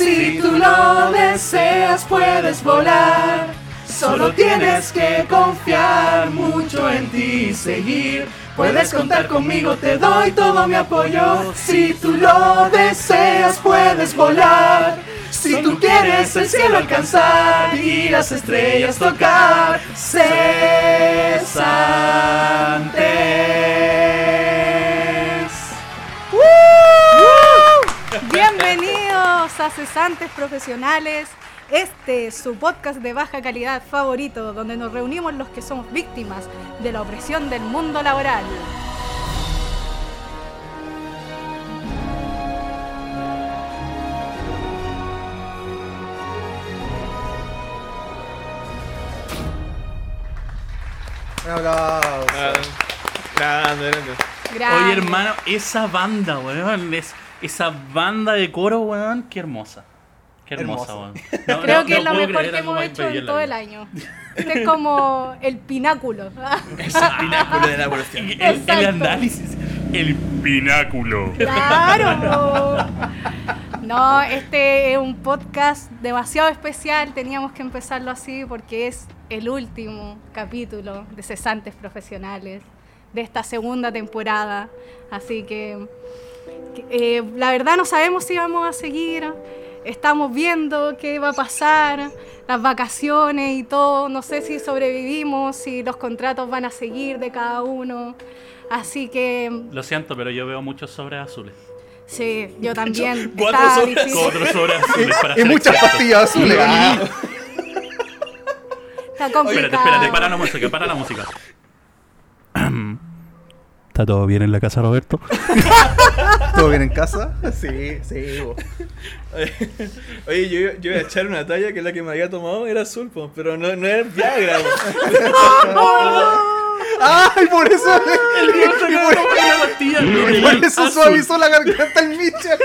Si tú lo deseas, puedes volar. Solo tienes que confiar mucho en ti y seguir. Puedes contar conmigo, te doy todo mi apoyo. Si tú lo deseas, puedes volar. Si tú quieres el cielo alcanzar y las estrellas tocar, cesantes. A Cesantes Profesionales. Este es su podcast de baja calidad favorito, donde nos reunimos los que somos víctimas de la opresión del mundo laboral. Un aplauso. Grande, grande. Grande. Oye, hermano, esa banda, weón. es- esa banda de coro, weón, qué hermosa. Qué hermosa, Hermosa. weón. No, Creo no- que no es lo mejor creer que hemos hecho en todo el año. Este es como el pináculo. Es el pináculo de la evolución. El, el análisis, el pináculo. Claro. No, este es un podcast demasiado especial. Teníamos que empezarlo así porque es el último capítulo de Cesantes Profesionales de esta segunda temporada. Así que, eh, la verdad no sabemos si vamos a seguir. Estamos viendo qué va a pasar, las vacaciones y todo. No sé si sobrevivimos, si los contratos van a seguir de cada uno. Así que Lo siento, pero yo veo muchos sobres azules. Sí, yo también. Cuatro sobres. Otros sobres azules para Y muchas exacto. pastillas azules. Ah, Está complicado. Espérate, espérate, para la música, para la música. ¿Está todo bien en la casa, Roberto? ¿Todo bien en casa? Sí, sí. bo. Oye, yo, yo iba a echar una talla que la que me había tomado era azul, po, pero no, no era Viagra. ¡Ay, por eso! y por, por eso suavizó la garganta el Micha.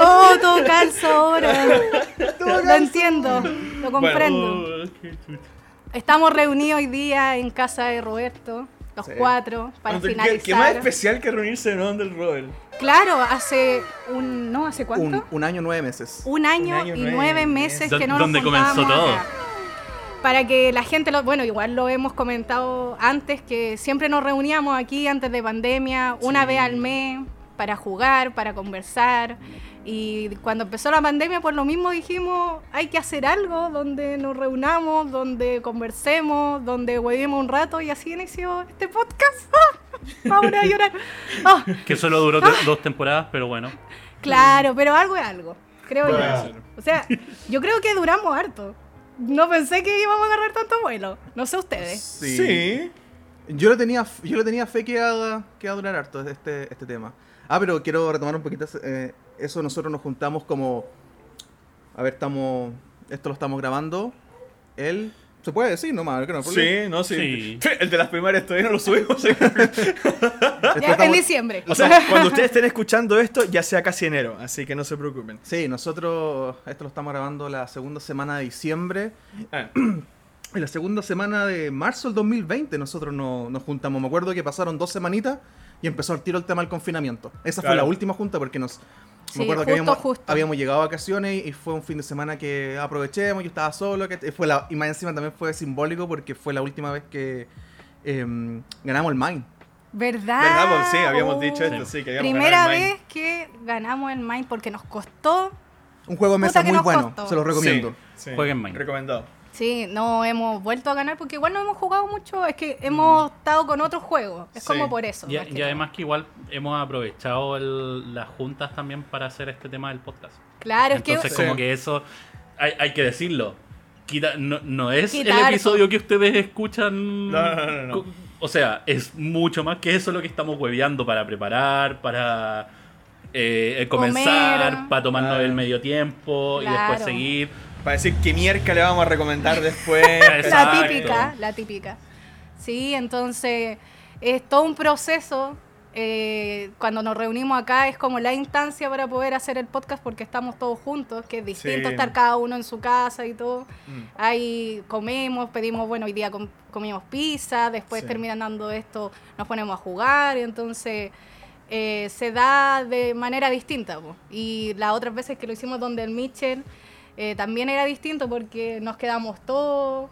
Oh, todo calza ahora. Lo entiendo, lo comprendo. Oh, Estamos reunidos hoy día en casa de Roberto, los Sí. cuatro, para ¿Qué, finalizar. qué más especial que reunirse en honor del Robert? Claro, hace un. ¿No? ¿Hace cuánto? Un, un año, nueve meses. Un año, Un año, y nueve nueve meses. que no donde nos comenzó todo. acá. Para que la gente, lo, bueno, igual lo hemos comentado antes, que siempre nos reuníamos aquí antes de pandemia, una vez al mes, para jugar, para conversar. Y cuando empezó la pandemia, por lo mismo dijimos, hay que hacer algo donde nos reunamos, donde conversemos, donde huevemos un rato y así inició este podcast. ¡Ah! Ahora a llorar. Ah, Que solo duró Ah. dos temporadas, pero bueno. Claro, pero algo es algo, creo yo. O sea, yo creo que duramos harto. No pensé que íbamos a agarrar tanto vuelo. No sé ustedes. Sí. Yo le tenía, yo le tenía fe que iba, que iba a durar harto este, este tema. Ah, pero quiero retomar un poquito eh, eso. Nosotros nos juntamos como. A ver, estamos. Esto lo estamos grabando. El. ¿Se puede decir nomás? que no. Sí, no, sí. Sí. El de las primarias todavía no lo subimos. Ya, en estamos- diciembre. o sea, cuando ustedes estén escuchando esto, ya sea casi enero, así que no se preocupen. Sí, nosotros esto lo estamos grabando la segunda semana de diciembre. Ah, En la segunda semana de marzo del 2020 nosotros no- nos juntamos. Me acuerdo que pasaron dos semanitas y empezó el tiro el tema del confinamiento. Esa fue la última junta porque nos... Sí, me acuerdo que justo, habíamos, justo. habíamos llegado a vacaciones y fue un fin de semana que aprovechemos, yo estaba solo, que fue la, y más encima también fue simbólico porque fue la última vez que em, ganamos el Mine. ¿Verdad? ¿Verdad? Pues sí, habíamos Oh. dicho esto, sí, que Primera vez que ganamos el Mine porque nos costó. Un juego de mesa que muy bueno, costó. se lo recomiendo. Sí, sí. Jueguen Mine. Recomendado. Sí, no hemos vuelto a ganar porque igual no hemos jugado mucho. Es que hemos estado con otros juegos. Es Sí. como por eso. Y, además que igual hemos aprovechado el- las juntas también para hacer este tema del podcast. Claro, es Entonces que. como Sí. que eso hay, hay que decirlo. Quita- no, no es Quitar, el episodio que ustedes escuchan. No, no, no, no. co- O sea, es mucho más que eso lo que estamos hueveando para preparar, para eh, comenzar, Comer. para tomarnos Claro. el medio tiempo y después seguir. Para decir qué mierda le vamos a recomendar después. La típica, la típica. Sí, entonces es todo un proceso. eh, cuando nos reunimos acá es como la instancia para poder hacer el podcast porque estamos todos juntos, que es distinto Sí. estar cada uno en su casa y todo. Mm. Ahí comemos, pedimos, bueno, hoy día com- comimos pizza, después Sí. terminando esto nos ponemos a jugar, y entonces eh, se da de manera distinta. po. Y las otras veces que lo hicimos donde el Mitchell eh, también era distinto porque nos quedamos todos.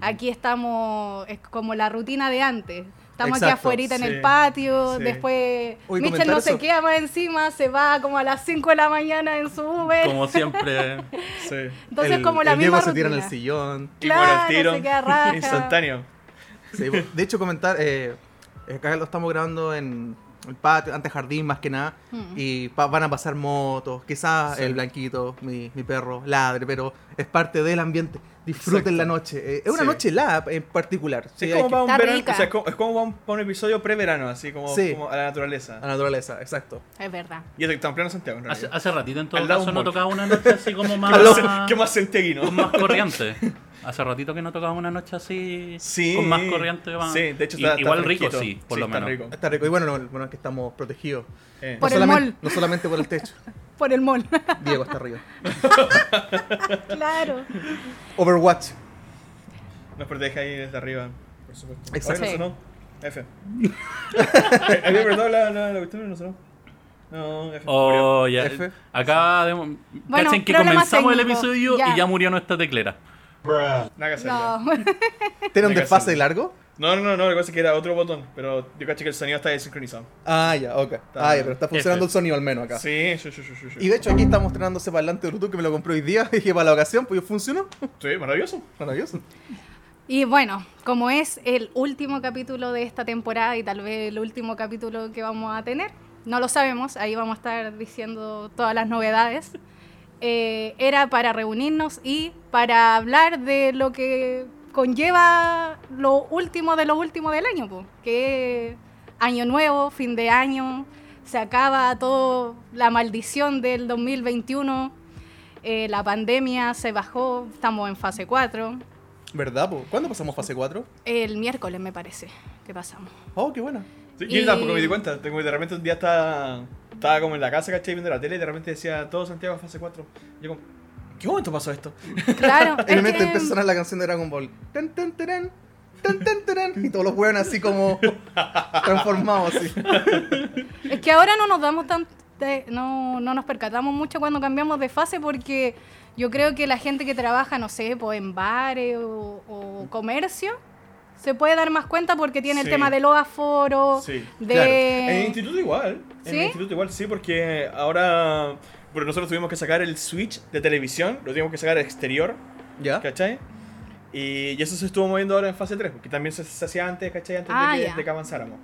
Aquí estamos, es como la rutina de antes. Estamos aquí afuera en el patio, sí. después Uy, Mitchell no se queda más encima, se va como a las 5 de la mañana en su Uber. Como siempre. Sí. Entonces el, como la el Diego misma se tira en el sillón. Y Claro, el tiro. se queda raja. Instantáneo. De hecho, comentar, eh, acá lo estamos grabando en el patio, más que nada, Mm. y pa- van a pasar motos, quizás Sí. el blanquito, mi, mi perro, ladre, pero es parte del ambiente. Disfruten Exacto. la noche. Eh, es una Sí. noche helada en particular. Sí, es como que- para un verano, o sea, es como, es como para un, un episodio pre-verano, así como, Sí. como a la naturaleza. La naturaleza, exacto. Es verdad. Y está en pleno Santiago, en Hace, hace ratito en todo Al caso no tocaba una noche así como más. ¿Qué más santiaguino? con más corriente. Hace ratito que no tocaba una noche así Sí. con más corriente. más- Sí, de hecho Y- está, igual rico, sí, por Sí, lo está menos. rico. Está rico. Y bueno, lo, bueno es que estamos protegidos. Eh. Por no, el solamente, mall. no solamente por el techo. Por el mall. Diego está arriba. claro. Overwatch. Nos protege ahí desde arriba, por supuesto. Exacto. Oye, no sonó. F. ¿Había apretado la, la, la cuestión no sonó? No, F. Oh, ya. F. Acá, de, Bueno, que comenzamos el episodio ya. y ya murió nuestra teclera. Nada que. No. ¿Tiene un desfase largo? No, no, no, no, lo que pasa es que era otro botón, pero yo caché que el sonido está desincronizado. Ah, ya, ok. Ah, ya, pero está funcionando F. el sonido al menos acá. Sí, sí, sí, sí, sí. Y de hecho aquí estamos estrenando ese parlante Bluetooth que me lo compré hoy día y que para la ocasión pues funcionó. Sí, maravilloso. Maravilloso. Y bueno, como es el último capítulo de esta temporada y tal vez el último capítulo que vamos a tener, no lo sabemos, ahí vamos a estar diciendo todas las novedades, eh, era para reunirnos y para hablar de lo que conlleva lo último de lo último del año, po, que es año nuevo, fin de año, se acaba todo la maldición del 2021, eh, la pandemia se bajó, estamos en fase 4. ¿Verdad? po? ¿Cuándo pasamos fase 4? El miércoles me parece que pasamos. Oh, qué buena. Sí, Yo Y- tampoco me di cuenta. Tengo, de repente un día estaba, estaba como en la casa, ¿cachai? Viendo la tele y de repente decía todo Santiago fase 4. Yo como, ¿qué momento pasó esto? Claro, En mi es mente que- empezó a sonar la canción de Dragon Ball. Tan, tan, tarán, tan, tan, y todos los hueones así como transformados así. es que ahora no nos damos tan de- no, no nos percatamos mucho cuando cambiamos de fase porque yo creo que la gente que trabaja, no sé, pues en bares o, o comercio, se puede dar más cuenta porque tiene Sí. el tema de los aforos, Sí, de... claro. En el instituto igual. En ¿Sí? el instituto igual, sí, porque ahora. Bueno, nosotros tuvimos que sacar el switch de televisión, lo tuvimos que sacar al exterior, ¿Ya? ¿cachai? Y, y eso se estuvo moviendo ahora en fase 3, porque también se, se hacía antes, ¿cachai? Antes Ah, de, que, de que avanzáramos.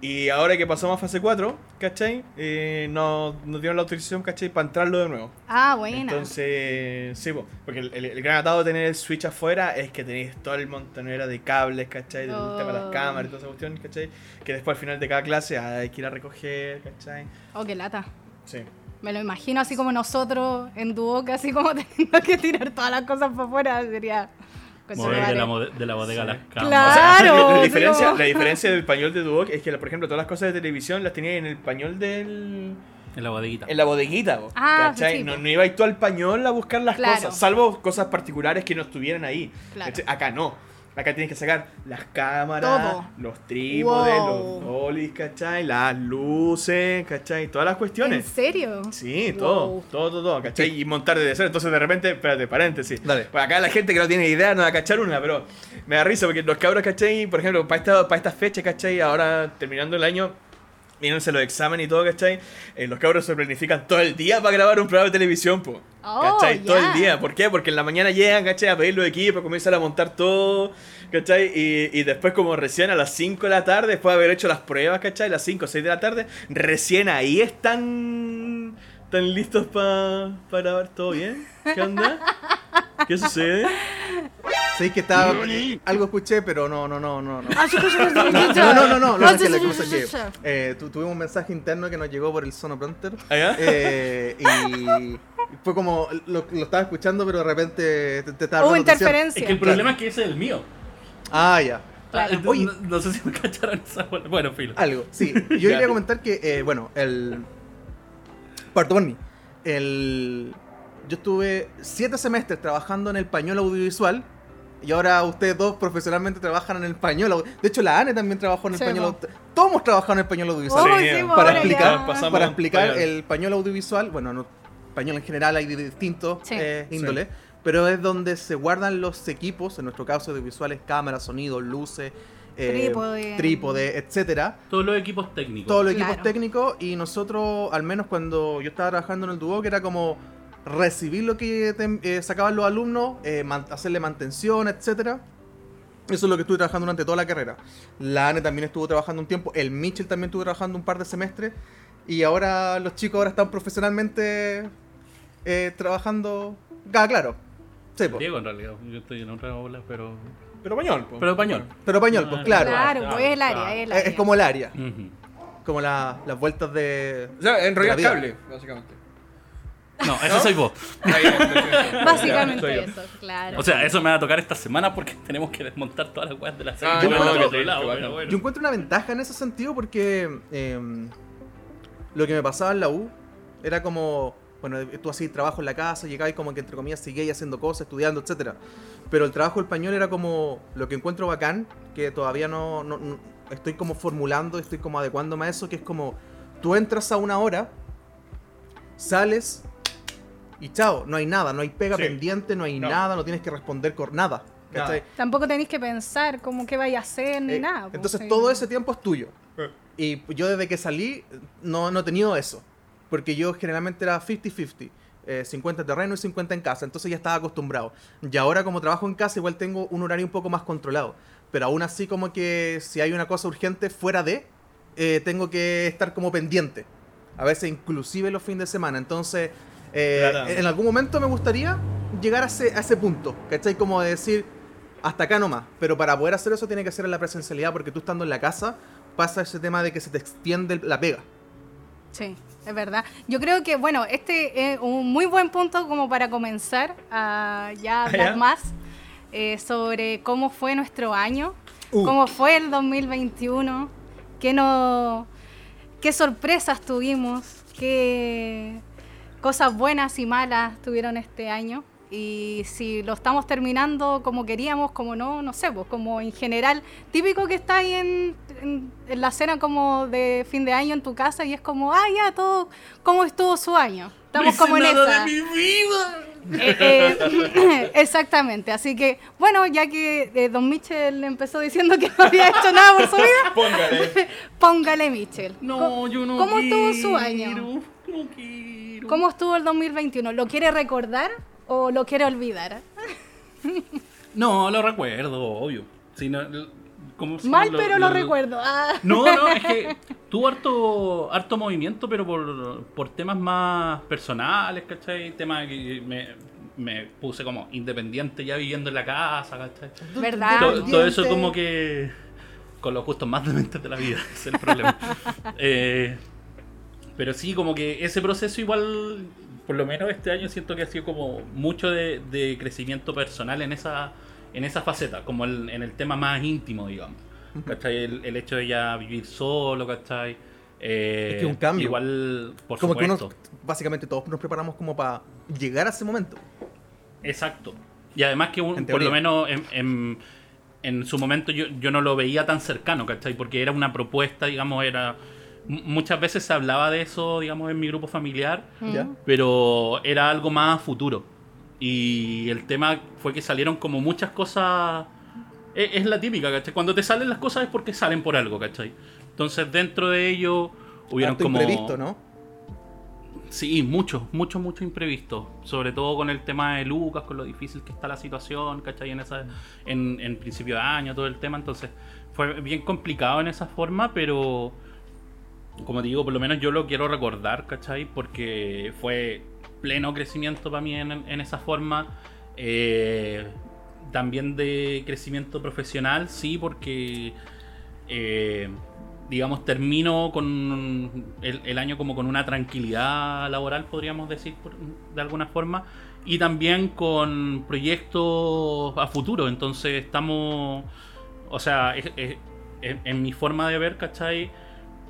Y ahora que pasamos a fase 4, ¿cachai? Eh, nos, nos dieron la autorización, ¿cachai? Para entrarlo de nuevo. Ah, buena. Entonces, sí, po, porque el, el- el gran atado de tener el switch afuera es que tenéis todo el montonera de cables, ¿cachai? Del Oh. de las cámaras y toda esa cuestión, ¿cachai? Que después al final de cada clase hay que ir a recoger, ¿cachai? oh, qué lata. Sí. Me lo imagino así como nosotros en Duoc, así como teniendo que tirar todas las cosas para afuera. Sería... Mover de la, Conchetumare. mode- de la bodega a las Claro. cámaras. Claro, la, diferencia, la diferencia del pañol de Duoc es que, por ejemplo, todas las cosas de televisión las tenía en el pañol del... En la bodeguita. En la bodeguita, Ah, ¿cachai? sí, no, no ibas tú al pañol a buscar las Claro. cosas, salvo cosas particulares que no estuvieran ahí. Acá no. Acá tienes que sacar las cámaras, Todo. los trípodes, Wow. los olis, ¿cachai? Las luces, ¿cachai? Todas las ¿En cuestiones. serio? Sí, todo, Wow. todo, todo, todo, ¿cachai? Y montar desde cero. Entonces, de repente, espérate, paréntesis. Dale. Pues acá la gente que no tiene idea no va a cachar una, pero me da risa porque los cabros, ¿cachai? Por ejemplo, para esta, para esta fecha, ¿cachai? Ahora terminando el año, mírense los exámenes y todo, ¿cachai? Eh, los cabros se planifican todo el día para grabar un programa de televisión, po. Oh, ¿Cachai? Todo el día. ¿Por qué? Porque en la mañana llegan, ¿cachai? A pedir los equipos, comienzan a montar todo, ¿cachai? Y, y después, como recién a las 5 de la tarde, después de haber hecho las pruebas, ¿cachai? Las 5 o 6 de la tarde, recién ahí están, están listos para grabar todo bien. ¿Qué onda? ¿Qué sucede? Sé que estaba. Algo escuché, pero no, no, no, no. No, Ah, no, no, no. no, no, es que la cosa que eh, tu- tuvimos un mensaje interno que nos llegó por el Sonoprompter. ¿Allá? Eh, y fue como. Lo, lo estaba escuchando, pero de repente te, te estaba Hubo interferencia. Es que el problema es que ese es el mío. Ah, ya. Claro. Ah, Oye. no, no sé si me cacharon esa. Bueno, filo. Algo, sí. Yo quería comentar que, eh, bueno, el. Parto por mí. El. Yo estuve siete semestres trabajando en el pañuelo audiovisual Y ahora ustedes dos profesionalmente trabajan en el pañuelo. De hecho, la ANE también trabajó en el Sí, pañuelo. Todos hemos trabajado en el pañuelo audiovisual. Oh, Sí, sí, para explicar- ya. para explicar pañuelo. el pañuelo audiovisual, bueno, no, pañuelo en general hay de distintos Sí. eh, índoles, pero es donde se guardan los equipos, en nuestro caso audiovisuales, cámaras, sonidos, luces, eh, Trípode. trípode, etcétera. Todos los equipos técnicos. Todos los equipos Claro. técnicos y nosotros, al menos cuando yo estaba trabajando en el Duoc, era como recibir lo que te- eh, sacaban los alumnos, eh, man- hacerle mantención, etcétera. Eso es lo que estuve trabajando durante toda la carrera. La ANE también estuvo trabajando un tiempo, el Mitchell también estuvo trabajando un par de semestres y ahora los chicos ahora están profesionalmente eh, trabajando... Ah, claro. Sí. Diego, en realidad. Yo estoy en otra ola, pero. Pero pañol, po. Pero pañol. Pero pañol, pues claro. Claro, claro, pues es el área, claro. es el área. es como el área, como la- las vueltas de... O sea, enrollar cable, básicamente. No, eso soy vos. Básicamente eso, claro. O sea, eso me va a tocar esta semana porque tenemos que desmontar todas las weas de la serie. Ah, no, no, lado, bueno. Yo encuentro una ventaja en ese sentido porque em, lo que me pasaba en la U era como, bueno, tú hacías trabajo en la casa, llegabas y como que entre comillas seguías haciendo cosas, estudiando, etcétera. Pero el trabajo español era como lo que encuentro bacán, que todavía no, no- no- estoy como formulando, estoy como adecuándome a eso, que es como tú entras a una hora, sales y chao, no hay nada, no hay pega Sí. pendiente, no hay No. nada, no tienes que responder con nada. Nada. Tampoco tenéis que pensar cómo qué vaya a hacer ni Eh, nada. Entonces sí. todo ese tiempo es tuyo. Eh. Y yo desde que salí no, no he tenido eso. Porque yo generalmente era 50-50. eh, 50 terreno y 50 en casa. Entonces ya estaba acostumbrado. Y ahora como trabajo en casa igual tengo un horario un poco más controlado. Pero aún así como que si hay una cosa urgente fuera de, eh, tengo que estar como pendiente. A veces inclusive los fines de semana. Entonces eh, Claro. en algún momento me gustaría llegar a ese, a ese punto. ¿Cachai? Como de decir, hasta acá nomás. Pero para poder hacer eso tiene que ser en la presencialidad porque tú estando en la casa pasa ese tema de que se te extiende la pega. Sí, es verdad. Yo creo que, bueno, este es un muy buen punto como para comenzar a ya hablar ya. más eh, sobre cómo fue nuestro año, Uh. cómo fue el 2021, qué, no, qué sorpresas tuvimos, qué cosas buenas y malas tuvieron este año. Y si lo estamos terminando como queríamos, como no, no sé, pues como en general, típico que está ahí en, en- en la cena como de fin de año en tu casa y es como, ah, ya, todo, ¿cómo estuvo su año? Estamos como en esa. Eh, eh, exactamente, así que bueno, ya que eh, Don Michel empezó diciendo que no había hecho nada por su vida, Póngale. póngale Michel. No, yo no ¿Cómo estuvo quiero, su año? No quiero. ¿Cómo estuvo el 2021? ¿Lo quiere recordar o lo quiere olvidar? No, lo recuerdo, obvio. Si no, como si Mal, pero lo recuerdo. Ah. No, no, es que tuvo harto, harto movimiento, pero por, por temas más personales, ¿cachai? Temas que me, me puse como independiente ya viviendo en la casa, ¿cachai? ¿Verdad? todo, todo eso como que con los gustos más dementes de la vida, es el problema. Eh, pero sí, como que ese proceso igual, por lo menos este año siento que ha sido como mucho de, de crecimiento personal en esa, en esa faceta, como el- en el tema más íntimo, digamos. ¿Cachai? El, el hecho de ya vivir solo, ¿cachai? Eh, Es que un cambio. Igual, por como supuesto. que uno, básicamente todos nos preparamos como para llegar a ese momento. Exacto. Y además que un- por lo menos en, en- en su momento yo, yo no lo veía tan cercano, ¿cachai? Porque era una propuesta, digamos, era... Muchas veces se hablaba de eso, digamos, en mi grupo familiar, ¿Ya? pero era algo más futuro. Y el tema fue que salieron como muchas cosas... Es, es la típica, ¿cachai? Cuando te salen las cosas es porque salen por algo, ¿cachai? Entonces dentro de ello hubieron Harto como... imprevisto, ¿no? Sí, mucho, mucho, mucho imprevisto. Sobre todo con el tema de Lucas, con lo difícil que está la situación, ¿cachai? En, esa, en, en principio de año, todo el tema. Entonces, fue bien complicado en esa forma, pero como digo, por lo menos yo lo quiero recordar, ¿cachai? Porque fue pleno crecimiento para mí en, esa forma. Eh, también de crecimiento profesional, sí, porque eh, digamos, termino con el, año como con una tranquilidad laboral, podríamos decir, por- de alguna forma, y también con proyectos a futuro. Entonces estamos, o sea, en, en mi forma de ver, ¿cachai?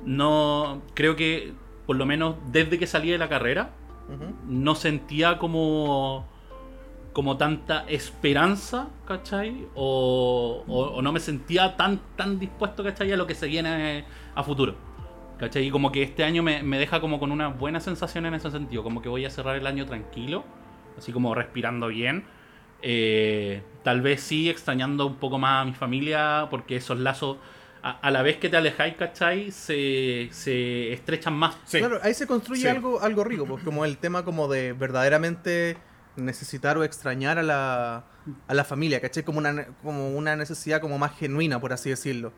No, creo que por lo menos desde que salí de la carrera, no sentía como como tanta esperanza, ¿cachai? O, o- o no me sentía tan, tan dispuesto, ¿cachai? A lo que se viene a futuro. ¿Cachai? Y como que este año me, me deja como con una buena sensación en ese sentido. Como que voy a cerrar el año tranquilo, así como respirando bien. Eh, tal vez sí extrañando un poco más a mi familia, porque esos lazos, a, a la vez que te alejáis, ¿cachai? Se, se estrechan más. Sí. Claro, ahí se construye Sí. algo, algo rico, pues, como el tema como de verdaderamente necesitar o extrañar a la, a la familia, ¿cachai? Como una, como una necesidad como más genuina, por así decirlo.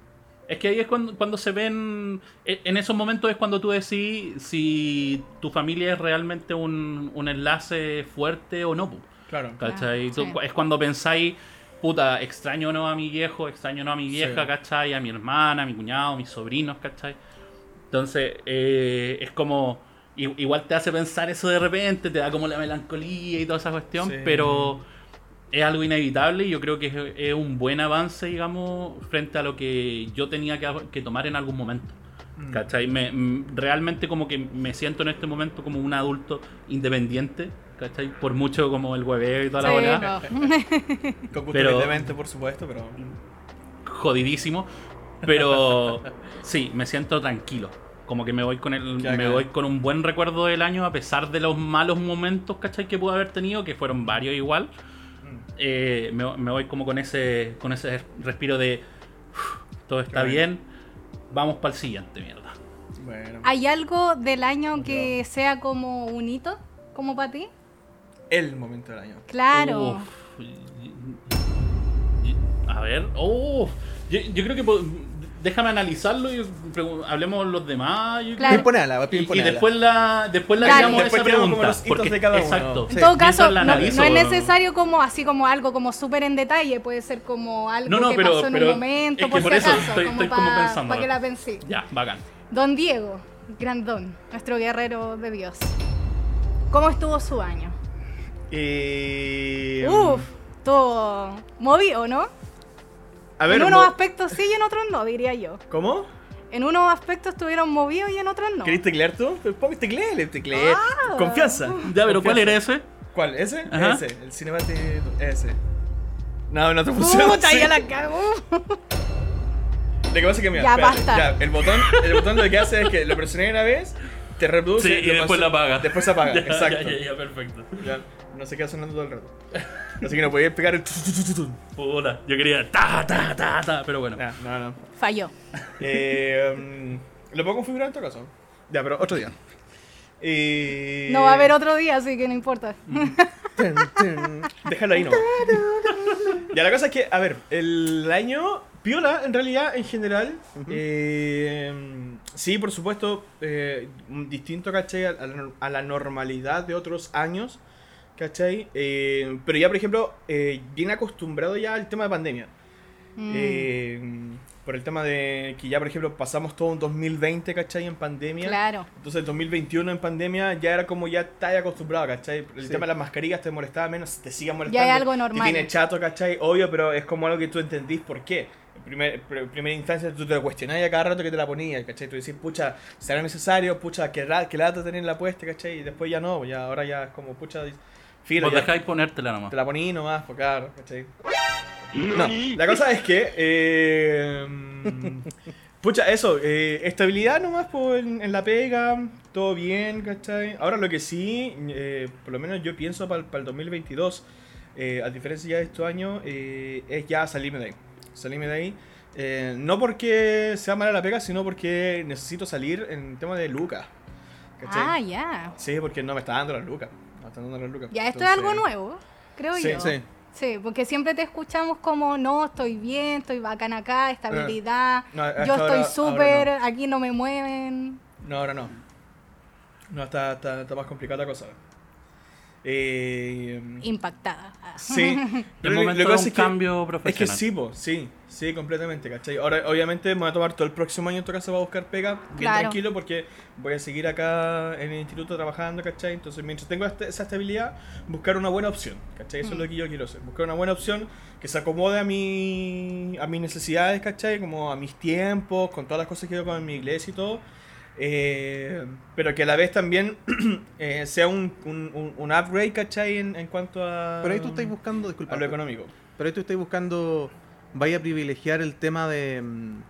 Es que ahí es cuando, cuando se ven. e- En esos momentos es cuando tú decís si tu familia es realmente un, un enlace fuerte o no. pu, Claro. ¿Cachai? Sí. Es cuando pensáis, puta, extraño o no a mi viejo, extraño no a mi vieja, Sí. ¿cachai? A mi hermana, a mi cuñado, a mis sobrinos, ¿cachai? Entonces, eh, es como. Igual te hace pensar eso de repente, te da como la melancolía y toda esa cuestión, Sí. pero es algo inevitable y yo creo que es, es un buen avance, digamos, frente a lo que yo tenía que, que tomar en algún momento. Mm. ¿Cachai? Me- realmente como que me siento en este momento como un adulto independiente, ¿cachai? Por mucho como el hueveo y toda la Sí, bola, no. Pero- por supuesto, pero. jodidísimo, pero sí, me siento tranquilo. Como que me voy con el, Ya, me voy con un buen recuerdo del año a pesar de los malos momentos, ¿cachai? Que pude haber tenido, que fueron varios igual. Mm. Eh, me, me voy como con ese, con ese respiro de "Uf, todo está bien, vamos para el siguiente, mierda. Bueno. ¿Hay algo del año que sea como un hito, como para ti? El momento del año. Claro. Uf, y- y- a ver, uf, yo, yo creo que déjame analizarlo y hablemos los demás. yo Claro. Pimponeala, creo. Y, y después la, después la Claro. tiramos Después esa pregunta. los porque- de cada uno. exacto. En Sí. todo caso, no, analizo- no es necesario como así como algo como súper en detalle, puede ser como algo No, no, que pero- pasó en pero un momento, es que por, por si eso acaso, estoy- como estoy como para pensándolo. que la pensé. Ya, bacán. Don Diego, Grandón, nuestro guerrero de Dios. ¿Cómo estuvo su año? Eh, Uf, estuvo movido, ¿no? A ver, en unos aspectos sí y en otros no, diría yo. ¿Cómo? En unos aspectos estuvieron movidos y en otros no. ¿Querés teclear tú? Pues tecleale, tecleé. Ah. Confianza. Ya, pero ¿cuál Confianza. era ese? ¿Cuál? ¿Ese? Ajá. Ese. El Cinematic. Ese. No, no te funciona. Puta, así. ya la cagó. Lo que pasa es que, mira, Ya, espérate, basta. ya, el botón, el botón lo que hace es que lo presioné una vez, te reproduce Sí, y después la apaga. Después se apaga, Ya, exacto. Ya, ya, ya, perfecto. Ya, no se queda sonando todo el rato. Así que no podía pegar el. Puta, yo quería ta, ta, ta, ta, pero bueno. Nah, no, no. Falló. Eh, mm, ¿Lo puedo configurar en todo caso? Ya, pero otro día. Eh, No va a haber otro día, así que no importa. Tun. Déjalo ahí, no. ya, la cosa es que, a ver, el año piola, en realidad, en general. eh, sí, por supuesto, eh, distinto, la, a la normalidad de otros años, ¿cachai? Eh, pero ya, por ejemplo, eh, bien acostumbrado ya al tema de pandemia. Mm. Eh, por el tema de que ya, por ejemplo, pasamos todo un 2020, ¿cachai? En pandemia. claro. Entonces el 2021 en pandemia ya era como ya estás acostumbrado, ¿cachai? El Sí. tema de las mascarillas te molestaba menos, te sigue molestando. Ya es algo Te normal. tiene chato, ¿cachai? Obvio, pero es como algo que tú entendís por qué. En primer, pr- primera instancia tú te lo cuestionás a cada rato que te la ponías, ¿cachai? Tú decís, pucha, ¿será necesario? Pucha, ¿qué, ra- qué lata tenerla puesta, ¿cachai? Y después ya no, ya ahora ya es como, pucha, filo, Vos dejáis ponértela nomás. te la poní nomás, pues claro, ¿cachai? No, la cosa es que. Eh, mm, pucha, eso, eh, estabilidad nomás pues, en, en la pega, todo bien, ¿cachai? Ahora lo que sí, eh, por lo menos yo pienso para el 2022, eh, a diferencia ya de estos años, eh, es ya salirme de ahí. Salirme de ahí. eh, no porque sea mala la pega, sino porque necesito salir en tema de lucas. Ah, ya. Sí, porque no me está dando las lucas. Las lucas. Ya, esto es algo nuevo, creo Sí, yo. Sí. Sí, porque siempre te escuchamos como, no, estoy bien, estoy bacán acá, estabilidad, No, hasta yo estoy súper, aquí no me mueven. No, ahora no. No, está, está, está más complicada la cosa. Eh, Impactada. Sí. El Pero momento lo que un es que- cambio Es profesional. que sí, po, sí, sí, completamente, ¿cachai? Ahora, obviamente, me voy a tomar todo el próximo año en tu casa para buscar pega, bien Claro. tranquilo, porque voy a seguir acá en el instituto trabajando, ¿cachai? Entonces, mientras tengo este- esa estabilidad, buscar una buena opción, ¿cachai? Eso es Mm. lo que yo quiero hacer, buscar una buena opción que se acomode a, mi, a mis necesidades, ¿cachai? Como a mis tiempos, con todas las cosas que hago con mi iglesia y todo. Eh, pero que a la vez también eh, sea un, un, un- upgrade, ¿cachai? En, en cuanto a, Pero ahí tú estás buscando, disculpa, a lo económico. pero ahí tú estás buscando, ¿vaya a privilegiar el tema de, mm,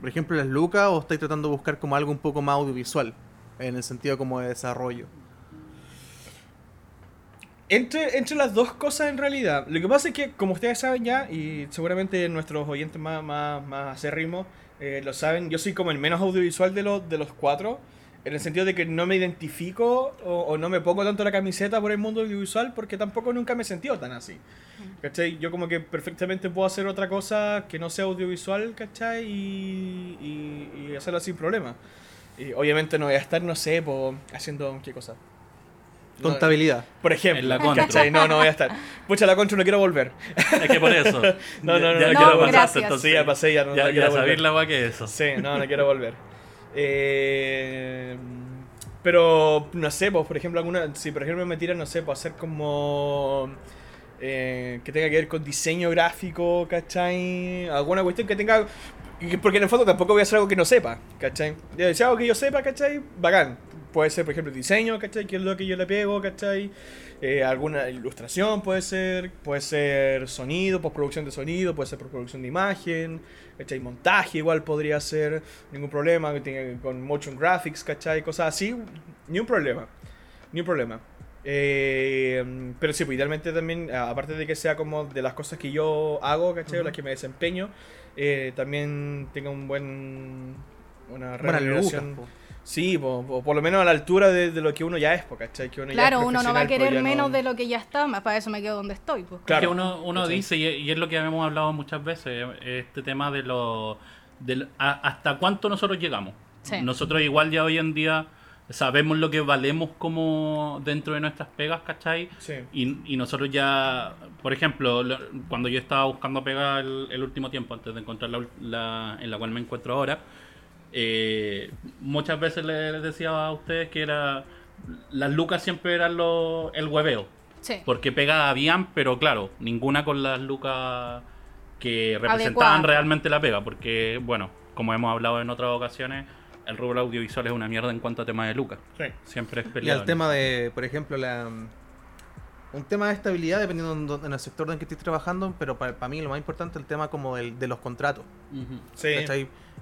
por ejemplo, las lucas o estáis tratando de buscar como algo un poco más audiovisual, en el sentido como de desarrollo? Entre, entre las dos cosas en realidad. Lo que pasa es que, como ustedes saben ya, y seguramente nuestros oyentes más, más, más acérrimos eh, lo saben, yo soy como el menos audiovisual de los, de los cuatro. En el sentido de que no me identifico o, o no me pongo tanto la camiseta por el mundo audiovisual porque tampoco nunca me he sentido tan así. ¿Cachai? Yo como que perfectamente puedo hacer otra cosa que no sea audiovisual, ¿cachai? Y, y, y hacerlo sin problema. Y obviamente no voy a estar, no sé, po, haciendo qué cosa. Contabilidad. por ejemplo, En la contra. ¿cachai? No, no voy a estar. Pucha, la contra no quiero volver. Es que por eso. No, no, no, ya, no, ya no, lo pasaste, entonces. Sí, ya pasé, ya no, Ya, no ya quiero la agua que eso. Sí, no, no quiero volver. Eh, pero, no sé, pues, por ejemplo, alguna, si por ejemplo me tiran, no sé, pues hacer como... eh, que tenga que ver con diseño gráfico, ¿cachai? Alguna cuestión que tenga... Porque en el fondo tampoco voy a hacer algo que no sepa, ¿cachai? Si algo que yo sepa, ¿cachai? Bacán. Puede ser, por ejemplo, diseño, ¿cachai? Que es lo que yo le pego, ¿cachai? Eh, alguna ilustración puede ser, puede ser sonido, postproducción de sonido, puede ser postproducción de imagen, ¿cachai? Montaje igual podría ser, ningún problema, con motion graphics, ¿cachai? Cosas así, ni un problema, ni un problema. Eh, pero sí, pues idealmente también, aparte de que sea como de las cosas que yo hago, ¿cachai? O las que me desempeño, eh, también tenga un buen... Una remuneración. Sí, po- por lo menos a la altura de, de lo que uno ya es, po, ¿cachai? Que uno ya Claro, es uno no va a querer no- menos de lo que ya está, más para eso me quedo donde estoy. Pues. Claro. que uno, uno ¿cachai? dice, y, y es lo que hemos hablado muchas veces, este tema de lo. del- a- hasta cuánto nosotros llegamos. Sí. Nosotros, igual, ya hoy en día sabemos lo que valemos como dentro de nuestras pegas, ¿cachai? Sí. Y, y nosotros ya, por ejemplo, lo- cuando yo estaba buscando pega el, el último tiempo, antes de encontrar la- en la cual me encuentro ahora, eh, muchas veces les decía a ustedes que era las lucas siempre eran lo, el hueveo. Sí. Porque pega habían, pero claro, ninguna con las lucas que representaban realmente la pega. Porque, bueno, como hemos hablado en otras ocasiones, el rubro audiovisual es una mierda en cuanto a temas de lucas. Sí. Siempre es Y peleado. al tema de, por ejemplo, la un tema de estabilidad dependiendo en, el sector en que estés trabajando, pero para, mí lo más importante es el tema como del- de los contratos. Ujú. Sí.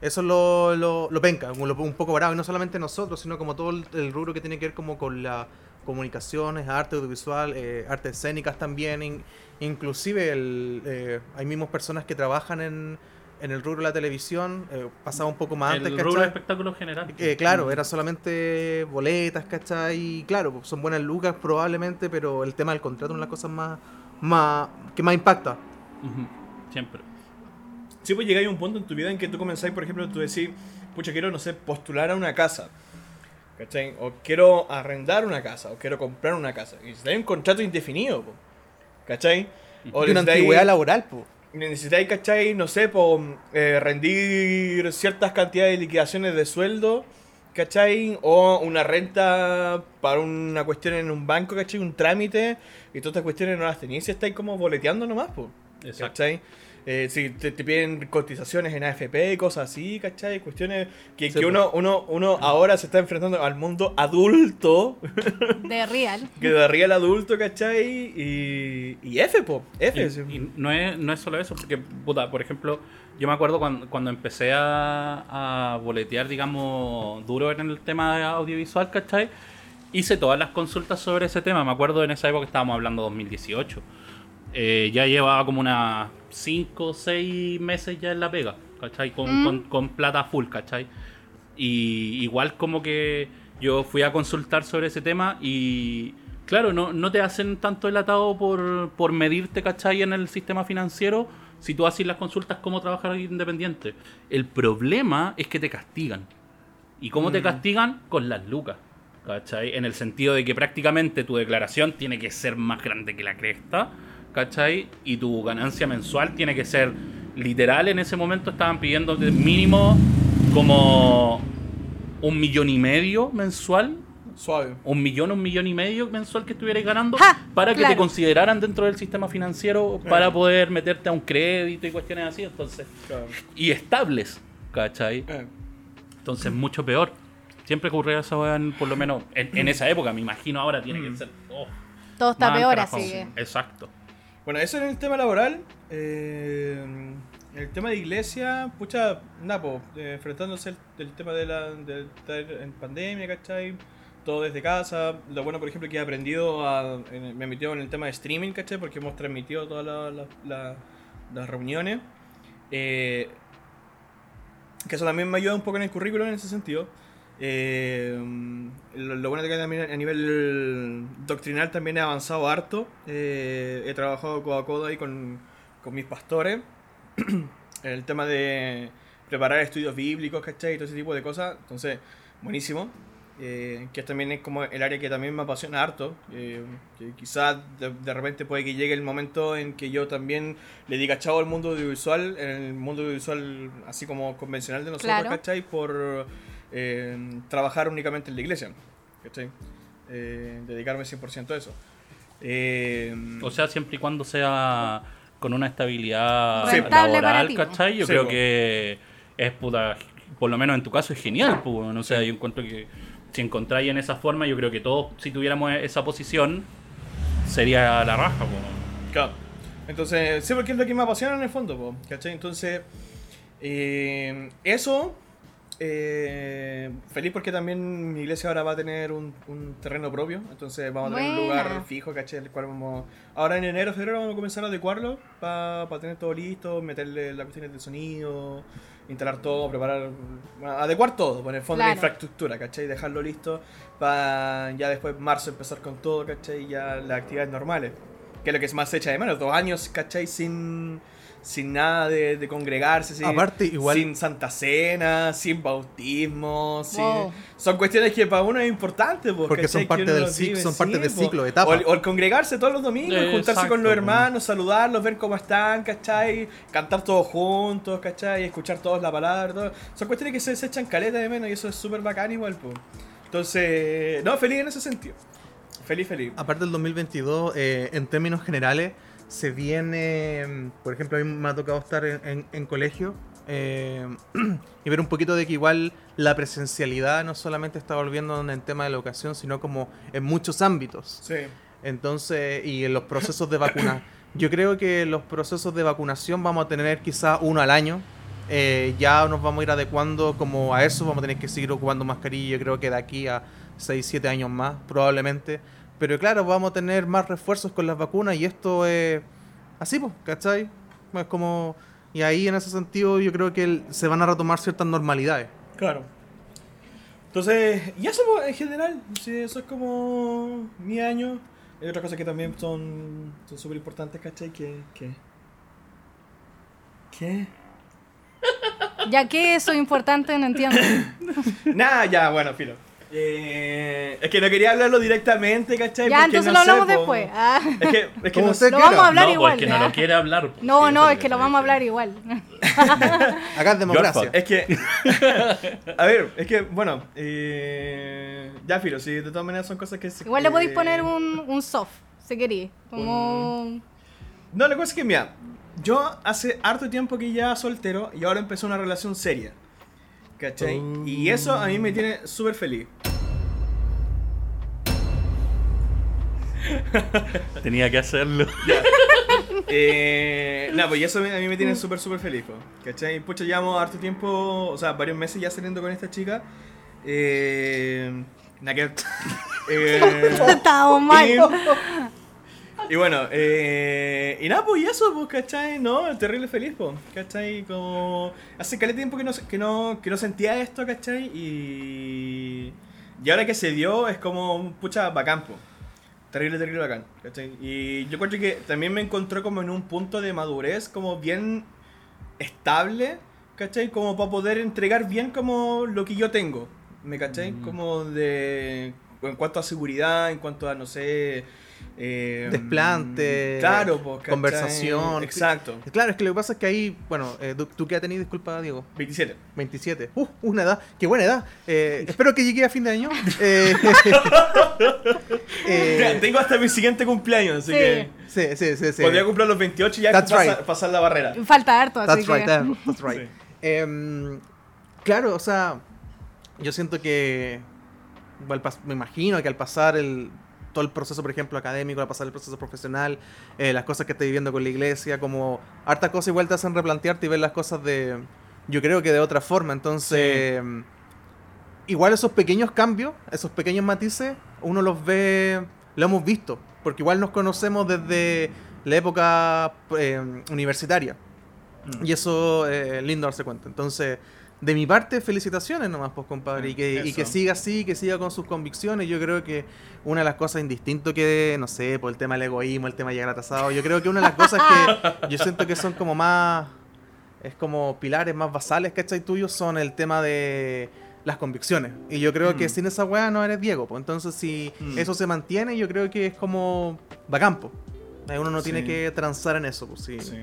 Eso es lo, lo, lo penca, lo- un poco bravo, y no solamente nosotros, sino como todo el, el rubro que tiene que ver como con las comunicaciones, arte audiovisual, eh, artes escénicas también, in- inclusive el, eh, hay mismos personas que trabajan en, en el rubro de la televisión, eh, pasaba un poco más el antes, rubro de ¿cachai? espectáculo general. Eh, claro, era solamente boletas, ¿cachai? Y claro, pues, son buenas lucas probablemente, pero el tema del contrato es una de las cosas más, más que más impacta. Siempre. Sí, pues llegáis a un punto en tu vida en que tú comenzáis, por ejemplo, tú decís, pucha, quiero, no sé, postular a una casa. ¿Cachai? O quiero arrendar una casa, o quiero comprar una casa. Y necesitáis un contrato indefinido, po, ¿cachai? O Y una antigüedad laboral, pues. necesitáis, ¿cachai? No sé, po, eh, rendir ciertas cantidades de liquidaciones de sueldo, ¿cachai? O una renta para una cuestión en un banco, ¿cachai? Un trámite, y todas estas cuestiones no las tenéis si estáis como boleteando nomás, pues. Exacto. Eh, si te, te piden cotizaciones en AFP, cosas así, ¿cachai? Cuestiones que, Sí, que po. uno, uno, uno ahora se está enfrentando al mundo adulto, De real. que de el adulto, ¿cachai? Y, y F, po, F. Y, sí. y no, es, no es solo eso, porque, puta, por ejemplo, yo me acuerdo cuando, cuando empecé a, a boletear, digamos, duro en el tema audiovisual, ¿cachai? Hice todas las consultas sobre ese tema. Me acuerdo en esa época estábamos hablando 2018. Eh, ya llevaba como unas 5 o 6 meses ya en la pega, ¿cachai? Con, Mm. con, con plata full, ¿cachai? Y igual como que yo fui a consultar sobre ese tema y claro, no, no te hacen tanto el atado por, por medirte, ¿cachai? En el sistema financiero si tú haces las consultas como trabajador independiente. El problema es que te castigan. ¿Y cómo te castigan? Con las lucas. ¿Cachai? En el sentido de que prácticamente tu declaración tiene que ser más grande que la cresta. ¿Cachai? Y tu ganancia mensual tiene que ser literal. En ese momento estaban pidiendo de mínimo como un millón y medio mensual. Suave. Un millón, un millón y medio mensual que estuvierais ganando ¡Ja! para que Claro. te consideraran dentro del sistema financiero para poder meterte a un crédito y cuestiones así. Entonces, Claro. y estables, ¿cachai? Eh. Entonces, mucho peor. Siempre ocurría esa por lo menos en, en esa época. Me imagino ahora tiene que ser. oh, Todo está peor, así que. Exacto. Bueno, eso en el tema laboral. Eh, el tema de iglesia, pucha, nada, po, eh, enfrentándose el, tema de la de estar en pandemia, ¿cachai? Todo desde casa. Lo bueno, por ejemplo, que he aprendido, a, en- me en el tema de streaming, ¿cachai? Porque hemos transmitido todas la- las reuniones. Eh, que eso también me ayuda un poco en el currículum en ese sentido. Eh, lo, lo bueno es que también a nivel doctrinal también he avanzado harto. Eh, he trabajado codo a codo ahí con, con mis pastores. el tema de preparar estudios bíblicos, ¿cachai? Y todo ese tipo de cosas. Entonces, buenísimo. Eh, que también es como el área que también me apasiona harto. eh, que quizás de, de repente puede que llegue el momento en que yo también le diga chao al mundo audiovisual, en el mundo audiovisual así como convencional de nosotros, Claro. ¿cachai? Por eh, trabajar únicamente en la iglesia, ¿cachai? Eh, dedicarme 100% a eso. Eh, O sea, siempre y cuando sea con una estabilidad Rentable para laboral, ti, ¿cachai? Yo Sí, creo po. que es puta, por lo menos en tu caso es genial, pues, no sé, yo encuentro que si encontráis en esa forma, yo creo que todos, si tuviéramos esa posición, sería la raja, pues. Claro. Entonces, sí, porque es lo que me apasiona en el fondo, po, ¿cachai? Entonces, eh, eso, eh, feliz porque también mi iglesia ahora va a tener un, un terreno propio, entonces vamos a tener un lugar fijo, ¿cachai? El cual vamos, ahora en enero, febrero vamos a comenzar a adecuarlo para tener todo listo, meterle las cuestiones de sonido, instalar todo, preparar, bueno, adecuar todo, por el fondo Claro. la infraestructura, ¿cachai? Dejarlo listo para ya después marzo empezar con todo, ¿cachai? Ya las actividades normales que es lo que más se echa de menos, dos años, ¿cachai? Sin, sin nada de, de congregarse, sin, Aparte, igual- sin Santa Cena, sin bautismo, sin- Wow. son cuestiones que para uno es importante, Porque son parte del vive, son parte del pues. ciclo, etapa. O el, o el congregarse todos los domingos, Eh, juntarse exacto, con los hermanos, saludarlos, ver cómo están, ¿cachai? Cantar todos juntos, ¿cachai? Escuchar todos la palabra, todo. son cuestiones que se, se echan caleta de menos y eso es súper bacán igual, pues. Entonces, no, feliz en ese sentido. Feliz, feliz. Aparte del 2022, eh, en términos generales, se viene, mm, por ejemplo, a mí me ha tocado estar en, en- en colegio eh, y ver un poquito de que igual la presencialidad no solamente está volviendo en el tema de la educación, sino como en muchos ámbitos. Sí. Entonces, y en los procesos de vacuna. Yo creo que los procesos de vacunación vamos a tener quizá uno al año. Eh, ya nos vamos a ir adecuando como a eso, vamos a tener que seguir ocupando mascarilla, yo creo que de aquí a 6, 7 años más, probablemente. Pero claro, vamos a tener más refuerzos con las vacunas y esto es así, pues, ¿cachai? Es como... Y ahí en ese sentido yo creo que se van a retomar ciertas normalidades. Claro. Entonces, y eso en general, sí, eso es como mi año. Hay otras cosas que también son son súper importantes, ¿cachai? Que, que... ¿Qué? Ya que eso es importante, no entiendo. Nada, ya, bueno, filo. Eh, es que no quería hablarlo directamente, ¿cachai? ya, Porque entonces no lo sé, hablamos po. después. Ah. Es que, es que no sé. Lo vamos a hablar no, igual. porque ¿ya? no lo quiere hablar. pues, No, no, es que lo vamos a hablar igual. Acá es democracia. fault. Es que. a ver, es que, bueno. Eh, ya, filo, sí, de todas maneras son cosas que. se- Igual le podéis eh, poner un, un soft, si queréis. Como... No, la cosa es que, mira, yo hace harto tiempo que ya soltero y ahora empezó una relación seria. ¿Cachai? Oh. Y eso a mí me tiene súper feliz. Tenía que hacerlo. Eh, no, pues eso a mí me tiene súper, súper feliz. po, ¿Cachai? Pucha, llevamos harto tiempo, o sea, varios meses ya saliendo con esta chica. Eh, nada que- eh, Estábamos mal. Y, bueno, eh, y nada, pues y eso, pues, ¿cachai? No, terrible feliz, pues, ¿cachai? Como hace caleta tiempo que no, que, no, que no sentía esto, ¿cachai? Y, y ahora que se dio es como, pucha, bacán, pues. Terrible, terrible bacán, ¿cachai? Y yo creo que también me encontró como en un punto de madurez como bien estable, ¿cachai? Como para poder entregar bien como lo que yo tengo, ¿me cachai? Como de... En cuanto a seguridad, en cuanto a, no sé... Eh, Desplante, Claro, pues, conversación. Exacto. Claro, es que lo que pasa es que ahí, bueno, eh, ¿tú, tú qué has tenido? Disculpa, Diego. 27. 27. Uh, una edad. Qué buena edad. Eh, espero que llegue a fin de año. Tengo hasta mi siguiente cumpleaños, así Sí. que... sí, sí, sí. sí. Podría cumplir los 28 y ya That's pasa- right. pasar la barrera. Falta harto, así That's que... right, that- that's right. Sí. Em, claro, o sea, yo siento que, me imagino que al pasar el, todo el proceso, por ejemplo, académico, al pasar el proceso profesional, eh, las cosas que estás viviendo con la iglesia, como hartas cosas igual te hacen replantearte y ver las cosas de, yo creo que de otra forma. Entonces, igual esos pequeños cambios, esos pequeños matices, uno los ve, lo hemos visto, porque igual nos conocemos desde la época eh, universitaria. Mm. Y eso eh, es lindo darse cuenta. Entonces, de mi parte, felicitaciones nomás, pues, compadre. Y que, y que siga así, que siga con sus convicciones. Yo creo que una de las cosas indistinto que, no sé, por el tema del egoísmo, el tema de llegar atrasado, yo creo que una de las cosas que yo siento que son como más, es como pilares más basales, ¿cachai? Tuyos son el tema de las convicciones. Y yo creo que Mm. sin esa weá no eres Diego, pues. Entonces, si Mm. eso se mantiene, yo creo que es como bacán, pues. Uno no tiene que transar en eso, pues sí. Sí.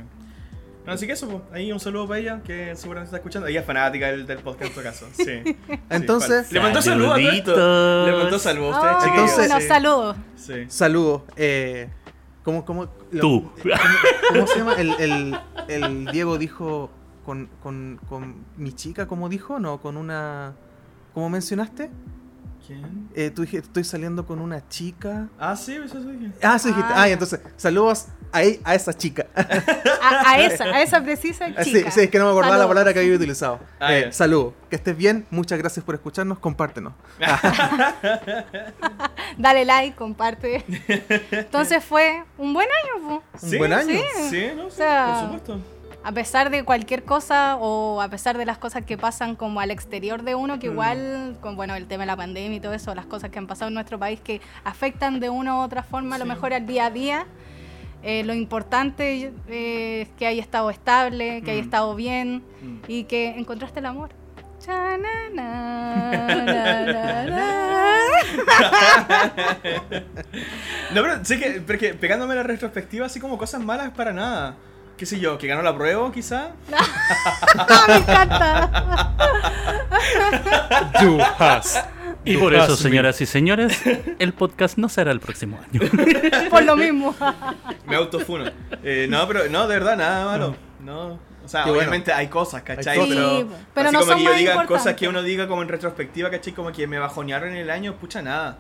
Así que eso, pues, ahí un saludo para ella, que seguramente está escuchando. Ella es fanática del, del podcast en todo caso. Sí. Entonces- Sí, le mandó saludos a esto. Le mandó saludos a ustedes, Oh. Entonces- unos sí. saludos. Sí. Saludos. Eh, ¿cómo, cómo, lo- Tú. ¿cómo, cómo se llama? El, el- el Diego dijo con, con, con mi chica, ¿cómo dijo? No, con una... ¿Cómo mencionaste? ¿Quién? Eh, tú dijiste, estoy saliendo con una chica. Ah, sí, eso dije. Ah, sí dijiste. Ah. Ah, y entonces, saludos a, e- a esa chica. A, a esa, a esa precisa Ah, Sí, chica. sí, es que no me acordaba la Saludos. palabra que había utilizado. Ah, Eh, ya. saludos. Que estés bien. Muchas gracias por escucharnos. Compártenos. Dale like, comparte. Entonces fue un buen año, po. Un Sí, buen año. sí. Sí, no, sí, sea, por supuesto. A pesar de cualquier cosa o a pesar de las cosas que pasan como al exterior de uno, que Mm. igual, con bueno, el tema de la pandemia y todo eso, las cosas que han pasado en nuestro país que afectan de una u otra forma a lo Sí. mejor al día a día. eh, lo importante eh, es que haya estado estable, que haya Mm. estado bien Mm. y que encontraste el amor. Na, na, na. No, pero sé que, pero que pegándome la retrospectiva, así como cosas malas para nada. ¿Qué sé yo? ¿Que ganó la prueba, quizá? Me encanta. You has. Y por eso, señoras y señores, el podcast no será el próximo año. Por lo mismo. Me autofuno. Eh, no, pero no, de verdad, nada malo. No. O sea, bueno. obviamente hay cosas, ¿cachai? Sí, pero, pero así no como son que yo diga importantes. cosas que uno diga como en retrospectiva, ¿cachai? Como que me bajonearon en el año, pucha, nada.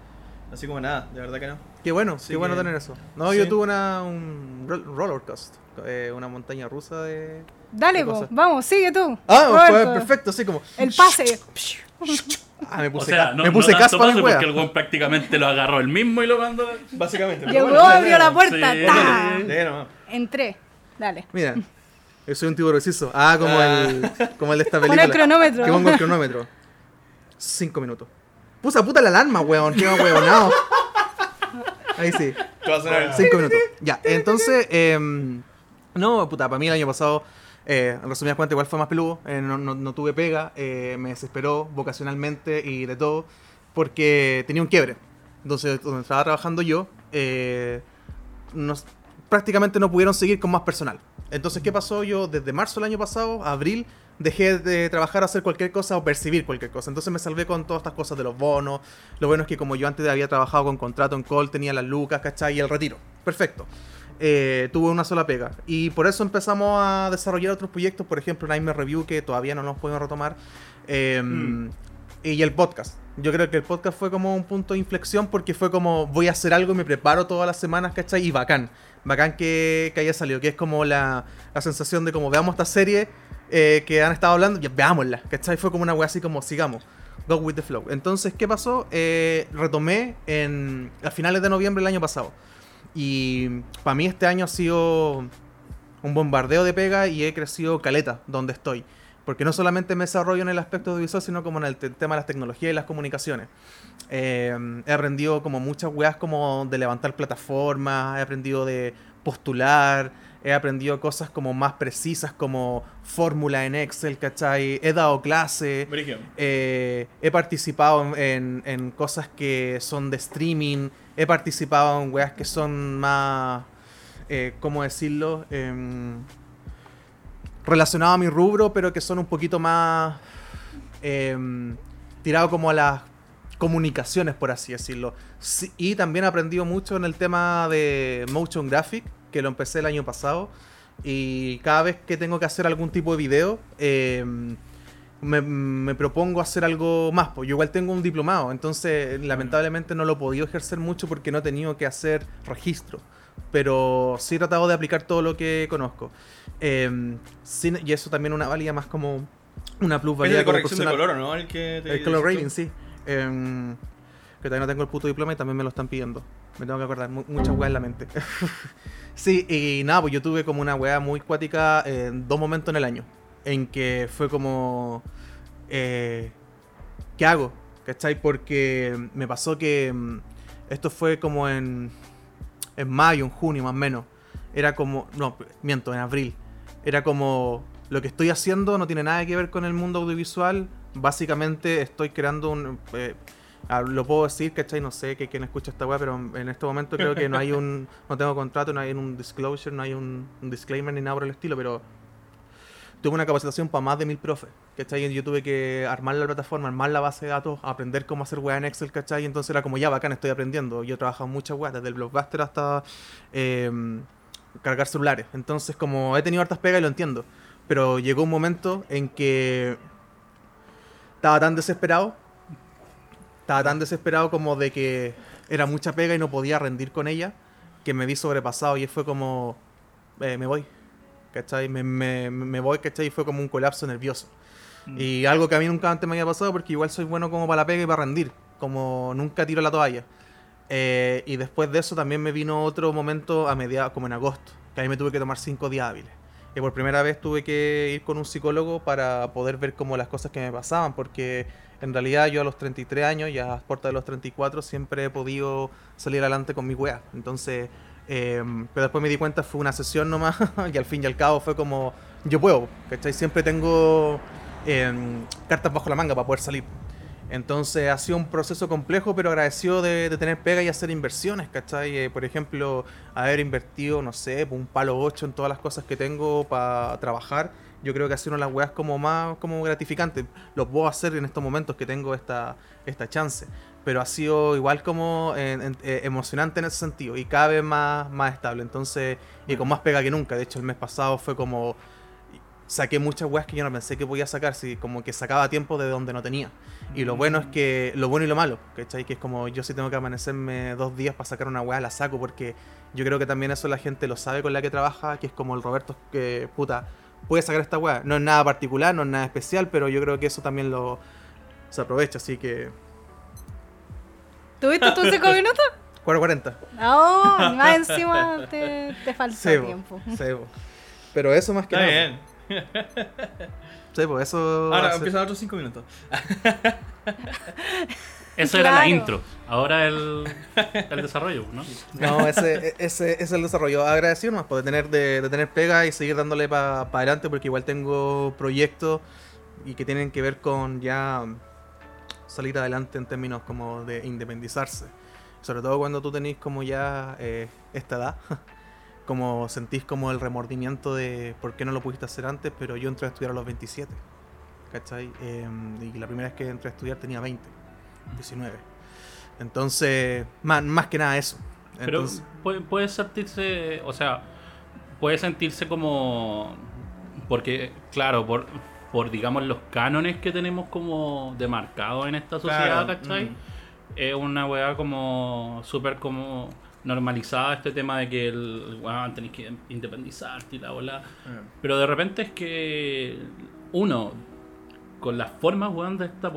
Así como nada, de verdad que no. Qué bueno, Sí qué bueno que- tener eso. No, sí. yo tuve una, un ro- roller coaster, eh, una montaña rusa de... Dale, ¿Qué po, cosa? vamos, sigue tú. Ah, fue perfecto, así como... El pase. Ah, me O puse, sea, ca- no, me puse no caspa wea. porque el weón prácticamente lo agarró él mismo y lo mandó. Básicamente. Llegó, bueno, dale, abrió la puerta. Sí. Entré. Dale. Mira, yo soy un tiburocizo. Ah, como, Ah. El, como el de esta Pon película. el cronómetro. Que pongo el cronómetro. Cinco minutos. Pusa puta la alarma, weón. Qué huevonado. Ahí sí. Cinco minutos. Ya, entonces, em, no, puta, para mí el año pasado, eh, en resumidas cuentas, igual fue más peludo. eh, no, no- no tuve pega, eh, me desesperó vocacionalmente y de todo, porque tenía un quiebre. Entonces, donde estaba trabajando yo, eh, nos- prácticamente no pudieron seguir con más personal. Entonces, ¿qué pasó? Yo desde marzo del año pasado, abril, dejé de trabajar, hacer cualquier cosa o percibir cualquier cosa. Entonces me salvé con todas estas cosas de los bonos. Lo bueno es que como yo antes había trabajado con contrato en call, tenía las lucas, ¿cachai? Y el retiro. Perfecto. Eh, tuve una sola pega. Y por eso empezamos a desarrollar otros proyectos, por ejemplo, Nightmare Review, que todavía no nos podemos retomar. Eh, Mm. Y el podcast. Yo creo que el podcast fue como un punto de inflexión porque fue como voy a hacer algo y me preparo todas las semanas, ¿cachai? Y bacán. Bacán que, que haya salido. Que es como la, la sensación de como veamos esta serie eh, que han estado hablando, ya veámosla, ¿cachai? Fue como una wea así como sigamos. Go with the flow. Entonces, ¿qué pasó? Eh, retomé en, a finales de noviembre del año pasado. Y para mí este año ha sido un bombardeo de pega y he crecido caleta donde estoy. Porque no solamente me desarrollo en el aspecto audiovisual, sino como en el te- tema de las tecnologías y las comunicaciones. Eh, he aprendido como muchas weas como de levantar plataformas, he aprendido de postular, he aprendido cosas como más precisas como fórmula en Excel, ¿cachai? He dado clase, eh, he participado en, en- en cosas que son de streaming, he participado en weas que son más, eh, ¿cómo decirlo? Relacionado a mi rubro, pero que son un poquito más em, tirado como a las comunicaciones, por así decirlo. Sí, y también he aprendido mucho en el tema de motion graphic, que lo empecé el año pasado. Y cada vez que tengo que hacer algún tipo de video, em, me, me propongo hacer algo más. Pues yo igual tengo un diplomado, entonces lamentablemente no lo he podido ejercer mucho porque no he tenido que hacer registro. Pero sí he tratado de aplicar todo lo que conozco. Eh, sin- y eso también una valía más como una Es plusvalía de corrección de color, ¿no? El que te El color rating, sí. Em, que todavía no tengo el puto diploma y también me lo están pidiendo. Me tengo que acordar, mu- muchas weas en la mente. sí, y nada, pues yo tuve como una wea muy cuática en dos momentos en el año. En que fue como. eh, ¿Qué hago? ¿Cachai? Porque me pasó que. mm, Esto fue como en. En mayo, en junio más o menos. Era como. No, miento, en abril. Era como. Lo que estoy haciendo no tiene nada que ver con el mundo audiovisual. Básicamente estoy creando un. eh, ah, lo puedo decir, ¿cachai? No sé que quién escucha esta weá, pero en este momento creo que no hay un. No tengo contrato, no hay un disclosure, no hay un, un disclaimer ni nada por el estilo, pero. Tuve una capacitación para más de mil profes, ¿cachai? Yo tuve que armar la plataforma, armar la base de datos, aprender cómo hacer weá en Excel, ¿cachai? Entonces era como ya bacán, estoy aprendiendo. Yo he trabajado muchas weas, desde el blockbuster hasta eh, cargar celulares. Entonces, como he tenido hartas pegas y lo entiendo. Pero llegó un momento en que estaba tan desesperado, estaba tan desesperado como de que era mucha pega y no podía rendir con ella, que me vi sobrepasado y fue como, eh, me voy, ¿cachai? Me, me, me voy, ¿cachai? Y fue como un colapso nervioso. Y algo que a mí nunca antes me había pasado porque igual soy bueno como para la pega y para rendir, como nunca tiro la toalla. Eh, y después de eso también me vino otro momento a mediados, como en agosto, que ahí me tuve que tomar cinco días hábiles. Y por primera vez tuve que ir con un psicólogo para poder ver como las cosas que me pasaban, porque en realidad yo a los 33 años y a las puertas de los 34 siempre he podido salir adelante con mi wea. Entonces, eh, pero después me di cuenta, fue una sesión nomás, y al fin y al cabo fue como, yo puedo, ¿cachai? Siempre tengo eh, cartas bajo la manga para poder salir. Entonces ha sido un proceso complejo, pero agradecido de, de tener pega y hacer inversiones, ¿cachai? Eh, por ejemplo, haber invertido, no sé, un palo 8 en todas las cosas que tengo para trabajar. Yo creo que ha sido una de las weas como más como gratificante. Lo puedo hacer en estos momentos que tengo esta, esta chance. Pero ha sido igual como en- eh, emocionante en ese sentido y cada vez más, más estable. Entonces, y con más pega que nunca. De hecho, el mes pasado fue como saqué muchas weas que yo no pensé que podía sacar, sí, como que sacaba tiempo de donde no tenía. Y lo bueno es que, lo bueno y lo malo, ¿cachai? Que es como yo sí tengo que amanecerme dos días para sacar una wea, la saco, porque yo creo que también eso la gente lo sabe con la que trabaja, que es como el Roberto, que puta, puede sacar esta wea. No es nada particular, no es nada especial, pero yo creo que eso también lo se aprovecha, así que. ¿Tuviste tus cinco minutos? 4.40. No, más encima te, te faltó tiempo. sí, po. Pero eso más que Está nada. bien. Sí, pues eso. Ahora empiezan otros 5 minutos. Eso era la intro. Ahora el, el desarrollo, ¿no? No, ese, ese, ese es el desarrollo. Agradecido nomás por de tener, de, de tener pega y seguir dándole para adelante porque igual tengo proyectos y que tienen que ver con ya salir adelante en términos como de independizarse. Sobre todo cuando tú tenés como ya eh, esta edad, como sentís como el remordimiento de por qué no lo pudiste hacer antes, pero yo entré a estudiar a los 27. ¿Cachai? Eh, y la primera vez que entré a estudiar tenía 20, 19. Entonces, más, más que nada eso. Pero Entonces, puede, puede sentirse, o sea, puede sentirse como, porque, claro, por, por digamos los cánones que tenemos como demarcados en esta sociedad, Claro, ¿cachai? mm. Es una weá como súper como normalizada este tema de que el weón tenés que independizarte y la bola. Pero de repente es que uno, con las formas, weón, de, esta,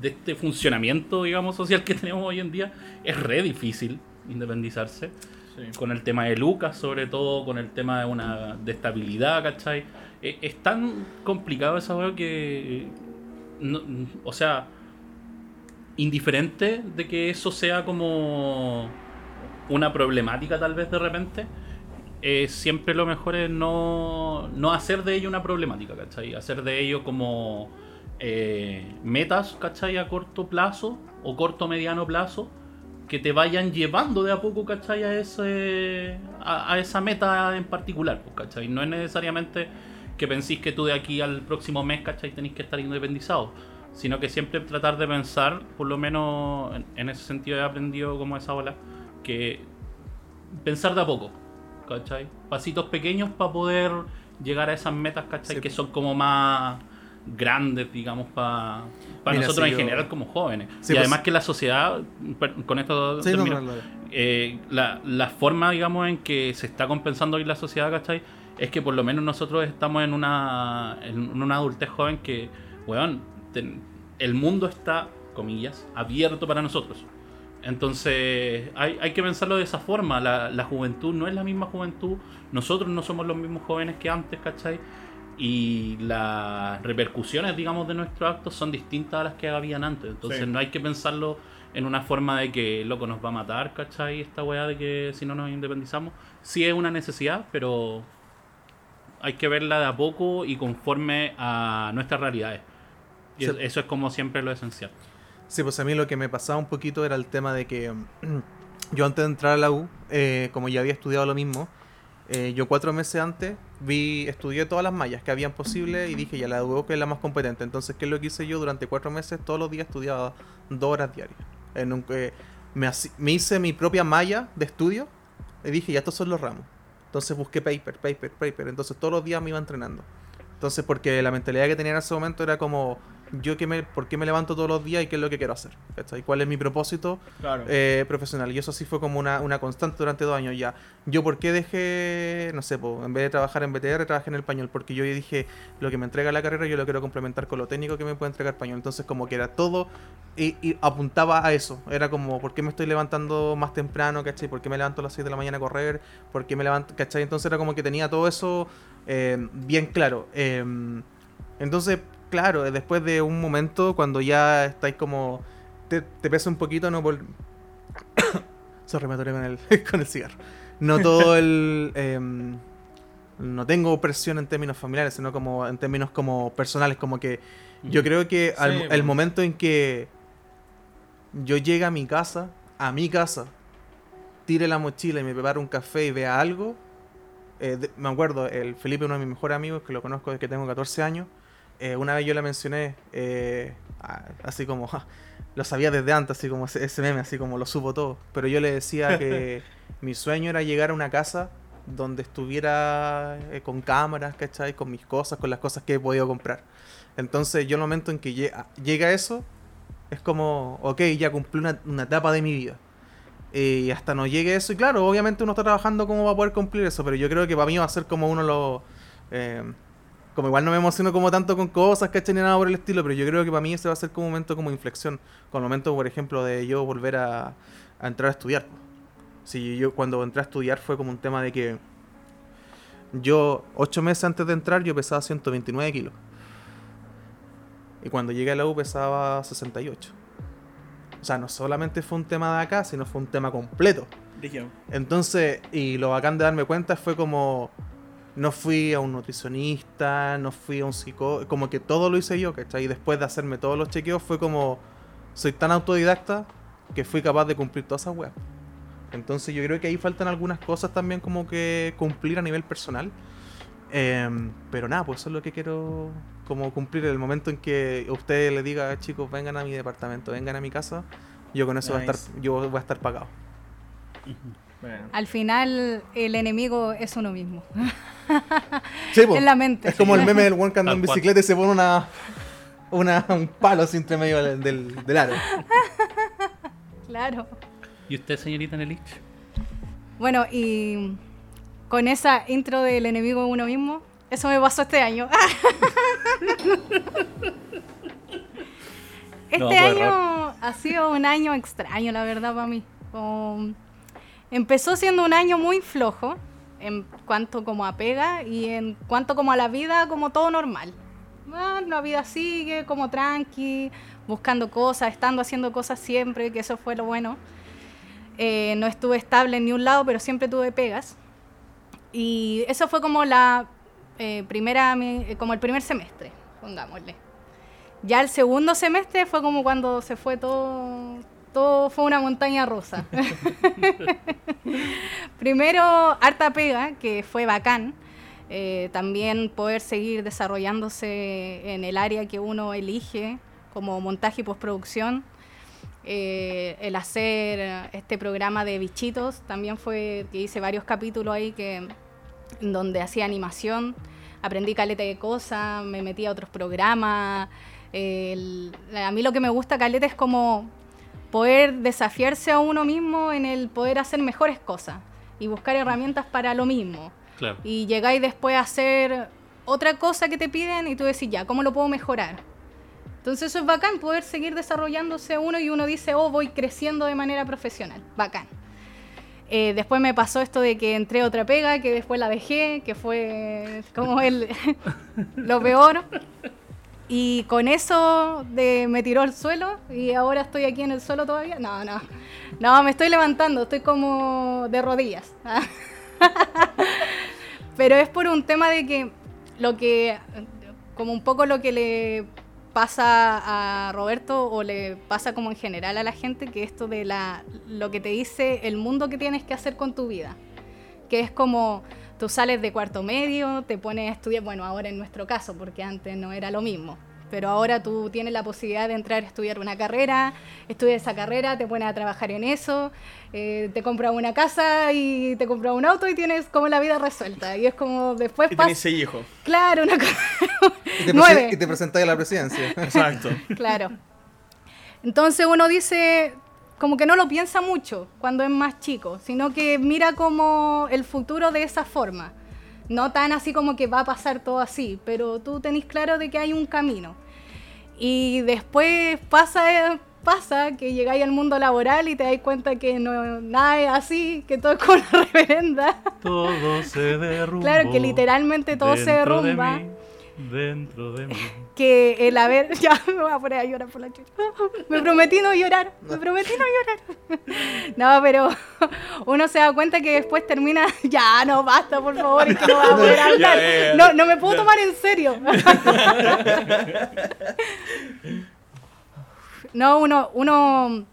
de este funcionamiento, digamos, social que tenemos hoy en día, es re difícil independizarse. Sí. Con el tema de Lucas, sobre todo, con el tema de una de estabilidad, ¿cachai? Eh, Es, tan complicado esa weá que. no- o sea, indiferente de que eso sea como una problemática, tal vez de repente eh, siempre lo mejor es no, no hacer de ello una problemática, ¿cachai? Hacer de ello como eh, metas, ¿cachai? A corto plazo o corto mediano plazo que te vayan llevando de a poco, ¿cachai? A, ese, a, a esa meta en particular, pues, ¿cachai? No es necesariamente que penséis que tú de aquí al próximo mes, ¿cachai? Tenéis que estar independizado, sino que siempre tratar de pensar, por lo menos en, en ese sentido he aprendido como esa ola, que pensar de a poco, ¿cachai? Pasitos pequeños para poder llegar a esas metas, ¿cachai? Sí. Que son como más grandes, digamos, para Mira, nosotros en yo- general como jóvenes. Sí, y pues- además que la sociedad, con esto Sí, no, termino, no, no, no. eh, la, la forma, digamos, en que se está compensando hoy la sociedad, ¿cachai? Es que por lo menos nosotros estamos en una, en una adultez joven que, weón, ten- el mundo está, comillas, abierto para nosotros. Entonces, hay, hay que pensarlo de esa forma. La, la juventud no es la misma juventud. Nosotros no somos los mismos jóvenes que antes, ¿cachai? Y las repercusiones, digamos, de nuestros actos son distintas a las que habían antes. Entonces, Sí. no hay que pensarlo en una forma de que, loco, nos va a matar, ¿cachai? Esta weá de que si no nos independizamos. Sí es una necesidad, pero hay que verla de a poco y conforme a nuestras realidades. Y Sí. es- eso es como siempre lo esencial. Sí, pues a mí lo que me pasaba un poquito era el tema de que yo antes de entrar a la U, eh, como ya había estudiado lo mismo, eh, yo cuatro meses antes vi, estudié todas las mallas que habían posible y dije, ya la U que es la más competente. Entonces, ¿qué es lo que hice yo? Durante cuatro meses, todos los días estudiaba dos horas diarias. En un- eh, me, me hice mi propia malla de estudio y dije, ya estos son los ramos. Entonces busqué paper, paper, paper. Entonces todos los días me iba entrenando. Entonces, porque la mentalidad que tenía en ese momento era como, yo que me, ¿por qué me levanto todos los días y qué es lo que quiero hacer? ¿Cachai? ¿Cuál es mi propósito Claro. eh, profesional? Y eso sí fue como una, una constante durante dos años ya. Yo, ¿por qué dejé, no sé, po, en vez de trabajar en BTR, trabajé en el español? Porque yo dije, lo que me entrega la carrera, yo lo quiero complementar con lo técnico que me puede entregar español. Entonces, como que era todo y, y apuntaba a eso. Era como, ¿por qué me estoy levantando más temprano? ¿Cachai? ¿Por qué me levanto a las 6 de la mañana a correr? ¿Por qué me levanto? ¿Cachai? Entonces era como que tenía todo eso eh, bien claro. Eh, entonces, claro, eh, después de un momento, cuando ya estáis como. Te, te pesa un poquito, no por. Sorry, me con el, con el cigarro. No todo el. em, no tengo presión en términos familiares, sino como en términos como personales, como que yo creo que al- Sí, el momento en que yo llegue a mi casa, a mi casa, tire la mochila y me prepare un café y vea algo, eh, de- me acuerdo, el Felipe, uno de mis mejores amigos, que lo conozco desde que tengo 14 años, eh, una vez yo le mencioné, eh, así como, ja, lo sabía desde antes, así como ese, meme, así como lo supo todo, pero yo le decía que mi sueño era llegar a una casa donde estuviera eh, con cámaras, ¿cachai? Con mis cosas, con las cosas que he podido comprar. Entonces yo el momento en que lle- a- llega eso, es como, ok, ya cumplí una, una etapa de mi vida. Eh, Y hasta no llegue eso, y claro, obviamente uno está trabajando cómo va a poder cumplir eso, pero yo creo que para mí va a ser como uno lo... eh, como igual no me emociono como tanto con cosas, ¿cachai? Ni nada por el estilo, pero yo creo que para mí ese va a ser como un momento como inflexión. Con el momento, por ejemplo, de yo volver a, a entrar a estudiar. Si yo cuando entré a estudiar fue como un tema de que yo, ocho meses antes de entrar, yo pesaba 129 kilos. Y cuando llegué a la U pesaba 68. O sea, no solamente fue un tema de acá, sino fue un tema completo. Entonces, y lo bacán de darme cuenta fue como no fui a un nutricionista, no fui a un psicólogo, como que todo lo hice yo, ¿cachai? Y después de hacerme todos los chequeos fue como soy tan autodidacta que fui capaz de cumplir todas esas weas. Entonces yo creo que ahí faltan algunas cosas también como que cumplir a nivel personal. Em, pero nada, pues eso es lo que quiero como cumplir el momento en que usted le diga, chicos, vengan a mi departamento, vengan a mi casa, yo con eso voy a Nice. estar, yo voy a estar pagado. Bueno. Al final, el enemigo es uno mismo. Sí, po. en la mente. Es como el meme del one que anda en bicicleta y se pone una, una un palo así entre medio del, del, del aro. Claro. ¿Y usted, señorita Nelich? Bueno, y con esa intro del enemigo es uno mismo, eso me pasó este año. este No, año ha sido un año extraño, la verdad, para mí. Empezó siendo un año muy flojo en cuanto como a pega y en cuanto como a la vida, como todo normal. Ah, la vida sigue como tranqui, buscando cosas, estando haciendo cosas siempre, que eso fue lo bueno. Eh, no estuve estable en ni un lado, pero siempre tuve pegas. Y eso fue como la eh, primera, eh, como el primer semestre, pongámosle. Ya el segundo semestre fue como cuando se fue todo, todo fue una montaña rusa. Primero, harta pega, que fue bacán. Eh, también poder seguir desarrollándose en el área que uno elige, como montaje y postproducción. Eh, el hacer este programa de bichitos también fue que hice varios capítulos ahí que donde hacía animación aprendí caleta de cosas, me metí a otros programas. a mí lo que me gusta caleta es como poder desafiarse a uno mismo en el poder hacer mejores cosas y buscar herramientas para lo mismo. Claro. Y llegáis después a hacer otra cosa que te piden y tú decís, ya, ¿cómo lo puedo mejorar? Entonces eso es bacán, poder seguir desarrollándose uno y uno dice, oh, voy creciendo de manera profesional. Bacán. Eh, después me pasó esto de que entré a otra pega, que después la dejé, que fue como el, lo peor. Y con eso de, me tiró al suelo y ahora estoy aquí en el suelo todavía. No, no. No, me estoy levantando, estoy como de rodillas. Pero es por un tema de que lo que, como un poco lo que le pasa a Roberto o le pasa como en general a la gente, que esto de la, lo que te dice el mundo que tienes que hacer con tu vida. Que es como tú sales de cuarto medio, te pones a estudiar, bueno, ahora en nuestro caso, porque antes no era lo mismo. Pero ahora tú tienes la posibilidad de entrar a estudiar una carrera, estudias esa carrera, te pones a trabajar en eso, eh, te compras una casa y te compras un auto y tienes como la vida resuelta. Y es como después Y pasa... tenés seis hijos. Claro, una cosa... Y te, Nueve. y te presentáis a la presidencia. Exacto. Claro. Entonces uno dice, como que no lo piensa mucho cuando es más chico, sino que mira como el futuro de esa forma. No tan así como que va a pasar todo así, pero tú tenés claro de que hay un camino. Y después pasa, pasa que llegáis al mundo laboral y te das cuenta que no, nada es así, que todo es con la reverenda. Todo se derrumba. Claro, que literalmente todo se de derrumba. Dentro de mí. que el haber. Ya me voy a poner a llorar por la chucha. Me prometí no llorar. Me prometí no llorar. No, pero uno se da cuenta que después termina. Ya, no basta, por favor, es que no voy a poder hablar. Ya, ya, ya. No, no me puedo tomar en serio. No, uno, uno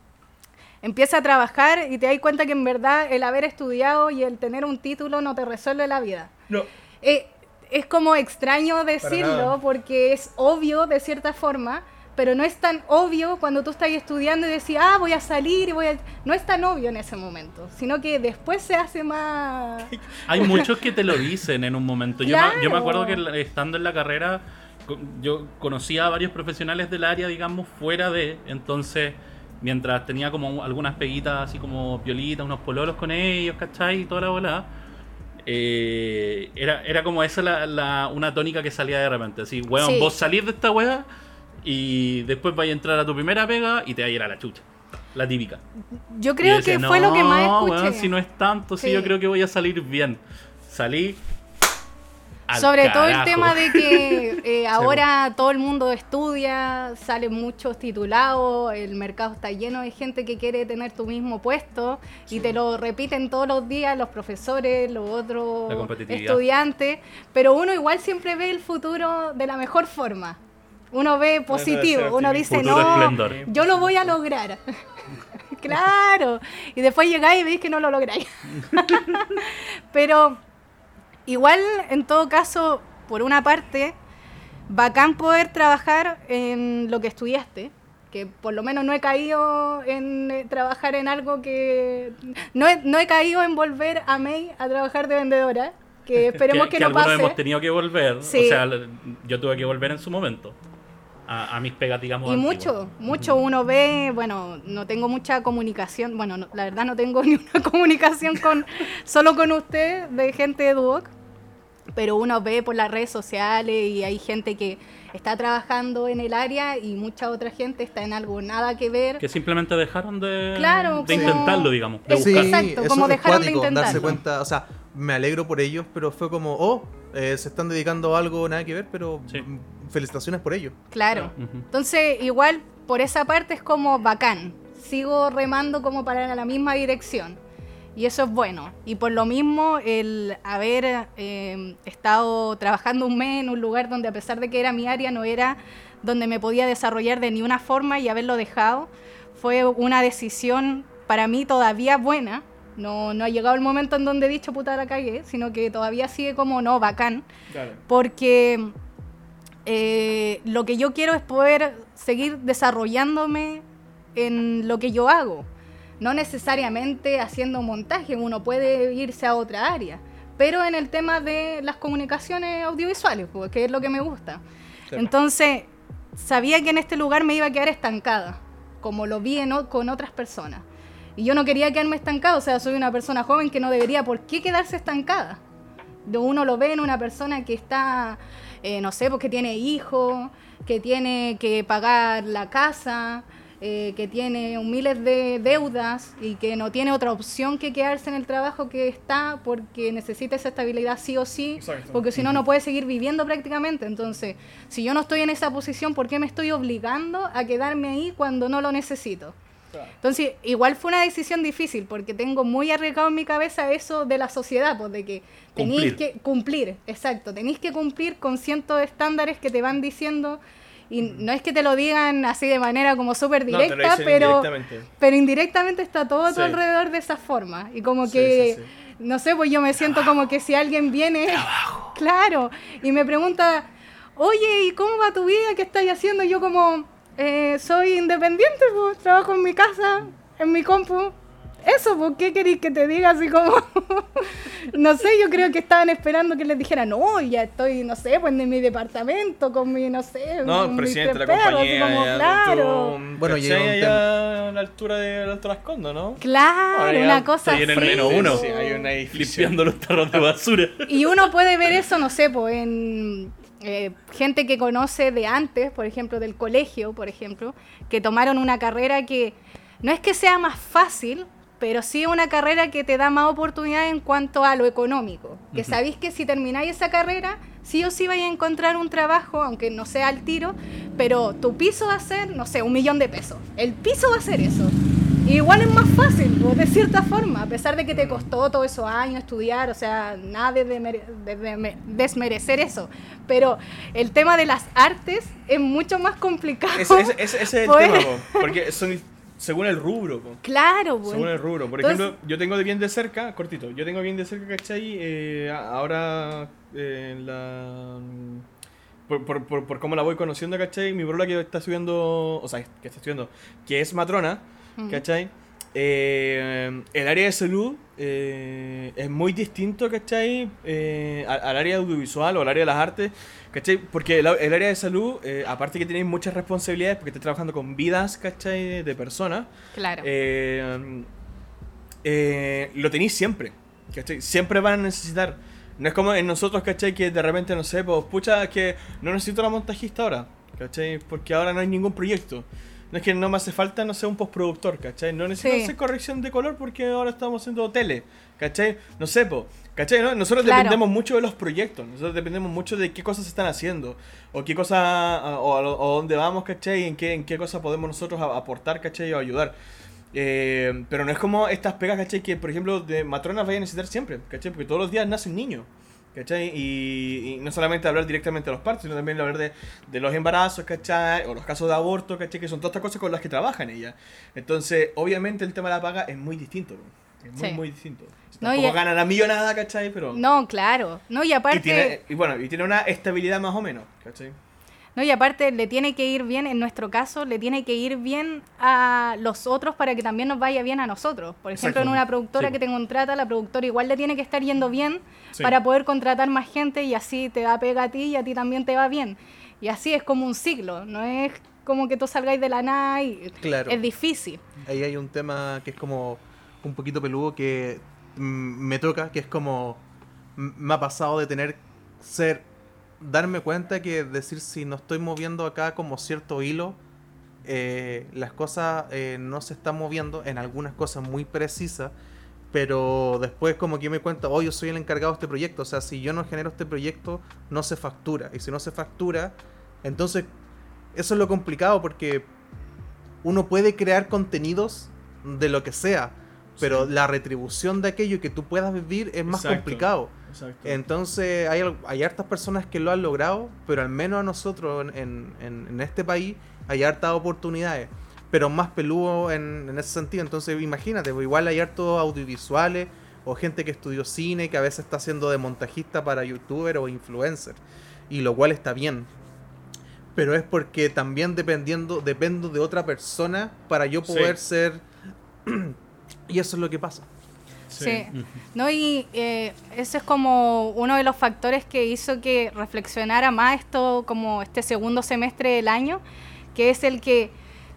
empieza a trabajar y te das cuenta que en verdad el haber estudiado y el tener un título no te resuelve la vida. No. Eh, es como extraño decirlo porque es obvio de cierta forma, pero no es tan obvio cuando tú estás estudiando y decís, ah, voy a salir y voy a... No es tan obvio en ese momento, sino que después se hace más... Hay muchos que te lo dicen en un momento. Yo, me, yo me Claro. acuerdo que estando en la carrera, yo conocía a varios profesionales del área, digamos, fuera de. Entonces, mientras tenía como algunas peguitas, así como piolitas, unos pololos con ellos, ¿cachai? Y toda la bola. Eh, era, era como esa la, la- una tónica que salía de repente. Así, weón, Sí. vos salís de esta weá y después vais a entrar a tu primera pega y te vas a ir a la chucha. La típica. Yo creo decía, que fue lo que más "No, escuché. weón, si no es tanto, sí. Sí. yo creo que voy a salir bien. Salí. Al Sobre todo el tema de que eh, ahora todo el mundo estudia, salen muchos titulados, el mercado está lleno de gente que quiere tener tu mismo puesto y te lo repiten todos los días los profesores, los otros estudiantes, pero uno igual siempre ve el futuro de la mejor forma. Uno ve positivo, uno dice, no, esplendor. yo lo voy a lograr. claro. Y después llegáis y veis que no lo lográis. Pero igual, en todo caso, por una parte, bacán poder trabajar en lo que estudiaste. Que por lo menos no he caído en eh, trabajar en algo que. No he, no he caído en volver a May a trabajar de vendedora. Que esperemos que, no algunos pase. hemos tenido que volver. Sí. O sea, yo tuve que volver en su momento. A, a mis pegas, digamos. Y antiguas. mucho, mucho uno ve, bueno, no tengo mucha comunicación, bueno, no- la verdad no tengo ni una comunicación con solo con usted, de gente de Duoc, pero uno ve por las redes sociales y hay gente que está trabajando en el área y mucha otra gente está en algo nada que ver. Que simplemente dejaron de, Claro, de como- intentarlo, digamos. De Es- buscar. exacto, eso como es dejaron de cuático, darse intentarlo. cuenta, o sea, me alegro por ellos, pero fue como, oh, eh, se están dedicando a algo nada que ver, pero Sí. Felicitaciones por ello. Claro. Ujú. Entonces, igual, por esa parte es como bacán. Sigo remando como para la misma dirección. Y eso es bueno. Y por lo mismo, el haber eh, estado trabajando un mes en un lugar donde a pesar de que era mi área, no era donde me podía desarrollar de ninguna forma y haberlo dejado, fue una decisión para mí todavía buena. No, no ha llegado el momento en donde he dicho puta la cagué, sino que todavía sigue como no, bacán Claro. porque eh, lo que yo quiero es poder seguir desarrollándome en lo que yo hago. No necesariamente haciendo montaje, uno puede irse a otra área, pero en el tema de las comunicaciones audiovisuales, pues, que es lo que me gusta. Entonces, sabía que en este lugar me iba a quedar estancada, como lo vi en con otras personas. Y yo no quería quedarme estancada, o sea, soy una persona joven que no debería por qué quedarse estancada. Uno lo ve en una persona que está, eh, no sé, porque tiene hijos, que tiene que pagar la casa, eh, que tiene miles de deudas y que no tiene otra opción que quedarse en el trabajo que está porque necesita esa estabilidad sí o sí, porque si no, no puede seguir viviendo prácticamente. Entonces, si yo no estoy en esa posición, ¿por qué me estoy obligando a quedarme ahí cuando no lo necesito? Entonces, igual fue una decisión difícil porque tengo muy arriesgado en mi cabeza eso de la sociedad, pues de que tenéis que cumplir, exacto, tenéis que cumplir con cientos de estándares que te van diciendo y no es que te lo digan así de manera como súper directa, pero, indirectamente. pero indirectamente está todo a tu alrededor de esa forma. Y como que, no sé, pues yo me siento como que si alguien viene, claro, y me pregunta, oye, ¿y cómo va tu vida? ¿Qué estás haciendo? Y yo como, eh, soy independiente, pues trabajo en mi casa, en mi compu, eso, ¿por qué queréis que te diga así como.? no sé, yo creo que estaban esperando que les dijera, no, ya estoy, no sé, pues en mi departamento, con mi, no sé. No, presidente de la compañía. como, claro. bueno, llega ya a la altura de Alto Las Condas, ¿no? Claro, una cosa así. en el menos uno. Sí, hay una limpiando los tarros de basura. Y uno puede ver eso, no sé, pues en. Eh, gente que conoce de antes, por ejemplo, del colegio, por ejemplo, que tomaron una carrera que no es que sea más fácil, pero sí una carrera que te da más oportunidad en cuanto a lo económico. Que sabéis que si termináis esa carrera, sí o sí vais a encontrar un trabajo, aunque no sea al tiro, pero tu piso va a ser, no sé, un millón de pesos. El piso va a ser eso. Igual es más fácil, de cierta forma, a pesar de que te costó todos esos años estudiar, o sea, nada de, desmerecer eso. Pero el tema de las artes es mucho más complicado. Ese, es el pues tema, porque son según el rubro. Claro, pues. Según el rubro. Por ejemplo, yo tengo de bien de cerca, cortito, yo tengo bien de cerca, ¿cachai? Eh, ahora eh, la... Por, por, por, cómo la voy conociendo, ¿cachai? Mi brola que está estudiando, o sea, que está estudiando, que es matrona, ¿cachai? Eh, el área de salud eh, es muy distinto, ¿cachai? Eh, al, área audiovisual o al área de las artes, ¿cachai? Porque el, área de salud, aparte que tenéis muchas responsabilidades, porque estás trabajando con vidas, ¿cachai? De personas. Claro. lo tenéis siempre, ¿cachai? Siempre van a necesitar. No es como en nosotros, ¿cachai? Que de repente, no sé, pues, pucha, que no necesito una montajista ahora, ¿cachai? Porque ahora no hay ningún proyecto. No es que no me hace falta, no sé, un postproductor, ¿cachai? No necesito hacer corrección de color porque ahora estamos haciendo tele, ¿cachai? No sé, po, ¿cachai? ¿No? Nosotros dependemos mucho de los proyectos, nosotros dependemos mucho de qué cosas se están haciendo, o qué cosa, o, o, dónde vamos, ¿cachai? En qué, en qué cosa podemos nosotros aportar, ¿cachai? O ayudar. Eh, pero no es como estas pegas, ¿cachai? Que, por ejemplo, de matronas vayan a necesitar siempre, ¿cachai? Porque todos los días nacen niños. ¿Cachai? Y, no solamente hablar directamente de los partos, sino también hablar de, de, los embarazos, ¿cachai? O los casos de aborto, ¿cachai? Que son todas estas cosas con las que trabajan ella. Entonces, obviamente el tema de la paga es muy distinto, Es muy, muy distinto. No, Tampoco ganan a millonada, ¿cachai? Pero... No, claro. No, y aparte... Y, tiene, y bueno, y tiene una estabilidad más o menos, ¿cachai? No, y aparte le tiene que ir bien, en nuestro caso, le tiene que ir bien a los otros para que también nos vaya bien a nosotros. Por ejemplo, en una productora que te contrata, la productora igual le tiene que estar yendo bien para poder contratar más gente y así te da pega a ti y a ti también te va bien. Y así es como un ciclo, no es como que tú salgáis de la nada y claro. es difícil. Ahí hay un tema que es como un poquito peludo que me toca, que es como me ha pasado de tener ser darme cuenta que decir si no estoy moviendo acá como cierto hilo, eh, las cosas eh, no se están moviendo en algunas cosas muy precisas, pero después como que me cuenta, oh, yo soy el encargado de este proyecto, o sea, si yo no genero este proyecto, no se factura, y si no se factura, entonces eso es lo complicado porque uno puede crear contenidos de lo que sea, pero la retribución de aquello que tú puedas vivir es más complicado. Entonces hay, hay hartas personas que lo han logrado, pero al menos a nosotros en, en, este país hay hartas oportunidades, pero más peludo en, en ese sentido. Entonces imagínate, pues, igual hay hartos audiovisuales o gente que estudió cine que a veces está haciendo de montajista para youtuber o influencer, y lo cual está bien. Pero es porque también dependiendo, dependo de otra persona para yo poder ser... y eso es lo que pasa. Sí. No, y eh, ese es como uno de los factores que hizo que reflexionara más esto como este segundo semestre del año, que es el que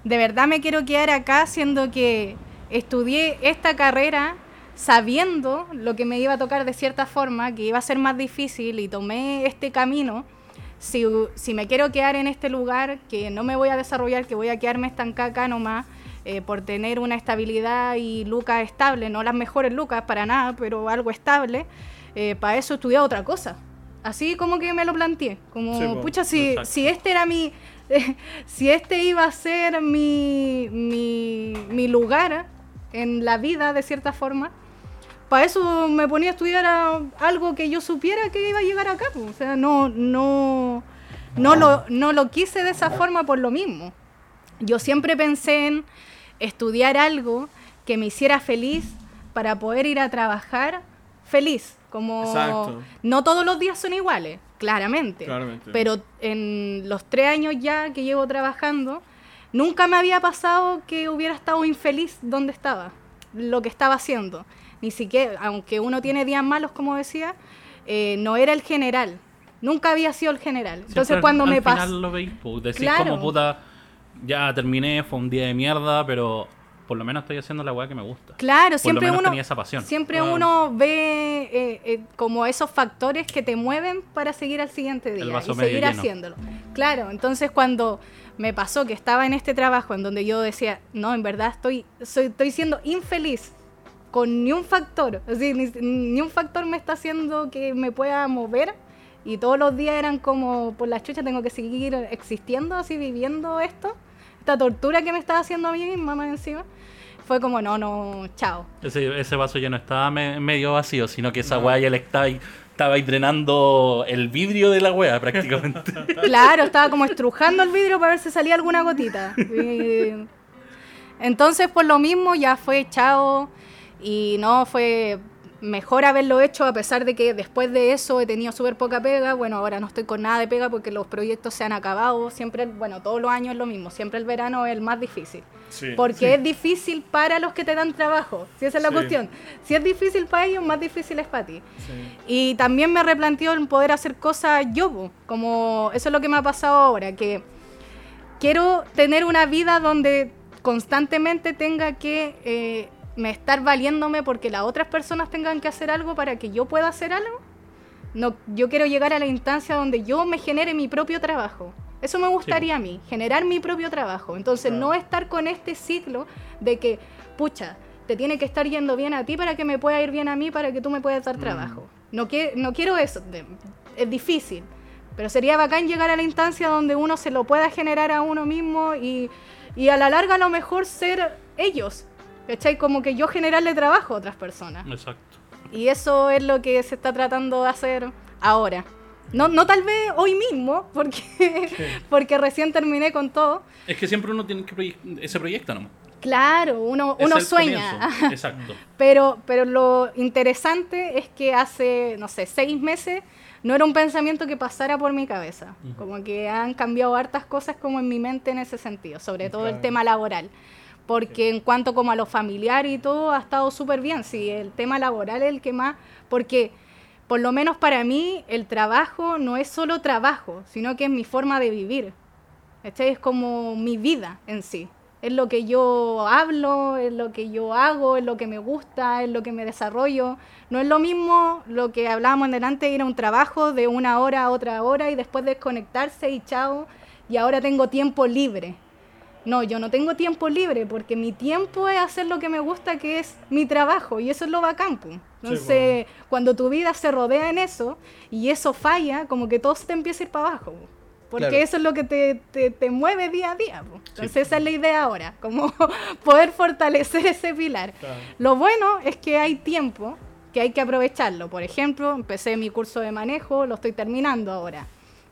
de verdad me quiero quedar acá, siendo que estudié esta carrera sabiendo lo que me iba a tocar de cierta forma, que iba a ser más difícil y tomé este camino. Si, si me quiero quedar en este lugar, que no me voy a desarrollar, que voy a quedarme estancada acá nomás, eh, por tener una estabilidad y lucas estable, no las mejores lucas para nada, pero algo estable, eh, para eso estudié otra cosa. Así como que me lo planteé, como, Sí, pucha, si, si este era mi, si este iba a ser mi, mi, mi lugar en la vida de cierta forma, para eso me ponía a estudiar a- algo que yo supiera que iba a llegar acá. po. O sea, no, no, no, lo, no lo quise de esa forma por lo mismo. Yo siempre pensé en estudiar algo que me hiciera feliz para poder ir a trabajar feliz. Como Exacto. no todos los días son iguales, claramente. Claramente. Pero en los tres años ya que llevo trabajando, nunca me había pasado que hubiera estado infeliz donde estaba, lo que estaba haciendo. Ni siquiera, aunque uno tiene días malos, como decía, eh, no era el general. Nunca había sido el general. Entonces cuando al me pasó... lo veis, pues, decís Claro. como puta, ya terminé, fue un día de mierda, pero por lo menos estoy haciendo la weá que me gusta. Claro, Por siempre lo menos uno, tenía esa pasión. siempre Ah. uno ve eh, eh, como esos factores que te mueven para seguir al siguiente día vaso y medio seguir lleno. haciéndolo. Claro, entonces cuando me pasó que estaba en este trabajo en donde yo decía, no, en verdad estoy, soy, estoy siendo infeliz con ni un factor, así, ni, ni un factor me está haciendo que me pueda mover y todos los días eran como, por la chucha tengo que seguir existiendo, así viviendo esto, esta tortura que me estaba haciendo a mí misma más encima, fue como, no, no, chao. Ese, ese vaso ya no estaba me- medio vacío, sino que esa weá ya le estaba, ahí- estaba ahí drenando el vidrio de la weá prácticamente. Claro, estaba como estrujando el vidrio para ver si salía alguna gotita. Y- Entonces, por lo mismo, ya fue chao. Y no, fue mejor haberlo hecho a pesar de que después de eso he tenido súper poca pega. Bueno, ahora no estoy con nada de pega porque los proyectos se han acabado. Siempre, bueno, todos los años es lo mismo. Siempre el verano es el más difícil. Sí. Porque es difícil para los que te dan trabajo. Si esa es la Sí. cuestión. Si es difícil para ellos, más difícil es para ti. Y también me replanteó el poder hacer cosas yo, como eso es lo que me ha pasado ahora, que quiero tener una vida donde constantemente tenga que eh, me estar valiéndome porque las otras personas tengan que hacer algo para que yo pueda hacer algo. No, yo quiero llegar a la instancia donde yo me genere mi propio trabajo. Eso me gustaría a mí, generar mi propio trabajo. Entonces, no estar con este ciclo de que, pucha, te tiene que estar yendo bien a ti para que me pueda ir bien a mí, para que tú me puedas dar trabajo. No, que, no quiero eso, es difícil. Pero sería bacán llegar a la instancia donde uno se lo pueda generar a uno mismo y, y a la larga a lo mejor ser ellos. ¿Cachai? Como que yo generarle trabajo a otras personas. Exacto. Y eso es lo que se está tratando de hacer ahora. No, no tal vez hoy mismo, porque, porque recién terminé con todo. Es que siempre uno tiene que proye- ese proyecto nomás. Claro, uno, Es uno sueña. comienzo. Exacto. Pero, pero lo interesante es que hace, no sé, seis meses no era un pensamiento que pasara por mi cabeza. Como que han cambiado hartas cosas como en mi mente en ese sentido, sobre todo el tema laboral. Porque en cuanto como a lo familiar y todo, ha estado súper bien. Sí, el tema laboral es el que más... Porque, por lo menos para mí, el trabajo no es solo trabajo, sino que es mi forma de vivir. ¿Cachai? Es como mi vida en sí. Es lo que yo hablo, es lo que yo hago, es lo que me gusta, es lo que me desarrollo. No es lo mismo lo que hablábamos en delante, ir a un trabajo de una hora a otra hora y después desconectarse y chao. Y ahora tengo tiempo libre. No, yo no tengo tiempo libre porque mi tiempo es hacer lo que me gusta, que es mi trabajo, y eso es lo bacán. Entonces, cuando tu vida se rodea en eso y eso falla, como que todo se te empieza a ir para abajo. po. Porque Claro. eso es lo que te, te- te mueve día a día. Entonces, esa es la idea ahora, como poder fortalecer ese pilar. Lo bueno es que hay tiempo que hay que aprovecharlo. Por ejemplo, empecé mi curso de manejo, lo estoy terminando ahora.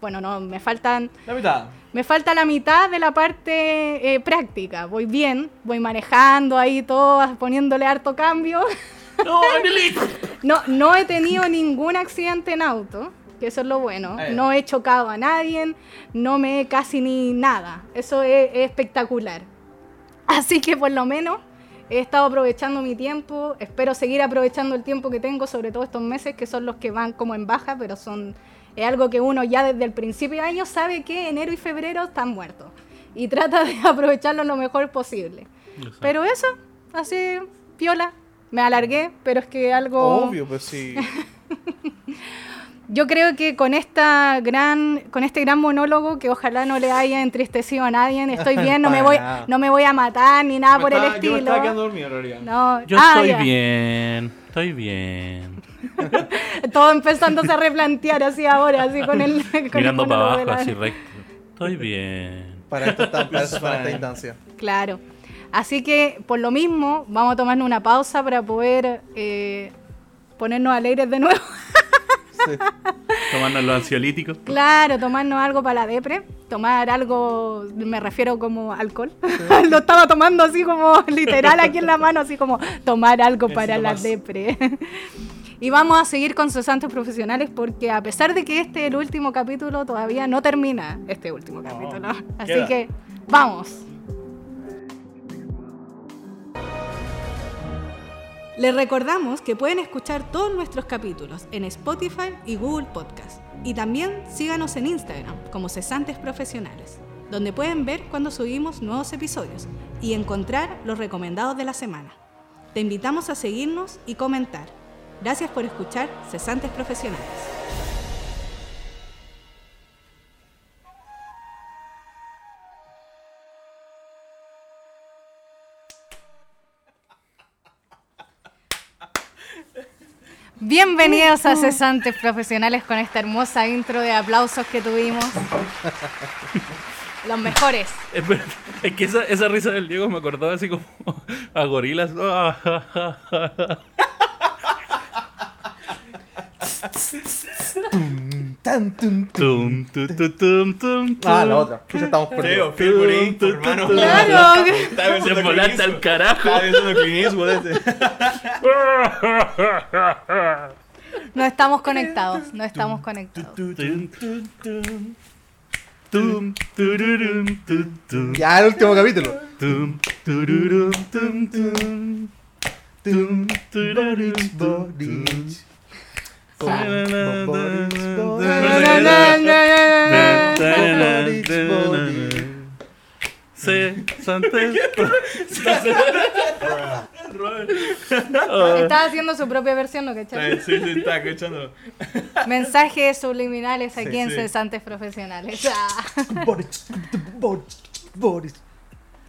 Bueno, no, me faltan La mitad. me falta la mitad de la parte eh, práctica. Voy bien, voy manejando ahí todo, poniéndole harto cambio. ¡No! No, no he tenido ningún accidente en auto, que eso es lo bueno. Ya. No he chocado a nadie, no me he casi ni nada. Eso es, es espectacular. Así que por lo menos he estado aprovechando mi tiempo, espero seguir aprovechando el tiempo que tengo, sobre todo estos meses que son los que van como en baja, pero son es algo que uno ya desde el principio de año sabe que enero y febrero están muertos y trata de aprovecharlo lo mejor posible. Exacto. Pero eso, así, piola, me alargué, pero es que algo... Obvio, pues sí. Yo creo que con esta gran, con este gran monólogo que ojalá no le haya entristecido a nadie, estoy bien, no me voy, nada. no me voy a matar ni nada Me por el estaba- Yo me estaba estilo. quedando dormido en realidad. No, Yo ah, estoy ya. bien, estoy bien. Todo empezándose a replantear así ahora, así con el con el Mirando para monólogo de abajo, la- así recto. Estoy bien. Para esto está, para, It's para esta instancia. Claro. Así que por lo mismo vamos a tomarnos una pausa para poder eh, ponernos alegres de nuevo. Sí. Tomando los ansiolíticos. Claro, tomarnos algo para la depre, tomar algo, me refiero como alcohol. Lo estaba tomando así como literal aquí en la mano, así como tomar algo para la más. depre. Y vamos a seguir con cesantes profesionales porque a pesar de que este es el último capítulo, todavía no termina este último capítulo. Así queda. que vamos. Les recordamos que pueden escuchar todos nuestros capítulos en Spotify y Google Podcast. Y también síganos en Instagram como Cesantes Profesionales, donde pueden ver cuando subimos nuevos episodios y encontrar los recomendados de la semana. Te invitamos a seguirnos y comentar. Gracias por escuchar Cesantes Profesionales. Bienvenidos a Cesantes Profesionales con esta hermosa intro de aplausos que tuvimos. Los mejores. Es que esa, esa risa del Diego me acordó así como a gorilas. Tum, tu, tu, tum, tum, Ah, la otra. Pues estamos perdidos. Phil Green, tu hermano. Claro. Clint al carajo. No estamos conectados, no estamos conectados. Tum, tum, tum. Tum, tururum, tum, tum. Ya, el último capítulo. Estaba haciendo su propia versión, ¿no cachai? Sí, sí, estaba escuchando. Mensajes subliminales aquí Sí, en sí. Cesantes Profesionales. Boris, Boris, Boris.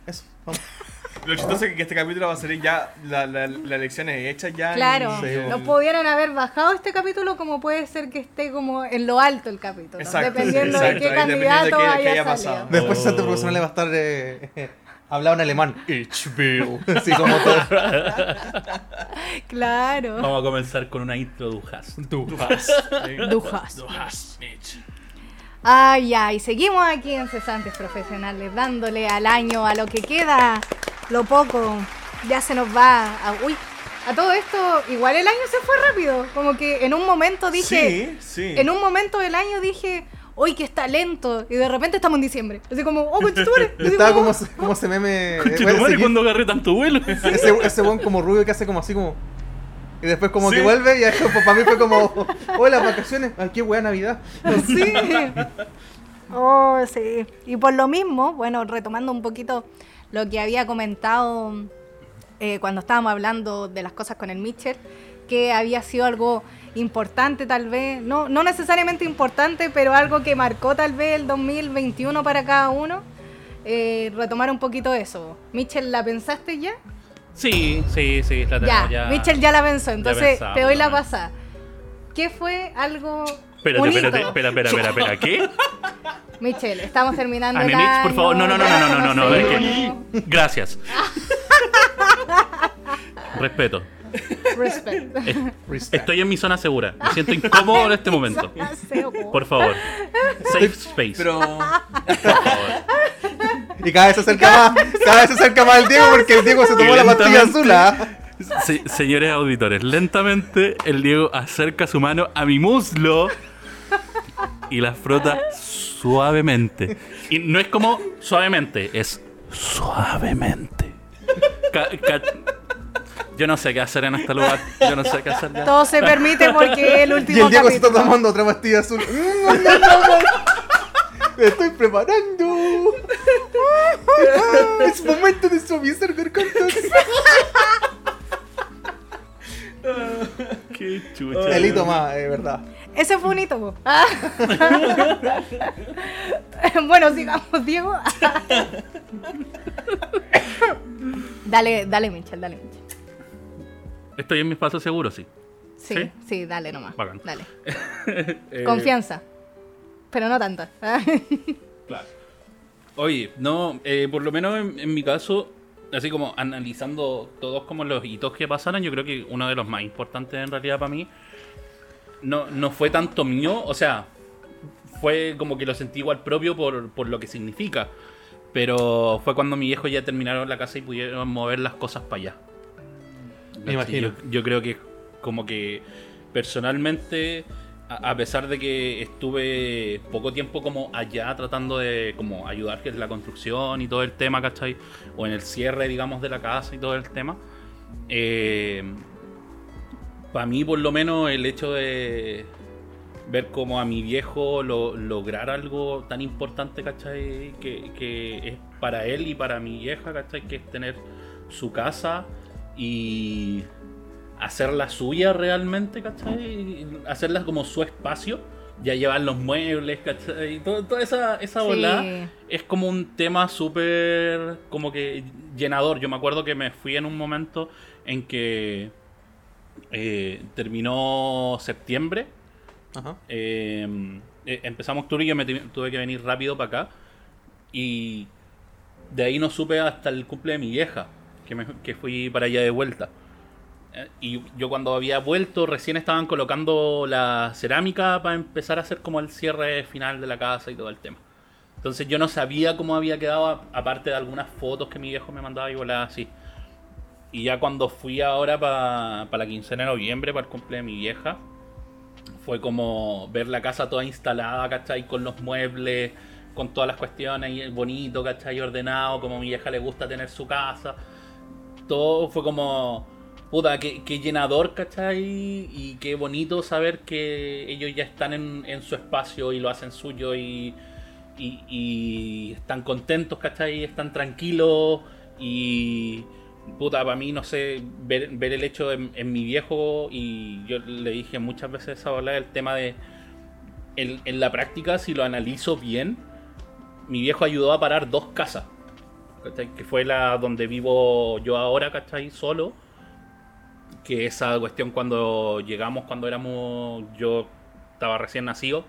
Eso, vamos. Lo chistoso es que este capítulo va a salir ya la, la, la elección es hecha ya. Claro, Sí, no pudieron haber bajado este capítulo como puede ser que esté como en lo alto el capítulo, Exacto, dependiendo exacto, de qué dependiendo de candidato qué- haya pasado. Después Oh. Santo Profesional va a estar eh, hablado en alemán. Ich will. Así como todo. Claro. Vamos a comenzar con una intro du hast. Du hast. Du. Ay, ay, seguimos aquí en Cesantes Profesionales, dándole al año, a lo que queda, lo poco, ya se nos va. a- uy, a todo esto, igual el año se fue rápido. Como que en un momento dije, Sí, sí. en un momento del año dije, uy, que está lento. Y de repente estamos en diciembre. Así como, oh, conchetumare. Estaba como, como ese meme. eh, Conche tu bueno, madre, ese cuando agarré tanto vuelo. Ese, ese buen como rubio que hace como así como. Y después como Sí. que vuelve y eso para mí fue como. Hola, vacaciones. Ay, qué buena Navidad. Sí. Oh, sí. Y por lo mismo, bueno, retomando un poquito lo que había comentado eh, cuando estábamos hablando de las cosas con el Mitchell, que había sido algo importante tal vez, no, no necesariamente importante, pero algo que marcó tal vez el 2021 para cada uno. eh, retomar un poquito eso. Mitchell, ¿la pensaste ya? Sí, sí, sí, la Ya, tenemos ya. Mitchell ya la pensó, entonces pensamos, te doy la pasada. ¿Qué fue algo... Espérate, un espérate, hito? espera, espera, espera, espera, ¿qué? Michelle, estamos terminando el Anemix, por año, favor. No, no, no, no, no, no, no, es que-. Gracias. Respeto. Respect. Es- Respect. Estoy en mi zona segura. Me siento incómodo en este momento. Por favor. Safe space. Pero. Por favor. Y cada vez se acerca más. Cada vez se acerca más el Diego porque el Diego se tomó la pastilla azul. ¿ah? Se- señores auditores, lentamente el Diego acerca su mano a mi muslo y la frota suavemente. Y no es como suavemente, es suavemente. Ca- ca- Yo no sé qué hacer en este lugar. Yo no sé qué hacer ya. Todo se permite porque el Y último el Diego se está tomando otra pastilla azul. Me estoy preparando. Es momento de suavizar gargantas. Qué chucha. El hito más, es verdad. Ese fue un hito. Ah. bueno, sigamos, Diego. dale, dale, Michel, dale, Michel. Estoy en mi espacio seguro, sí. Sí, ¿Sí? sí, dale nomás. Bacán. Dale. Eh, Confianza. Pero no tanta. Claro. Oye, no, eh, por lo menos en, en mi caso, así como analizando todos como los hitos que pasaron, yo creo que uno de los más importantes en realidad para mí no, no fue tanto mío, o sea, fue como que lo sentí igual propio por, por lo que significa. Pero fue cuando mi viejo ya terminaron la casa y pudieron mover las cosas para allá. Me imagino. Yo, yo creo que como que personalmente, a, pesar de que estuve poco tiempo como allá tratando de como ayudar en la construcción y todo el tema, ¿cachai? O en el cierre, digamos, de la casa y todo el tema. para mí, por lo menos, el hecho de ver como a mi viejo lo- lograr algo tan importante, ¿cachai? Que, que es para él y para mi vieja, ¿cachai? Que es tener su casa y hacerla suya realmente, ¿cachai? Hacerla como su espacio, ya llevar los muebles, ¿cachai? Todo- toda esa, esa Sí. es como un tema súper como que llenador. Yo me acuerdo que me fui en un momento en que eh, terminó septiembre Ajá. eh, eh, empezamos octubre y yo me tu- tuve que venir rápido para acá. Y de ahí no supe hasta el cumple de mi vieja, que, me- que fui para allá de vuelta. Y yo cuando había vuelto, recién estaban colocando la cerámica para empezar a hacer como el cierre final de la casa y todo el tema. Entonces yo no sabía cómo había quedado, aparte de algunas fotos que mi viejo me mandaba y volaba así. Y ya cuando fui ahora para la quincena de noviembre, para el cumple de mi vieja, fue como ver la casa toda instalada, ¿cachai? Con los muebles, con todas las cuestiones, y bonito, ¿cachai? Ordenado, como mi vieja le gusta tener su casa. Todo fue como, puta, qué, llenador, ¿cachai? Y qué bonito saber que ellos ya están en, su espacio y lo hacen suyo y, y, están contentos, ¿cachai? Están tranquilos y puta, para mí, no sé, ver, el hecho en, en mi viejo y yo le dije muchas veces a hablar el tema de, en, en la práctica, si lo analizo bien, mi viejo ayudó a parar dos casas, ¿cachai? que fue la donde vivo yo ahora, ¿cachai? Solo, que esa cuestión cuando llegamos, cuando éramos, yo estaba recién nacido,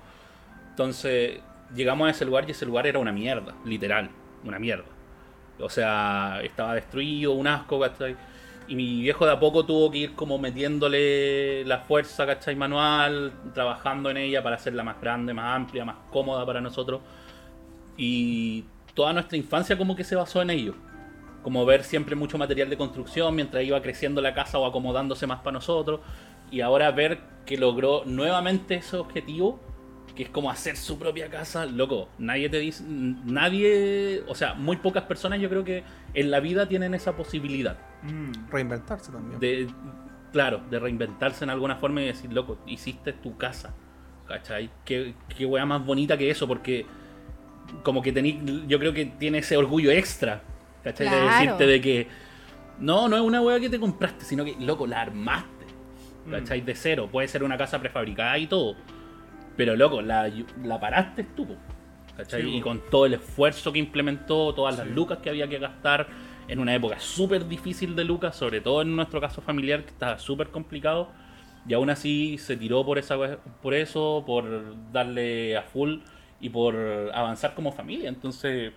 entonces llegamos a ese lugar y ese lugar era una mierda, literal, una mierda. O sea, estaba destruido, un asco, ¿cachai? Y mi viejo de a poco tuvo que ir como metiéndole la fuerza, ¿cachai? Manual, trabajando en ella para hacerla más grande, más amplia, más cómoda para nosotros. Y toda nuestra infancia como que se basó en ello. Como ver siempre mucho material de construcción mientras iba creciendo la casa o acomodándose más para nosotros. Y ahora ver que logró nuevamente ese objetivo que es como hacer su propia casa, loco, nadie te dice, nadie, o sea, muy pocas personas yo creo que en la vida tienen esa posibilidad Reinventarse también. de, claro, de reinventarse en alguna forma y decir, loco, hiciste tu casa, ¿cachai? Qué, qué wea más bonita que eso, porque como que tení, yo creo que tiene ese orgullo extra, ¿cachai? De decirte de que, no, no es una wea que te compraste, sino que, loco, la armaste, ¿cachai? De cero, puede ser una casa prefabricada y todo. Pero loco, la, la paraste tú, ¿cachai? Sí, y con todo el esfuerzo que implementó, todas las lucas que había que gastar en una época súper difícil de lucas, sobre todo en nuestro caso familiar, que estaba súper complicado. Y aún así se tiró por, esa, por eso, por darle a full y por avanzar como familia. Entonces,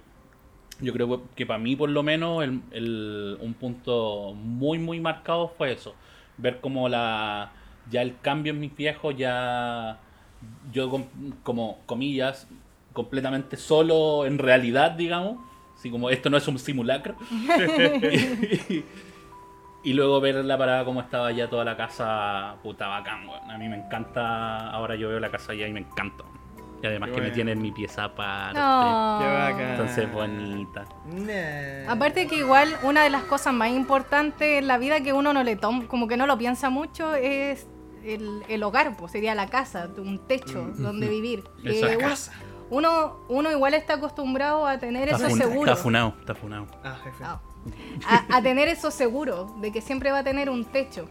yo creo que para mí, por lo menos, el- el- un punto muy, muy marcado fue eso. Ver como la ya el cambio en mis viejos, ya yo, com- como comillas, completamente solo en realidad, digamos. Así como esto no es un simulacro. y luego ver la parada como estaba ya toda la casa, puta bacán. A mí me encanta, ahora yo veo la casa allá y me encanta. Y además Qué que me bueno. tiene en mi pieza aparte. No. Qué bacán. Entonces, bonita. Nah. Aparte que igual una de las cosas más importantes en la vida que uno no le toma, como que no lo piensa mucho, es el, el hogar, pues sería la casa, un techo donde vivir. Esa uno- casa. Uno, uno igual está acostumbrado a tener Está eso fun- seguro. Está funado, está funado. Ah, jefe. Ah. A, a tener eso seguro, de que siempre va a tener un techo.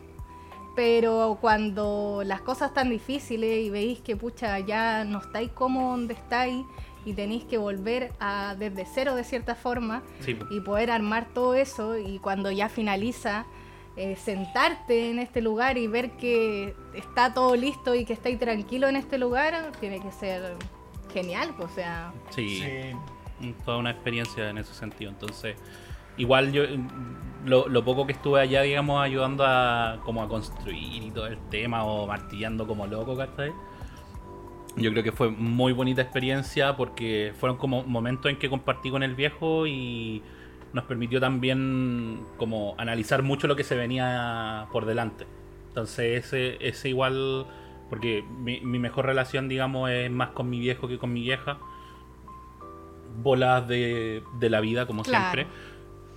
Pero cuando las cosas están difíciles y veis que pucha ya no estáis como donde estáis y tenéis que volver a desde cero de cierta forma Sí, y poder armar todo eso y cuando ya finaliza eh, sentarte en este lugar y ver que está todo listo y que estáis tranquilo en este lugar tiene que ser genial, pues, o sea, sí. Sí. toda una experiencia en ese sentido. Entonces, igual yo mm, lo, poco que estuve allá, digamos, ayudando a como a construir y todo el tema o martillando como loco, ¿cachai? Yo creo que fue muy bonita experiencia porque fueron como momentos en que compartí con el viejo y nos permitió también como analizar mucho lo que se venía por delante. Entonces ese, ese igual, porque mi, mi mejor relación, digamos, es más con mi viejo que con mi vieja bolas de, de la vida, como siempre.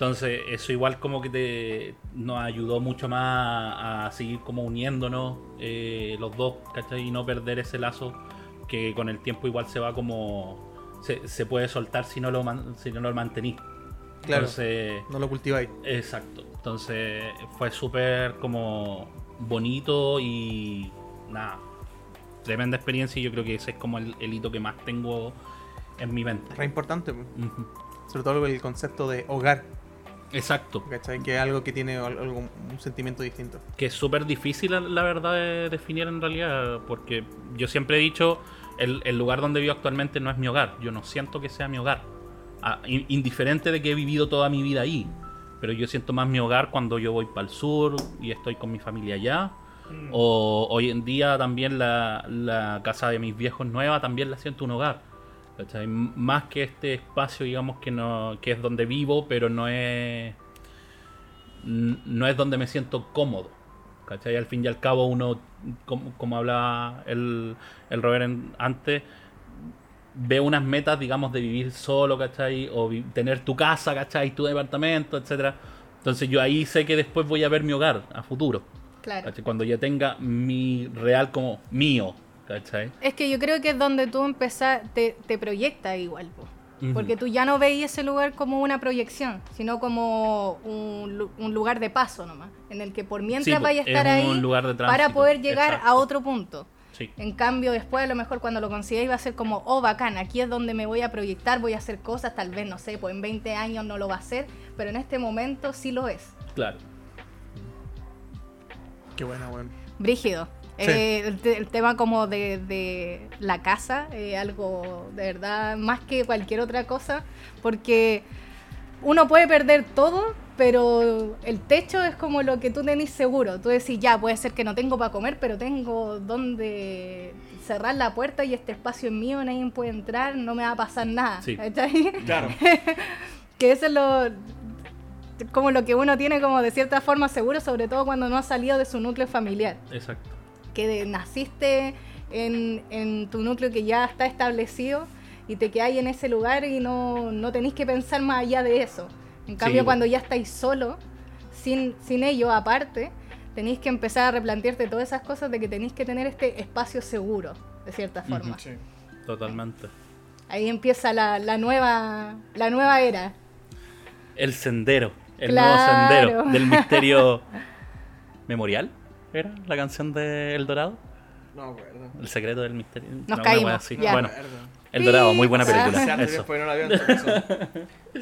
Entonces, eso igual como que te, nos ayudó mucho más a seguir como uniéndonos eh, los dos, ¿cachai? Y no perder ese lazo que con el tiempo igual se va como... Se, se puede soltar si no lo, si no lo mantenís. Claro. Entonces, No lo cultiváis. exacto. Entonces, fue súper como bonito y nada, tremenda experiencia y yo creo que ese es como el, el hito que más tengo en mi mente. Re importante, sobre todo el concepto de hogar, Exacto. ¿cachai? Que es algo que tiene algo, un sentimiento distinto. que es súper difícil, la- verdad, de definir en realidad, porque yo siempre he dicho, el, el lugar donde vivo actualmente no es mi hogar, yo no siento que sea mi hogar, Ah, in- indiferente de que he vivido toda mi vida ahí, pero yo siento más mi hogar cuando yo voy para el sur y estoy con mi familia allá, o hoy en día también la, la casa de mis viejos nueva también la siento un hogar. Más que este espacio, digamos, que no que es donde vivo, pero no es no es donde me siento cómodo. ¿Cachai? Al fin y al cabo uno, como, como hablaba el, el Robert antes, ve unas metas, digamos, de vivir solo, ¿cachai? O tener tu casa, ¿cachai? Tu departamento, etcétera. Entonces yo ahí sé que después voy a ver mi hogar a futuro. claro. ¿cachai? Cuando ya tenga mi real como mío, ¿cachai? Es que yo creo que es donde tú empezás, te, te proyectas igual, po. Porque tú ya no veis ese lugar como una proyección, sino como un, lu- un lugar de paso nomás, en el que por mientras Sí, vaya a es estar un ahí lugar de para poder llegar a otro punto. Sí. En cambio, después a lo mejor cuando lo consigáis va a ser como, oh, bacán, aquí es donde me voy a proyectar, voy a hacer cosas, tal vez, no sé, pues en 20 años no lo va a hacer, pero en este momento sí lo es. Claro. Qué buena, weón. Brígido. Sí. Eh, el, te- el tema como de, de la casa, eh, algo de verdad más que cualquier otra cosa, porque uno puede perder todo, pero el techo es como lo que tú tenés seguro. Tú decís, ya, puede ser que no tengo para comer, pero tengo donde cerrar la puerta y este espacio es mío, nadie puede entrar, no me va a pasar nada. Sí. Claro. que eso es lo como lo que uno tiene como de cierta forma seguro, sobre todo cuando no ha salido de su núcleo familiar Exacto. Que de- naciste en, en tu núcleo que ya está establecido y te quedáis en ese lugar y no, no tenéis que pensar más allá de eso. En cambio, cuando ya estáis solo, sin, sin ello aparte, tenéis que empezar a replantearte todas esas cosas de que tenéis que tener este espacio seguro, de cierta forma. Sí. Totalmente. Ahí empieza la, la nueva, la nueva era. El sendero. El Claro. nuevo sendero del misterio memorial. ¿Era la canción de El Dorado? No me acuerdo. El secreto del misterio. Nos una caímos, así. Bueno, El Dorado, muy buena película. Eso. después no la veo, entonces.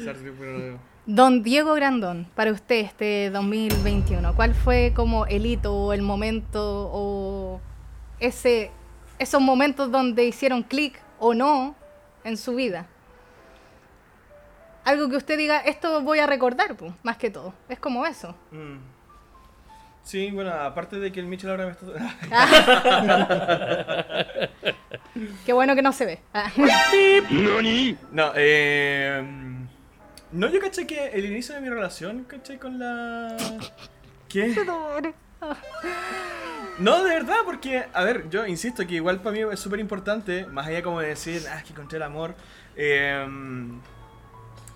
Sartre después no la veo. Don Diego Grandón, para usted este 2021, ¿cuál fue como el hito o el momento o ese, esos momentos donde hicieron clic o no en su vida? Algo que usted diga, esto voy a recordar, pues, más que todo. Es como eso. Mm. Sí, bueno, aparte de que el Mitchell ahora me está... Qué bueno que no se ve. No, eh... No, yo caché que el inicio de mi relación, caché con la... ¿Qué? No, de verdad, porque, a ver, yo insisto que igual para mí es súper importante, más allá como de decir, ah, es que encontré el amor, eh,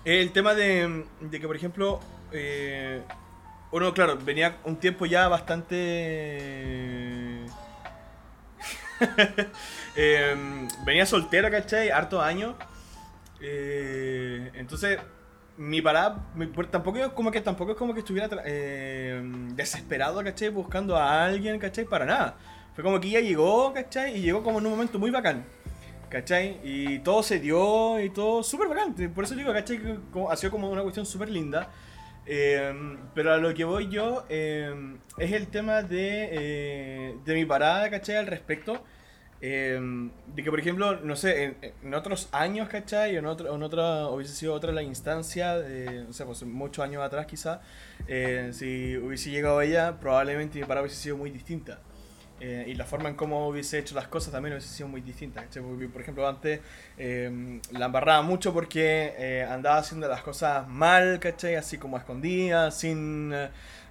el tema de, de que, por ejemplo, eh, uno, claro, venía un tiempo ya bastante... eh, venía soltero, ¿cachai? Harto años. Eh, entonces, mi parada, mi- pues, tampoco es como que tampoco es como que estuviera eh, desesperado, ¿cachai? Buscando a alguien, ¿cachai? Para nada. Fue como que ella llegó, ¿cachai? Y llegó como en un momento muy bacán. ¿Cachai? Y todo se dio y todo súper bacán. Por eso digo, ¿cachai? Como- ha sido como una cuestión súper linda. Eh, pero a lo que voy yo eh, es el tema de, eh, de mi parada, ¿cachai? Al respecto. Eh, de que, por ejemplo, no sé, en, en otros años, ¿cachai? En, otro, en otra, hubiese sido otra la instancia, no sé, pues muchos años atrás quizá, eh, si hubiese llegado ella, probablemente mi parada hubiese sido muy distinta. Eh, y la forma en cómo hubiese hecho las cosas también hubiese sido muy distinta. Porque, Por ejemplo, antes eh, la embarraba mucho porque eh, andaba haciendo las cosas mal, ¿cachai? Así como a escondidas, sin,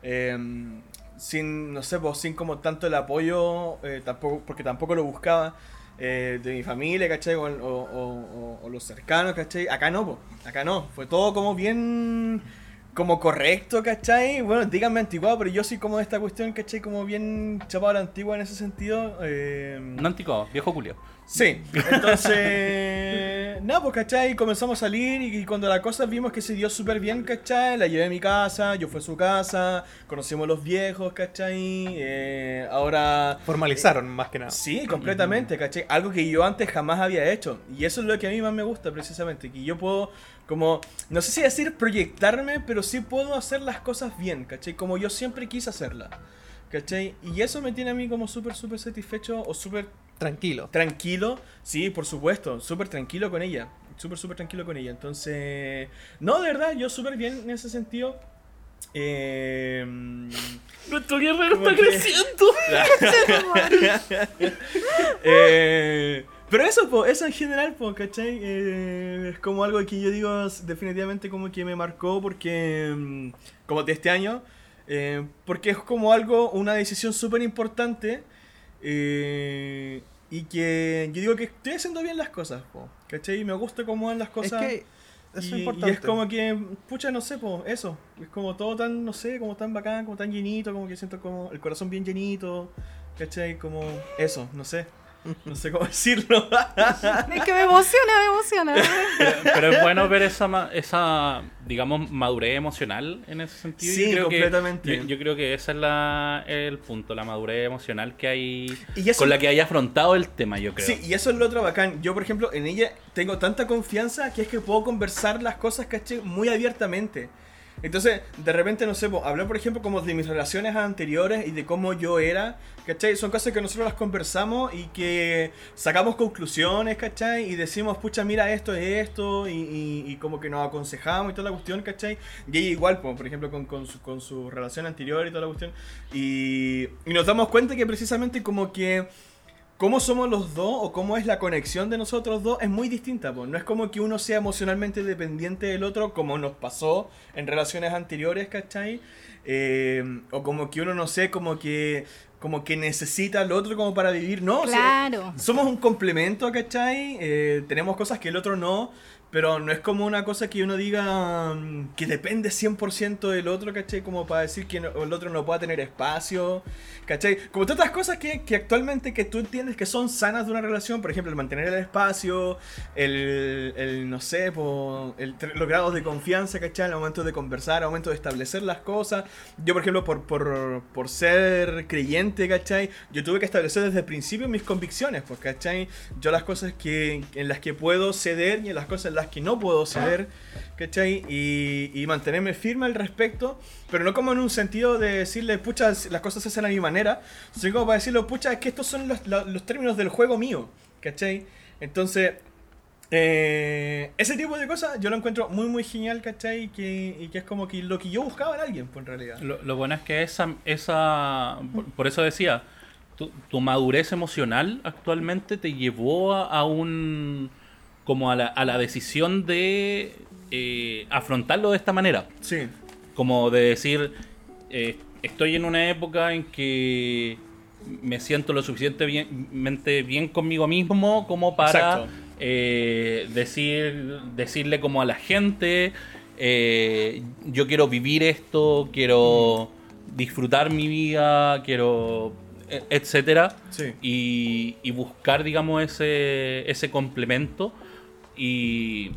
em, sin, no sé, pues, sin como tanto el apoyo, eh, tampoco, porque tampoco lo buscaba. eh, de mi familia, ¿cachai? O- o los cercanos, ¿cachai? Acá no, po. acá no. Fue todo como bien como correcto, ¿cachai? Bueno, díganme antiguado, pero yo soy como de esta cuestión, ¿cachai? Como bien chapado a la antigua en ese sentido. eh, No antico, viejo culio. Sí, entonces, no, pues, ¿cachai? Comenzamos a salir y, y cuando la cosa vimos que se dio súper bien, ¿cachai? La llevé a mi casa, yo fui a su casa, conocimos a los viejos, ¿cachai? Eh, ahora... Formalizaron más que nada. Sí, completamente, ¿cachai? Algo que yo antes jamás había hecho. Y eso es lo que a mí más me gusta, precisamente. Que yo puedo, como, no sé si decir proyectarme, pero sí puedo hacer las cosas bien, ¿cachai? Como yo siempre quise hacerlas, ¿cachai? Y eso me tiene a mí como súper, súper satisfecho o súper Tranquilo. tranquilo. Sí, por supuesto, súper tranquilo con ella. Súper, súper tranquilo con ella. Entonces, no, de verdad, yo súper bien en ese sentido. Eh, Nuestro guerrero está que- creciendo. Eh, pero eso, po, eso en general, po, ¿cachai? Eh, es como algo que yo digo definitivamente como que me marcó porque, mm, como de este año, eh, porque es como algo, una decisión súper importante eh, y que yo digo que estoy haciendo bien las cosas, po, ¿cachai? Me gusta cómo van las Es cosas. que eso y, es y importante. es como que, pucha, no sé, po, eso. Es como todo tan, no sé, como tan bacán, como tan llenito, como que siento como el corazón bien llenito, ¿cachai? Como eso, no sé. No sé cómo decirlo. Es que me emociona, me emociona. Pero, pero es bueno ver esa, esa, digamos, madurez emocional en ese sentido. Sí, Yo creo que- completamente. yo, yo creo que ese es la, el punto, la madurez emocional que hay, Y eso- con la que haya afrontado el tema, yo creo. Sí, y eso es lo otro bacán. Yo, por ejemplo, en ella tengo tanta confianza que es que puedo conversar las cosas, ¿cachai? Muy abiertamente. Entonces, de repente, no sé, po, hablar, por ejemplo, como de mis relaciones anteriores y de cómo yo era, ¿cachai? Son cosas que nosotros las conversamos y que sacamos conclusiones, ¿cachai? Y decimos, pucha, mira, esto es esto, y, y- y como que nos aconsejamos y toda la cuestión, ¿cachai? Y ella igual, po, por ejemplo, con, con su, con su relación anterior y toda la cuestión. Y, y nos damos cuenta que precisamente como que cómo somos los dos o cómo es la conexión de nosotros dos es muy distinta. No es como que uno sea emocionalmente dependiente del otro, como nos pasó en relaciones anteriores, ¿cachai? Eh, o como que uno, no sé, como que, como que necesita al otro como para vivir. No, o sea, somos un complemento, ¿cachai? Eh, tenemos cosas que el otro no, pero no es como una cosa que uno diga mm, que depende 100% del otro, ¿cachai? Como para decir que el otro no pueda tener espacio, ¿cachai? Como todas cosas que, que actualmente que tú entiendes que son sanas de una relación, por ejemplo, el mantener el espacio, el, el, no sé, po, el, los grados de confianza, ¿cachai? Al momento de conversar, al momento de establecer las cosas. Yo, por ejemplo, por, por, por ser creyente, ¿cachai? Yo tuve que establecer desde el principio mis convicciones, pues, ¿cachai? Yo las cosas que, en las que puedo ceder y en las cosas en las que no puedo ceder, ¿cachai? Y, y mantenerme firme al respecto, pero no como en un sentido de decirle, pucha, las cosas se hacen a mi manera, sino como para decirle, pucha, es que estos son los, los- los términos del juego mío, ¿cachai? Entonces, eh, ese tipo de cosas yo lo encuentro muy, muy genial, ¿cachai? Y que, y que es como que lo que yo buscaba en alguien, pues, en realidad. Lo, lo bueno es que esa, esa por, por eso decía, tu, tu madurez emocional actualmente te llevó a, a un, como a la, a la decisión de eh, afrontarlo de esta manera. Sí, Como de decir, eh, estoy en una época en que me siento lo suficientemente bien conmigo mismo como para eh, decir, decirle como a la gente, yo quiero vivir esto, quiero disfrutar mi vida, quiero e- etcétera Sí. y, y buscar digamos ese, ese complemento y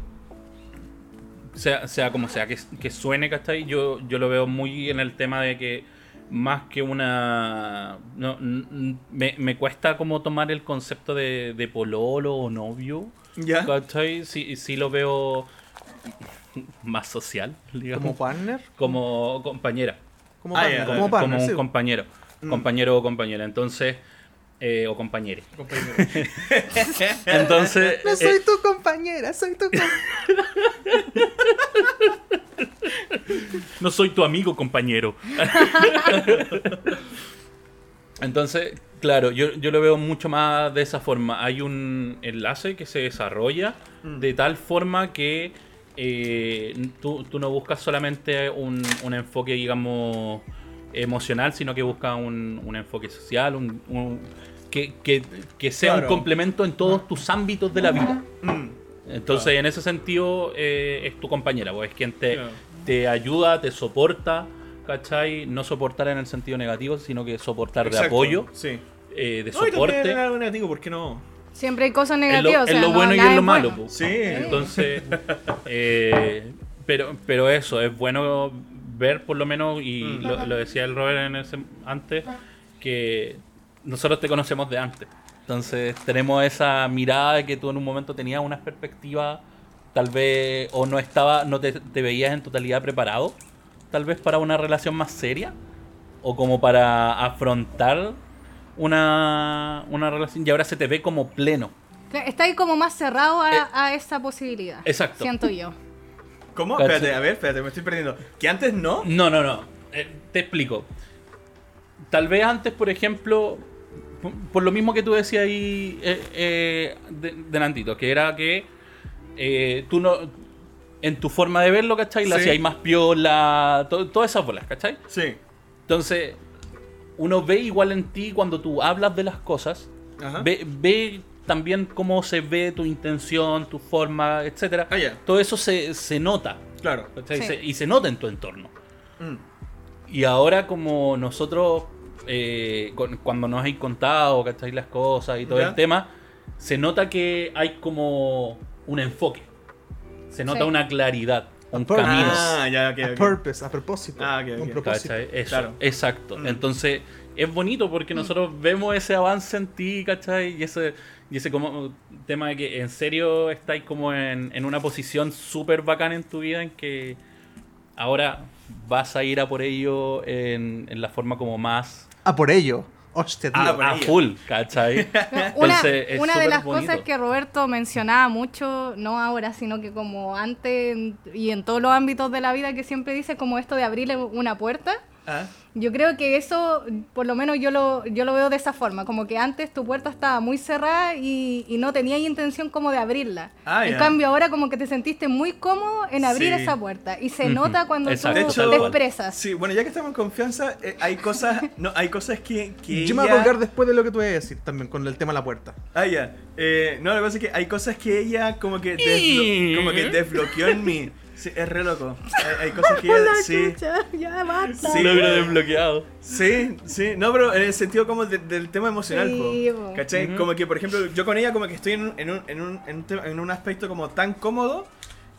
sea, sea como sea que, que suene, ¿cachai? Yo, yo lo veo muy en el tema de que más que una... No, me, me cuesta como tomar el concepto de, de pololo o novio, ¿Ya? ¿cachai? Sí, sí lo veo más social, digamos. Como partner. Como compañera. Como Ah, partner. como Como, partner, un sí. compañero. Compañero o compañera. Entonces... eh, o compañere. Entonces... No eh, soy tu compañera, soy tu compañera. No soy tu amigo, compañero. Entonces, claro, yo, yo lo veo mucho más de esa forma. Hay un enlace que se desarrolla de tal forma que eh, tú, tú no buscas solamente un, un enfoque, digamos, emocional, sino que buscas un, un enfoque social, un, un- que, que- que sea Claro. un complemento en todos tus ámbitos de la vida. Mm. Entonces, en ese sentido, eh, es tu compañera, pues es quien te, Claro. te ayuda, te soporta, ¿cachai? No soportar en el sentido negativo, sino que soportar de apoyo, Sí. eh, de No, soporte. algo negativo, ¿por qué no? Siempre hay cosas Es lo, negativas. o es sea, lo no- bueno y es lo malo. bueno. pues. Sí. Entonces, eh, pero, pero eso, es bueno ver por lo menos, y Mm. lo, lo decía el Robert en ese, antes, que nosotros te conocemos de antes. Entonces tenemos esa mirada de que tú en un momento tenías una perspectiva, tal vez, o no estaba, no te, te veías en totalidad preparado, tal vez para una relación más seria, o como para afrontar una, una relación, y ahora se te ve como pleno. Está ahí como más cerrado a, Eh, a esa posibilidad. exacto. Siento yo. ¿Cómo? Cacho. Espérate, a ver, espérate, me estoy perdiendo. ¿Que antes no? No, no, no. Eh, te explico. Tal vez antes, por ejemplo, por, por lo mismo que tú decías ahí eh, eh, de, delantito, que era que eh, tú no. En tu forma de verlo, ¿cachai? La Sí. hacías más piola, to- todas esas bolas, ¿cachai? Sí. Entonces, uno ve igual en ti cuando tú hablas de las cosas, Ajá. ve, ve también cómo se ve tu intención, tu forma, etcétera. Ah, ya. Todo eso se, se nota, Claro. ¿cachai? Sí. Se- y se nota en tu entorno. Mm. Y ahora como nosotros, eh, con- cuando nos hay contado, ¿cachai? Las cosas y todo el tema, se nota que hay como un enfoque. Se nota Sí. una claridad, un camino. Ah, ya, ok, A ok. purpose, a propósito. Ah, ok, Un propósito. Eso, Claro. exacto. Mm. Entonces, es bonito porque nosotros vemos ese avance en ti, ¿cachai? Y ese, y ese como tema de que en serio estáis como en, en una posición súper bacana en tu vida en que ahora vas a ir a por ello en, en la forma como más A por ello. Hostia, tío. Ah, a, por a ello. full, ¿cachai? Una, Entonces, es una de las bonito. cosas que Roberto mencionaba mucho, no ahora, sino que como antes y en todos los ámbitos de la vida que siempre dice, como esto de abrirle una puerta, Ah, yo creo que eso, por lo menos yo lo, yo lo veo de esa forma, como que antes tu puerta estaba muy cerrada y, y no tenías intención como de abrirla. Ah, en ya. cambio ahora como que te sentiste muy cómodo en abrir Sí. esa puerta y se nota cuando Exacto, De tú hecho- te expresas. sí, bueno, ya que estamos en confianza, eh, hay cosas, no, hay cosas que, que Yo me voy a ella- colgar después de lo que tú vas a decir también con el tema de la puerta. Ah, ya. Eh, no, lo que pasa es que hay cosas que ella como que, como que desbloqueó en mí. Sí, es re loco. Hay, hay cosas que. Hola, Sí, chucha, ya basta. Sí. Logro desbloqueado. sí, sí. No, pero en el sentido como de- del tema emocional, Sí, po. ¿cachai? Ujú. Como que, por ejemplo, yo con ella como que estoy en un, en un, en un, en un tema- en un aspecto como tan cómodo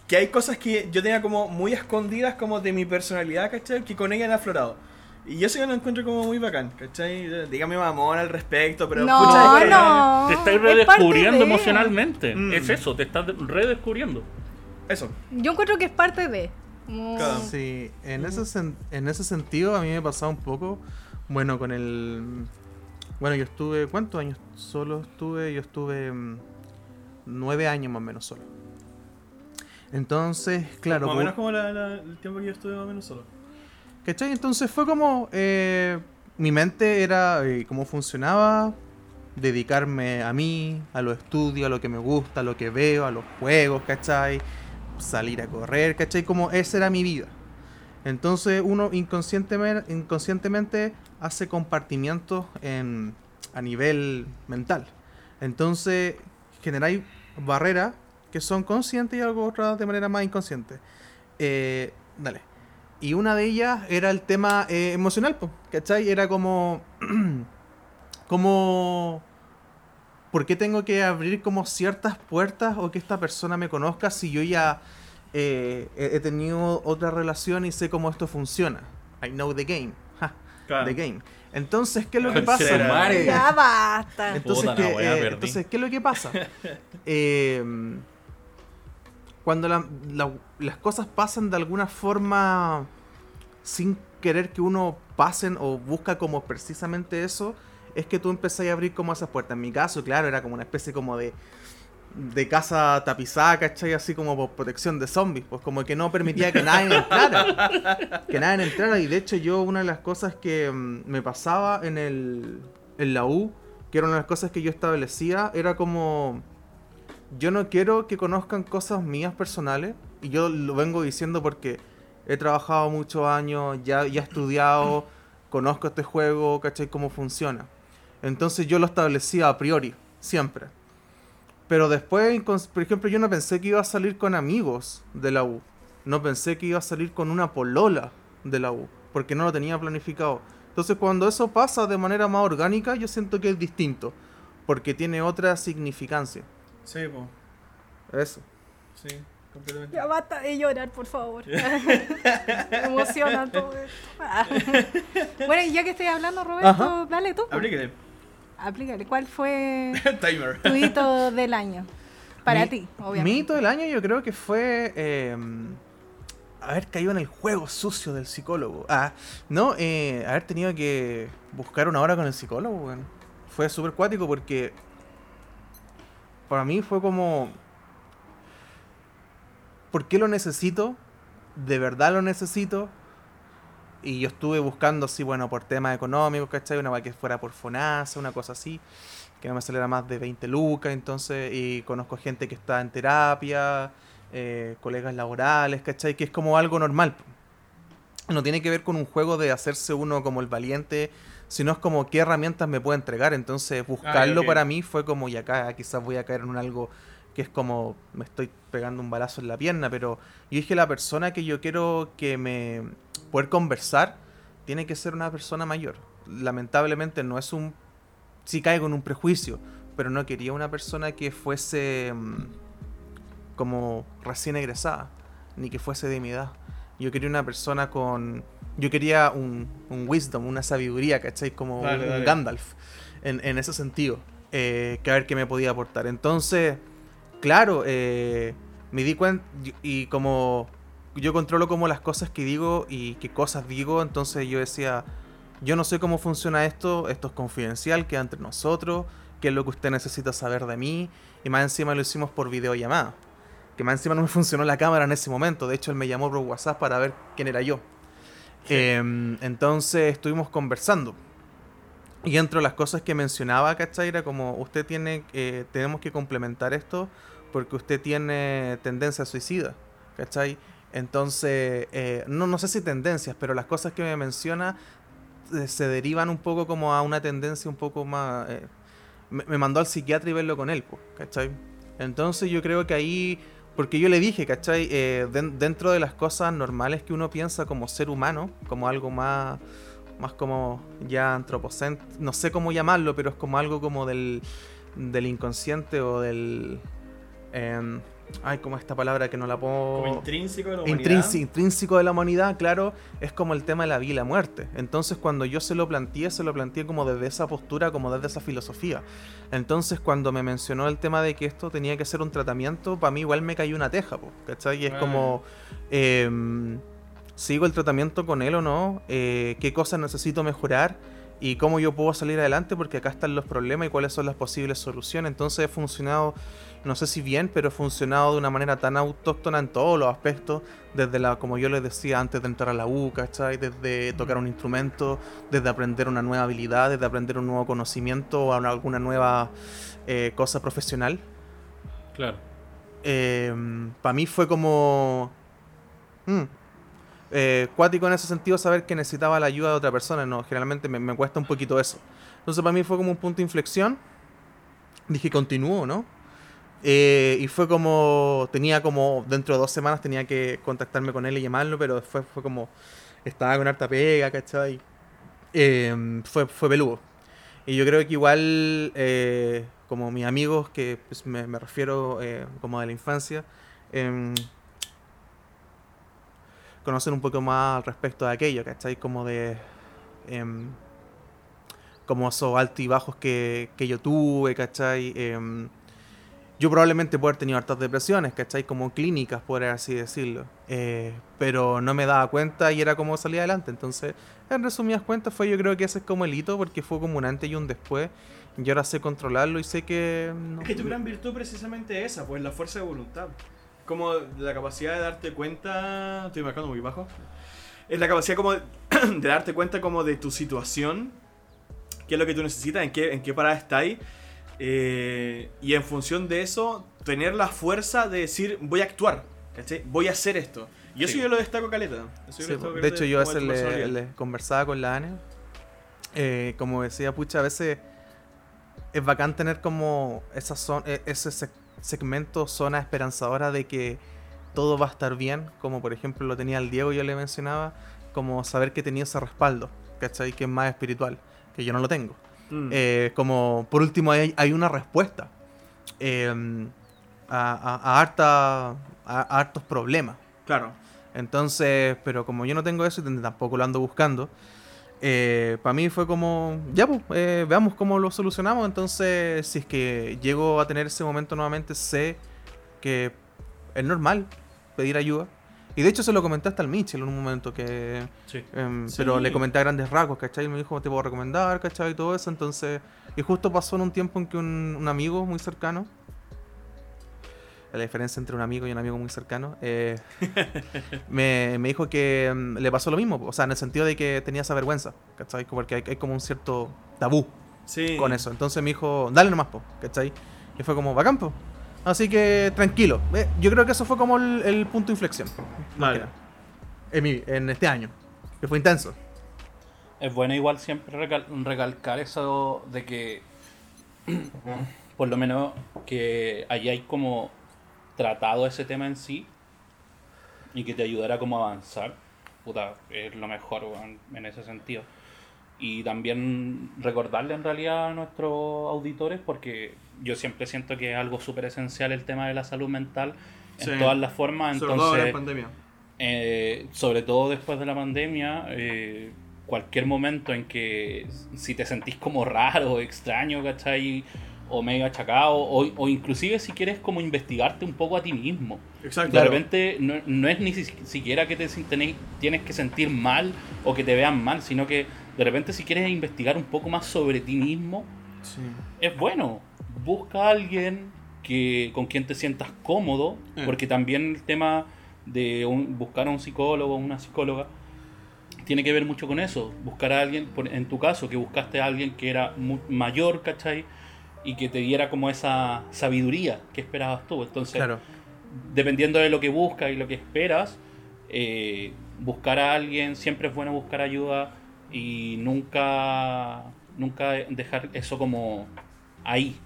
que hay cosas que yo tenía como muy escondidas como de mi personalidad, ¿cachai? Que con ella han aflorado. Y yo eso lo encuentro como muy bacán, ¿cachai? Dígame mamón al respecto, pero... No, pucha, es no. Te estás es redescubriendo de. emocionalmente. Mm. Es eso, te estás redescubriendo. Eso. Yo encuentro que es parte de. como-. Sí, en ese, sen- en ese sentido a mí me pasaba un poco, bueno, con el... Bueno, yo estuve, ¿cuántos años solo estuve? Yo estuve mm, nueve años más o menos solo. Entonces, claro, más o menos como la- la- el tiempo que yo estuve más o menos solo. ¿cachai? Entonces fue como, eh, mi mente era eh, cómo funcionaba, dedicarme a mí, a los estudios, a lo que me gusta, a lo que veo, a los juegos, ¿cachai? Salir a correr, ¿cachai? Como esa era mi vida. Entonces uno inconscientemente, hace compartimientos en, a nivel mental. Entonces generáis barreras que son conscientes y algo otras de manera más inconsciente. Eh, dale. Y una de ellas era el tema eh, emocional, ¿cachai? Era como... como... ¿Por qué tengo que abrir como ciertas puertas o que esta persona me conozca si yo ya eh, he tenido otra relación y sé cómo esto funciona? I know the game. Ja, Claro. The game. Entonces, ¿qué es lo que pasa? Ya basta. Entonces, Puta la ¿qué, wea, eh, entonces, ¿qué es lo que pasa? Eh, cuando la- la- las cosas pasan de alguna forma sin querer que uno pasen o busca como precisamente eso, es que tú empezás a abrir como esas puertas. En mi caso, claro, era como una especie como de de casa tapizada, ¿cachai? Así como por protección de zombies, pues como que no permitía que nadie entrara. Que nadie entrara. Y de hecho yo una de las cosas que mm, me pasaba en el en la U, que era una de las cosas que yo establecía, era como yo no quiero que conozcan cosas mías personales. Y yo lo vengo diciendo porque he trabajado muchos años, ya, ya he estudiado, conozco este juego, ¿cachai? Cómo funciona. Entonces yo lo establecía a priori, siempre. Pero después, por ejemplo, yo no pensé que iba a salir con amigos de la U. No pensé que iba a salir con una polola de la U, porque no lo tenía planificado. Entonces cuando eso pasa de manera más orgánica, yo siento que es distinto, porque tiene otra significancia. Sí, po. Eso. Sí, completamente. Ya basta de llorar, por favor. Me emociona todo esto. Bueno, y ya que estoy hablando, Roberto, Ajá. dale tú. Aplícale. ¿Cuál fue Timer. tu hito del año? Para Mi- ti, obviamente. Mi hito del año yo creo que fue eh, haber caído en el juego sucio del psicólogo. Ah, no, eh, haber tenido que buscar una hora con el psicólogo, weón. Fue súper cuático porque para mí fue como... ¿Por qué lo necesito? ¿De verdad lo necesito? Y yo estuve buscando así, bueno, por temas económicos, ¿cachai? Una que fuera por FONASA, una cosa así que no me saliera más de 20 lucas, entonces, y conozco gente que está en terapia, eh, colegas laborales, ¿cachai? Que es como algo normal. No tiene que ver con un juego de hacerse uno como el valiente, sino es como qué herramientas me puede entregar. Entonces, buscarlo para mí fue como, y acá quizás voy a caer en un algo que es como me estoy pegando un balazo en la pierna, pero yo dije la persona que yo quiero que me poder conversar tiene que ser una persona mayor. Lamentablemente no es un sí caigo en un prejuicio, pero no quería una persona que fuese mm, como recién egresada, ni que fuese de mi edad. Yo quería una persona con... Yo quería un, un wisdom, una sabiduría, ¿cachai? Como Dale, un dale. Gandalf, en, en ese sentido, eh, que a ver qué me podía aportar. Entonces, claro, eh, me di cuenta, y como yo controlo como las cosas que digo y qué cosas digo, entonces yo decía, yo no sé cómo funciona esto, esto es confidencial, queda entre nosotros, qué es lo que usted necesita saber de mí, y más encima lo hicimos por videollamada, que más encima no me funcionó la cámara en ese momento, de hecho él me llamó por WhatsApp para ver quién era yo. Em, entonces estuvimos conversando. Y entre las cosas que mencionaba, ¿cachai? Era como, usted tiene, eh, tenemos que complementar esto porque usted tiene tendencia suicida, ¿cachai? Entonces, eh, no, no sé si tendencias, pero las cosas que me menciona eh, se derivan un poco como a una tendencia un poco más... eh, me, mandó al psiquiatra y verlo con él, po, ¿cachai? Entonces yo creo que ahí... Porque yo le dije, ¿cachai? Eh, den- dentro de las cosas normales que uno piensa como ser humano, como algo más más como ya antropocent no sé cómo llamarlo, pero es como algo como del, del inconsciente o del... em, ay, como esta palabra que no la puedo... Como intrínseco de la humanidad. Intrínseco, intrínseco de la humanidad, claro, es como el tema de la vida y la muerte. Entonces, cuando yo se lo planteé, se lo planteé como desde esa postura, como desde esa filosofía. Entonces, cuando me mencionó el tema de que esto tenía que ser un tratamiento, para mí igual me cayó una teja, po, ¿cachai? Y es Ah. como, em, ¿sigo el tratamiento con él o no? Eh, ¿Qué cosas necesito mejorar? ¿Y cómo yo puedo salir adelante? Porque acá están los problemas y cuáles son las posibles soluciones. Entonces, he funcionado no sé si bien, pero he funcionado de una manera tan autóctona en todos los aspectos, desde la, como yo les decía antes de entrar a la U, ¿cachai? Desde tocar un instrumento, desde aprender una nueva habilidad, desde aprender un nuevo conocimiento o una- alguna nueva eh, cosa profesional. Claro. para mí fue como... mm, eh, cuático en ese sentido saber que necesitaba la ayuda de otra persona, no, generalmente me, me cuesta un poquito eso. Entonces para mí fue como un punto de inflexión. Dije, continúo, ¿no? Eh, y fue como, tenía como, dentro de dos semanas tenía que contactarme con él y llamarlo, pero después fue como, estaba con harta pega, ¿cachai? Eh, fue, fue peludo. Y yo creo que igual, eh, como mis amigos, que pues, me, me refiero eh, como de la infancia, em, conocen un poco más al respecto de aquello, ¿cachai? Como de... em, como esos altos y bajos que, que yo tuve, ¿cachai? Yo probablemente puedo haber tenido hartas depresiones, ¿cachai? Como clínicas, por así decirlo. Eh, pero no me daba cuenta y era como salía adelante. Entonces, en resumidas cuentas, fue yo creo que ese es como el hito, porque fue como un antes y un después. Y ahora sé controlarlo y sé que... Es que tu gran virtud precisamente esa, pues la fuerza de voluntad. Como la capacidad de darte cuenta. Estoy marcando muy bajo. Es la capacidad como de, darte cuenta como de tu situación. Qué es lo que tú necesitas, en qué, en qué parada estás. Eh, y en función de eso, tener la fuerza de decir, voy a actuar. ¿cachai? Voy a hacer esto. Y eso Sí. yo lo destaco caleta. Eso yo Sí, lo destaco de caleta hecho, yo a veces le, conversaba con la Ane. eh, como decía, pucha, a veces es bacán tener como esa zon- eh, ese seg- segmento, zona esperanzadora de que todo va a estar bien. Como por ejemplo lo tenía el Diego, yo le mencionaba. Como saber que tenía ese respaldo, ¿cachai? Que es más espiritual, que yo no lo tengo. Mm. Eh, como por último hay, hay una respuesta eh, a, a- a harta- a- a hartos problemas. claro. Entonces, pero como yo no tengo eso y tampoco lo ando buscando, para mí fue como, ya pues, eh, veamos cómo lo solucionamos. Entonces, si es que llego a tener ese momento nuevamente, sé que es normal pedir ayuda. Y de hecho se lo comenté hasta al Mitchell en un momento que... Sí. em, Sí. Pero le comenté a grandes rasgos, ¿cachai? Y me dijo, te puedo recomendar, ¿cachai? Y todo eso. Entonces, y justo pasó en un tiempo en que un, un amigo muy cercano, la diferencia entre un amigo y un amigo muy cercano, eh, me, me dijo que mm, le pasó lo mismo, o sea, en el sentido de que tenía esa vergüenza, ¿cachai? Porque hay, hay como un cierto tabú Sí. con eso. Entonces me dijo, dale nomás, po, ¿cachai? Y fue como, bacán, po. Así que tranquilo. Eh, yo creo que eso fue como el, el punto de inflexión. Vale. En, mi- en este año. Que fue intenso. Es bueno igual siempre recal- recalcar eso de que, por lo menos, que hayáis como tratado ese tema en sí y que te ayudara como a avanzar. Puta, es lo mejor en ese sentido. Y también recordarle en realidad a nuestros auditores, porque yo siempre siento que es algo súper esencial el tema de la salud mental en Sí. todas las formas. Sobre todo Entonces, pandemia. eh, sobre todo después de la pandemia, eh, cualquier momento en que si te sentís como raro, extraño, ¿cachai? O medio achacado, o, o inclusive si quieres como investigarte un poco a ti mismo. Exacto. De repente no, no es ni si- siquiera que te tenés- tienes que sentir mal o que te vean mal, sino que de repente si quieres investigar un poco más sobre ti mismo, Sí. es bueno. Busca a alguien que, con quien te sientas cómodo, Eh. porque también el tema de un- buscar a un psicólogo o una psicóloga tiene que ver mucho con eso. Buscar a alguien, en tu caso, que buscaste a alguien que era mayor, ¿cachai? Y que te diera como esa sabiduría que esperabas tú. Entonces, Claro. dependiendo de lo que buscas y lo que esperas, eh, buscar a alguien, siempre es bueno buscar ayuda y nunca, nunca dejar eso como ahí,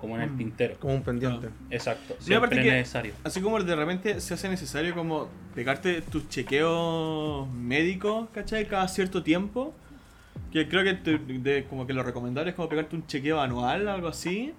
como en el Mm. tintero. Como un pendiente. Exacto, Sí, aparte siempre es que- necesario. Así como de repente se hace necesario como pegarte tus chequeos médicos, ¿cachai? Cada cierto tiempo. Que creo que te- de- como que lo recomendable es como pegarte un chequeo anual, algo así.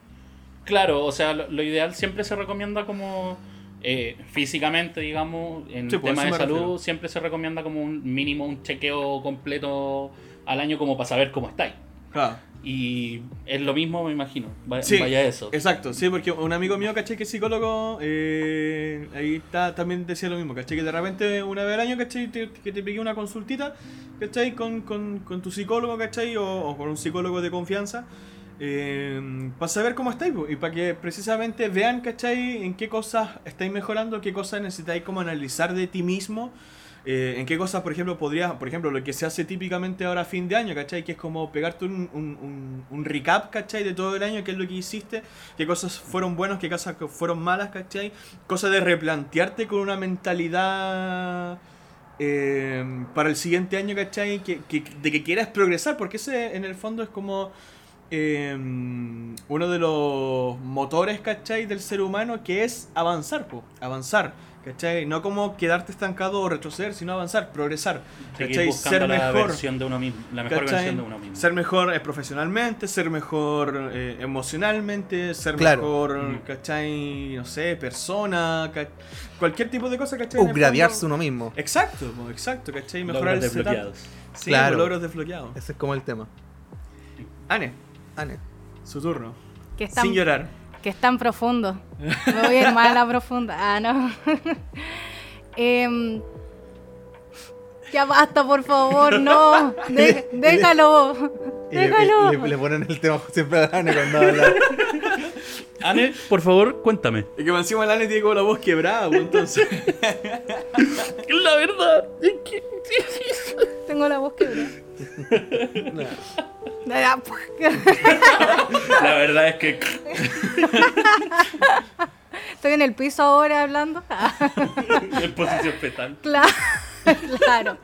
Claro, o sea, lo, lo ideal siempre se recomienda como eh, físicamente, digamos, en Sí, pues, tema de salud, refiero. siempre se recomienda como un mínimo un chequeo completo al año como para saber cómo estáis. Claro. Y es lo mismo, me imagino. Va- Sí, vaya eso. Exacto, sí, porque un amigo mío, ¿cachai? Que es psicólogo, eh, ahí está, también decía lo mismo, ¿cachai? Que de repente una vez al año, ¿cachai? Te- que te pegué una consultita, ¿cachai? Con, con, con tu psicólogo, ¿cachai? O, o con un psicólogo de confianza, eh, para saber cómo estáis, y para que precisamente vean, ¿cachai? En qué cosas estáis mejorando, qué cosas necesitáis como analizar de ti mismo. eh, en qué cosas, por ejemplo, podría, por ejemplo, lo que se hace típicamente ahora a fin de año, ¿cachai? Que es como pegarte un, un, un- un recap, ¿cachai? De todo el año, qué es lo que hiciste, qué cosas fueron buenas, qué cosas fueron malas, ¿cachai? Cosa de replantearte con una mentalidad eh, para el siguiente año, ¿cachai? Que, que- de que quieras progresar, porque ese en el fondo es como eh, uno de los motores, ¿cachai? Del ser humano que es avanzar, po, avanzar, ¿cachai? No como quedarte estancado o retroceder, sino avanzar, progresar, Seguir ¿cachai? buscando Ser la mejor. versión de uno mismo, la mejor ¿cachai? versión de uno mismo. Ser mejor eh, profesionalmente, ser mejor eh, emocionalmente, ser Claro. mejor, Mm. ¿cachai? No sé, persona, ca- cualquier tipo de cosa, ¿cachai? Upgradearse uno mismo. Exacto, po, exacto, ¿cachai? Mejorar Logros el setup. desbloqueados. Sí, Claro. logros desbloqueados. Ese es como el tema. Ane, Ane. su turno. Que es tan, Sin llorar. que es tan profundo. Me voy a ir más a la profunda. Ah, no. Em, ya basta, por favor, no. De- déjalo. Y le, Déjalo. le- le ponen el tema siempre a Ane cuando habla. Ane, por favor, cuéntame. Y que encima el Ane tiene como la voz quebrada, po, entonces. La verdad es que... Tengo la voz quebrada. La verdad es que... Estoy en el piso ahora hablando. En posición fetal. Claro, claro.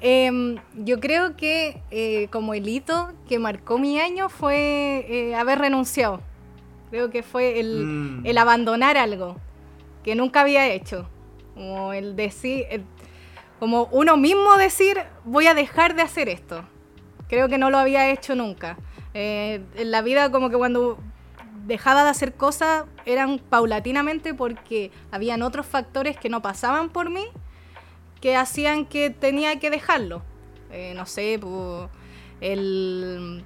Em, yo creo que eh, como el hito que marcó mi año fue eh, haber renunciado. Creo que fue el, Mm. el abandonar algo que nunca había hecho. Como el decir, el- como uno mismo decir, voy a dejar de hacer esto. Creo que no lo había hecho nunca. Eh, en la vida como que cuando dejaba de hacer cosas eran paulatinamente porque habían otros factores que no pasaban por mí que hacían que tenía que dejarlo. Eh, no sé, pu- el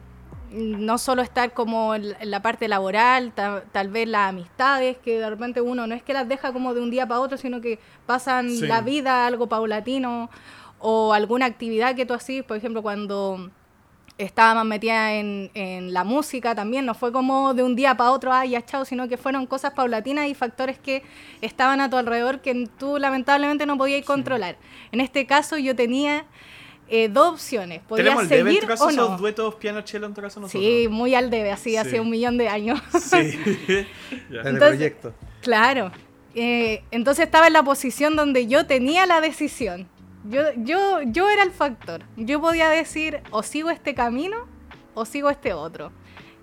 no solo estar como en la parte laboral, ta- tal vez las amistades, que de repente uno no es que las deja como de un día para otro, sino que pasan Sí. la vida algo paulatino, o alguna actividad que tú hacías, por ejemplo, cuando estaba más metida en, en la música también, no fue como de un día para otro, ay, ya chao, sino que fueron cosas paulatinas y factores que estaban a tu alrededor que tú lamentablemente no podías controlar. En este caso yo tenía eh, dos opciones, podía Tenemos el debe en seguir tu caso, o no. duetos piano-chelo en tu caso nosotros. Sí, muy al debe, así Sí. hace un millón de años. Sí. Ya. En el proyecto. Claro. Eh, entonces estaba en la posición donde yo tenía la decisión. Yo, yo, yo era el factor. Yo podía decir o sigo este camino o sigo este otro.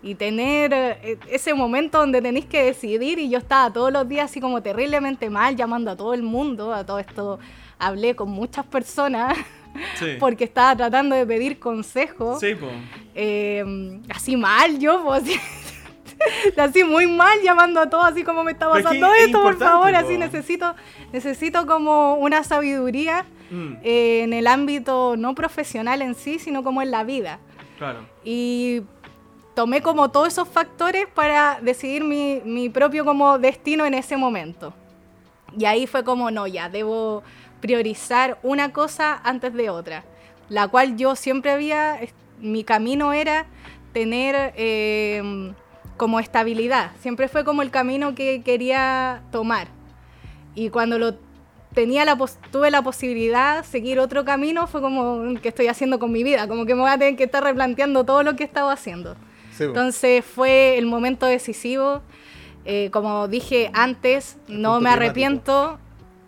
Y tener eh, ese momento donde tenéis que decidir y yo estaba todos los días así como terriblemente mal, llamando a todo el mundo, a todo esto hablé con muchas personas Sí. porque estaba tratando de pedir consejo Sí, po. eh, así mal yo, pues así, muy mal llamando a todos, así como me está Pero es que pasando es esto, por favor, po. así necesito, necesito como una sabiduría Mm, eh, en el ámbito no profesional en sí, sino como en la vida. claro. Y tomé como todos esos factores para decidir mi, mi propio como destino en ese momento. Y ahí fue como, no, ya, debo priorizar una cosa antes de otra. La cual yo siempre había, mi camino era tener eh, como estabilidad. Siempre fue como el camino que quería tomar. Y cuando lo tenía la tuve la posibilidad de seguir otro camino, fue como, ¿qué estoy haciendo con mi vida? Como que me voy a tener que estar replanteando todo lo que estaba haciendo. Sí. Entonces fue el momento decisivo. Eh, como dije antes, no me arrepiento.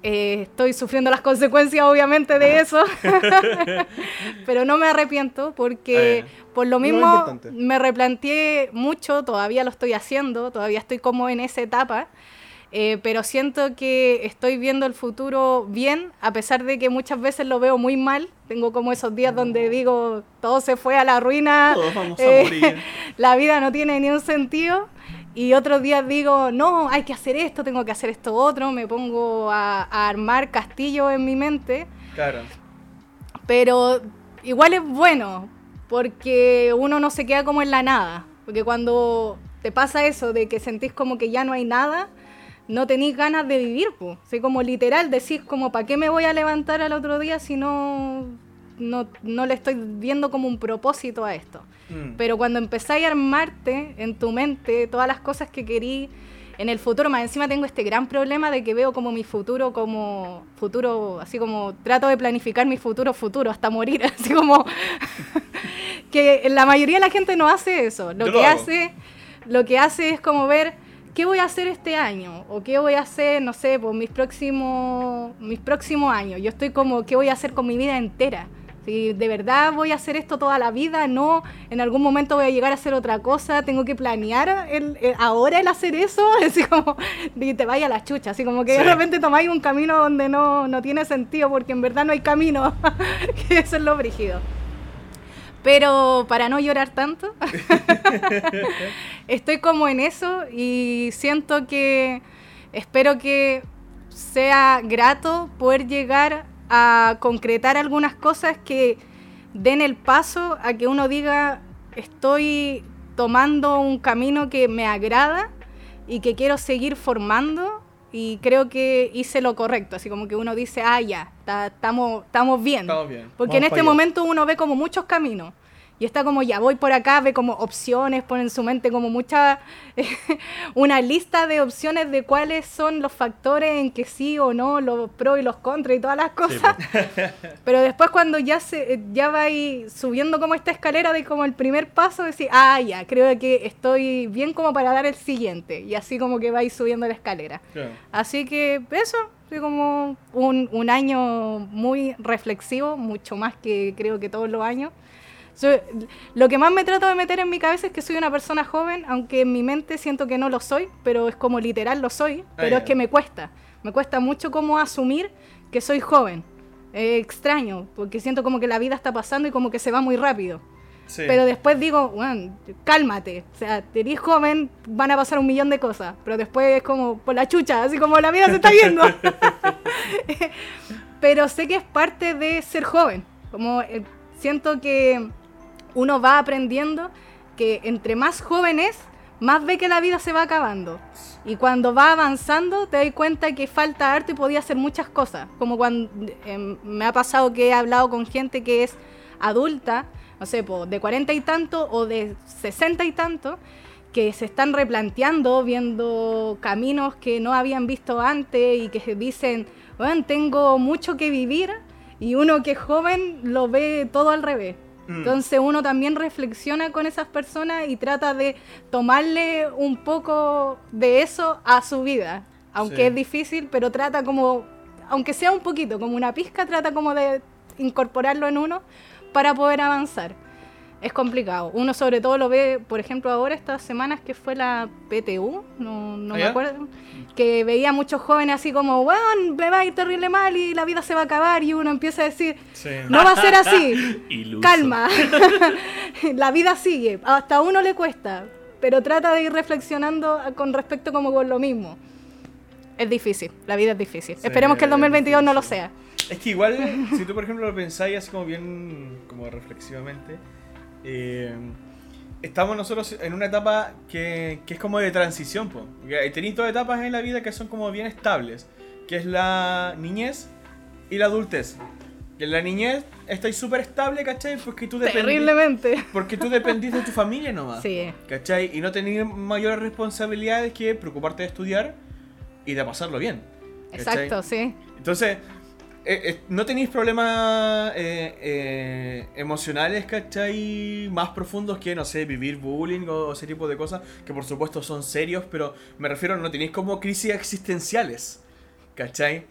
Eh, estoy sufriendo las consecuencias, obviamente, de eso. Pero no me arrepiento porque, Eh, por lo mismo, importante. me replanteé mucho. Todavía lo estoy haciendo. Todavía estoy como en esa etapa. eh, pero siento que estoy viendo el futuro bien, a pesar de que muchas veces lo veo muy mal. Tengo como esos días donde digo, todo se fue a la ruina. Todos vamos a eh, morir. la vida no tiene ni un sentido. Y otros días digo, no, hay que hacer esto, tengo que hacer esto otro. Me pongo a, a armar castillos en mi mente. Claro. Pero igual es bueno, porque uno no se queda como en la nada. Porque cuando te pasa eso de que sentís como que ya no hay nada, no tenéis ganas de vivir. Pues. Así como literal decís como, ¿para qué me voy a levantar al otro día si no, no, no le estoy viendo como un propósito a esto? Mm. Pero cuando empezáis a armarte en tu mente todas las cosas que querí en el futuro, más encima tengo este gran problema de que veo como mi futuro como futuro, así como trato de planificar mi futuro futuro hasta morir, así como que la mayoría de la gente no hace eso. Lo Yo que lo hace lo que hace es como ver ¿qué voy a hacer este año? ¿O qué voy a hacer, no sé, por mis próximos, mis próximos años? Yo estoy como, ¿qué voy a hacer con mi vida entera? Si de verdad voy a hacer esto toda la vida, no, en algún momento voy a llegar a hacer otra cosa, tengo que planear el, el- ahora el hacer eso, así como, y te vaya a la chucha, así como que de repente tomáis un camino donde no, no tiene sentido, porque en verdad no hay camino, que eso es lo brígido. Pero para no llorar tanto, estoy como en eso y siento que espero que sea grato poder llegar a concretar algunas cosas que den el paso a que uno diga estoy tomando un camino que me agrada y que quiero seguir formando y creo que hice lo correcto, así como que uno dice, ah, ya, estamos estamos bien. Estamos bien. Porque en este momento uno ve como muchos caminos. Y está como, ya voy por acá, ve como opciones, pone en su mente como mucha, una lista de opciones de cuáles son los factores en que sí o no, los pros y los contras y todas las cosas. Pero después cuando ya se ya va ahí subiendo como esta escalera de como el primer paso, decir, ah, ya, creo que estoy bien como para dar el siguiente. Y así como que va ahí subiendo la escalera. Así que eso, fue como un, un año muy reflexivo, mucho más que creo que todos los años. So- lo que más me trato de meter en mi cabeza es que soy una persona joven, aunque en mi mente siento que no lo soy, pero es como literal lo soy, pero es que me cuesta. Me cuesta mucho como asumir que soy joven. Extraño, porque siento como que la vida está pasando y como que se va muy rápido. Sí. Pero después digo, "Weón, cálmate. O sea, eres joven, van a pasar un millón de cosas. Pero después es como por la chucha, así como la vida se está yendo. pero sé que es parte de ser joven. Como eh, siento que uno va aprendiendo que entre más joven es, más ve que la vida se va acabando. Y cuando va avanzando, te das cuenta que falta arte y podía hacer muchas cosas. Como cuando em, me ha pasado que he hablado con gente que es adulta, no sé, po, de 40 y tanto o de 60 y tanto, que se están replanteando, viendo caminos que no habían visto antes y que dicen, bueno, tengo mucho que vivir, y uno que es joven lo ve todo al revés. Mm. Entonces uno también reflexiona con esas personas y trata de tomarle un poco de eso a su vida. Aunque Sí. es difícil, pero trata como, aunque sea un poquito, como una pizca, trata como de incorporarlo en uno para poder avanzar. Es complicado. Uno sobre todo lo ve, por ejemplo, ahora estas semanas que fue la PTU, no, no ¿Ah, me acuerdo, que veía muchos jóvenes así como, weón, me va a ir terrible mal y la vida se va a acabar y uno empieza a decir, Sí. no va a ser así. Calma. la vida sigue. Hasta a uno le cuesta. Pero trata de ir reflexionando con respecto como con lo mismo. Es difícil. La vida es difícil. Sí, Esperemos que el es 2022 no lo sea. Es que igual, si tú por ejemplo lo pensáis así como bien, como reflexivamente, eh, estamos nosotros en una etapa que, que es como de transición, po. Tenéis dos etapas en la vida que son como bien estables, que es la niñez y la adultez. Que en la niñez estáis súper estable, ¿cachai? Porque tú dependís, Terriblemente. porque tú dependís de tu familia nomás. Sí. ¿Cachai? Y no tenéis mayores responsabilidades que preocuparte de estudiar y de pasarlo bien. ¿cachai? Exacto, sí. Entonces, eh, eh, no tenéis problemas eh, emocionales, ¿cachai? Más profundos que, no sé, vivir bullying o ese tipo de cosas, que por supuesto son serios, pero me refiero, no tenéis como crisis existenciales, ¿cachai?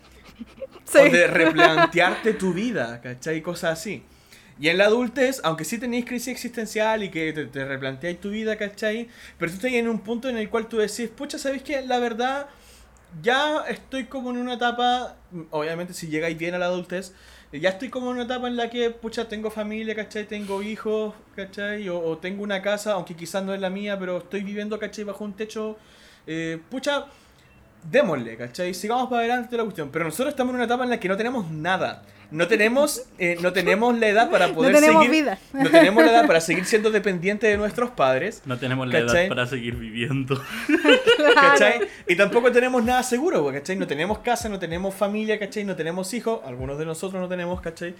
Sí. O de replantearte tu vida, ¿cachai? Cosas así. Y en la adultez, aunque sí tenéis crisis existencial y que te, te replanteáis tu vida, ¿cachai? Pero tú estás en un punto en el cual tú decís, pucha, ¿sabéis qué? La verdad, ya estoy como en una etapa, obviamente si llegáis bien a la adultez, ya estoy como en una etapa en la que, pucha, tengo familia, ¿cachai? Tengo hijos, ¿cachai? O, o tengo una casa, aunque quizás no es la mía, pero estoy viviendo, ¿cachai? Bajo un techo, eh, pucha, démosle, ¿cachai? Sigamos para adelante la cuestión. Pero nosotros estamos en una etapa en la que no tenemos nada. No tenemos, eh, no tenemos la edad para poder tenemos seguir. vida. No tenemos la edad para seguir siendo dependientes de nuestros padres. No tenemos la ¿Cachai? edad para seguir viviendo. ¿Cachai? Y tampoco tenemos nada seguro, ¿cachai? No tenemos casa, no tenemos familia, ¿cachai? No tenemos hijos, algunos de nosotros no tenemos, ¿cachai?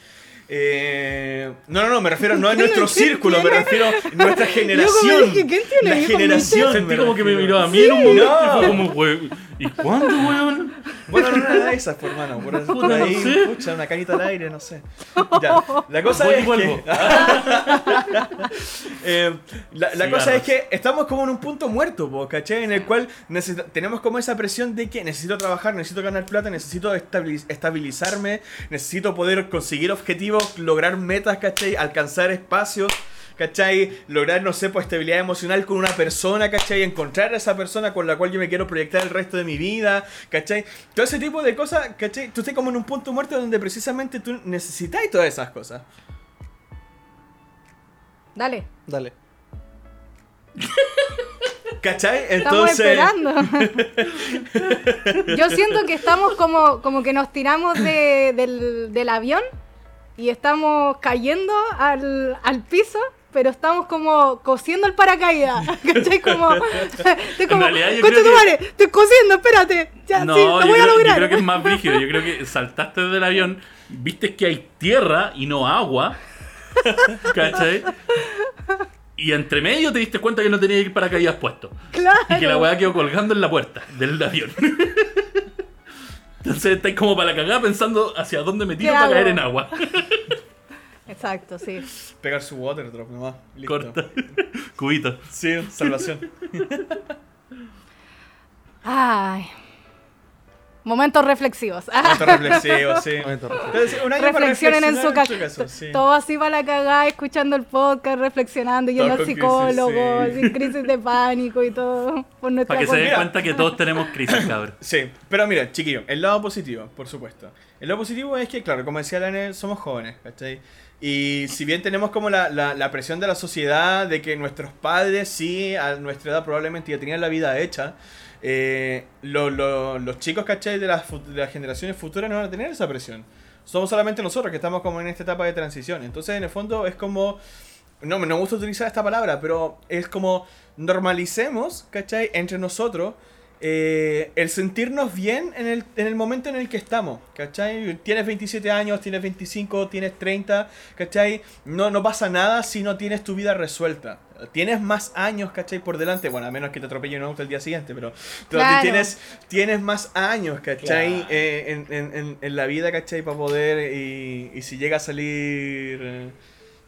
Eh, no, no, no, me refiero no a nuestro ¿Quién círculo, me refiero a nuestra generación. dije, ¿quién tiene La generación. Sentí me como que me miró a mí en un momento No. y fue como, y ¿Y cuándo, weón? Bueno, no era de esas, por hermano. Por, por Puta, no ahí, sé. pucha, una canita al aire, no sé. Ya. La cosa Voy y es vuelvo. que. Eh, la la cosa Cigarros. es que estamos como en un punto muerto, po, ¿cachai? En el cual tenemos como esa presión de que necesito trabajar, necesito ganar plata, necesito estabiliz- estabilizarme, necesito poder conseguir objetivos, lograr metas, ¿cachai? Alcanzar espacios. ¿Cachai? Lograr, no sé, pues estabilidad emocional con una persona, ¿cachai? Encontrar a esa persona con la cual yo me quiero proyectar el resto de mi vida, ¿cachai? Todo ese tipo de cosas, ¿cachai? Tú estás como en un punto muerto donde precisamente tú necesitas todas esas cosas. Dale, Dale. ¿Cachai? estamos Entonces... esperando. Yo siento que estamos como, como que nos tiramos de- del, del avión y estamos cayendo al, al piso, pero estamos como cosiendo el paracaídas. ¿Cachai? Como, estoy como, realidad yo "Concha creo tu que- madre, estoy cosiendo, espérate. Ya, No, sí, lo voy a creo, yo lograr. creo que es más brígido. Yo creo que saltaste del avión, viste que hay tierra y no agua. ¿Cachai? Y entre medio te diste cuenta que no tenía que ir paracaídas puesto. Claro. Y que la weá quedó colgando en la puerta del avión. Entonces estáis como para la cagada pensando hacia dónde me tiro ¿Qué para hago? caer en agua. Exacto, sí. Pegar su water drop nomás. Listo. Corta. Cubito. Sí, salvación. Ay. Momentos reflexivos. Momento reflexivo, sí. Reflexionen en su casa. sí. Todo así para la cagada, escuchando el podcast, reflexionando, yendo Todo al con crisis, psicólogo, sí. sin crisis de pánico y todo. Por nuestra Para que se den cuenta que todos tenemos crisis, cabrón. Sí, pero mira, chiquillo, el lado positivo, por supuesto. El lado positivo es que, claro, como decía Lanel, somos jóvenes, ¿cachai? Y si bien tenemos como la, la, la presión de la sociedad de que nuestros padres, sí, a nuestra edad probablemente ya tenían la vida hecha, eh, lo- lo- los chicos, ¿cachai? De las, de las generaciones futuras no van a tener esa presión. Somos solamente nosotros que estamos como en esta etapa de transición. Entonces, en el fondo, es como... No, no me gusta utilizar esta palabra, pero es como normalicemos, ¿cachai? Entre nosotros eh, el sentirnos bien en el, en el momento en el que estamos, ¿cachai? Tienes 27 años, tienes 25, tienes 30, ¿cachai? No, no pasa nada si no tienes tu vida resuelta. Tienes más años, ¿cachai? Por delante, bueno, a menos que te atropelle un auto el día siguiente, pero, Claro. tienes, tienes más años, ¿cachai? Claro. Eh, en, en- en- en la vida, ¿cachai? Para poder, y, y si llega a salir eh,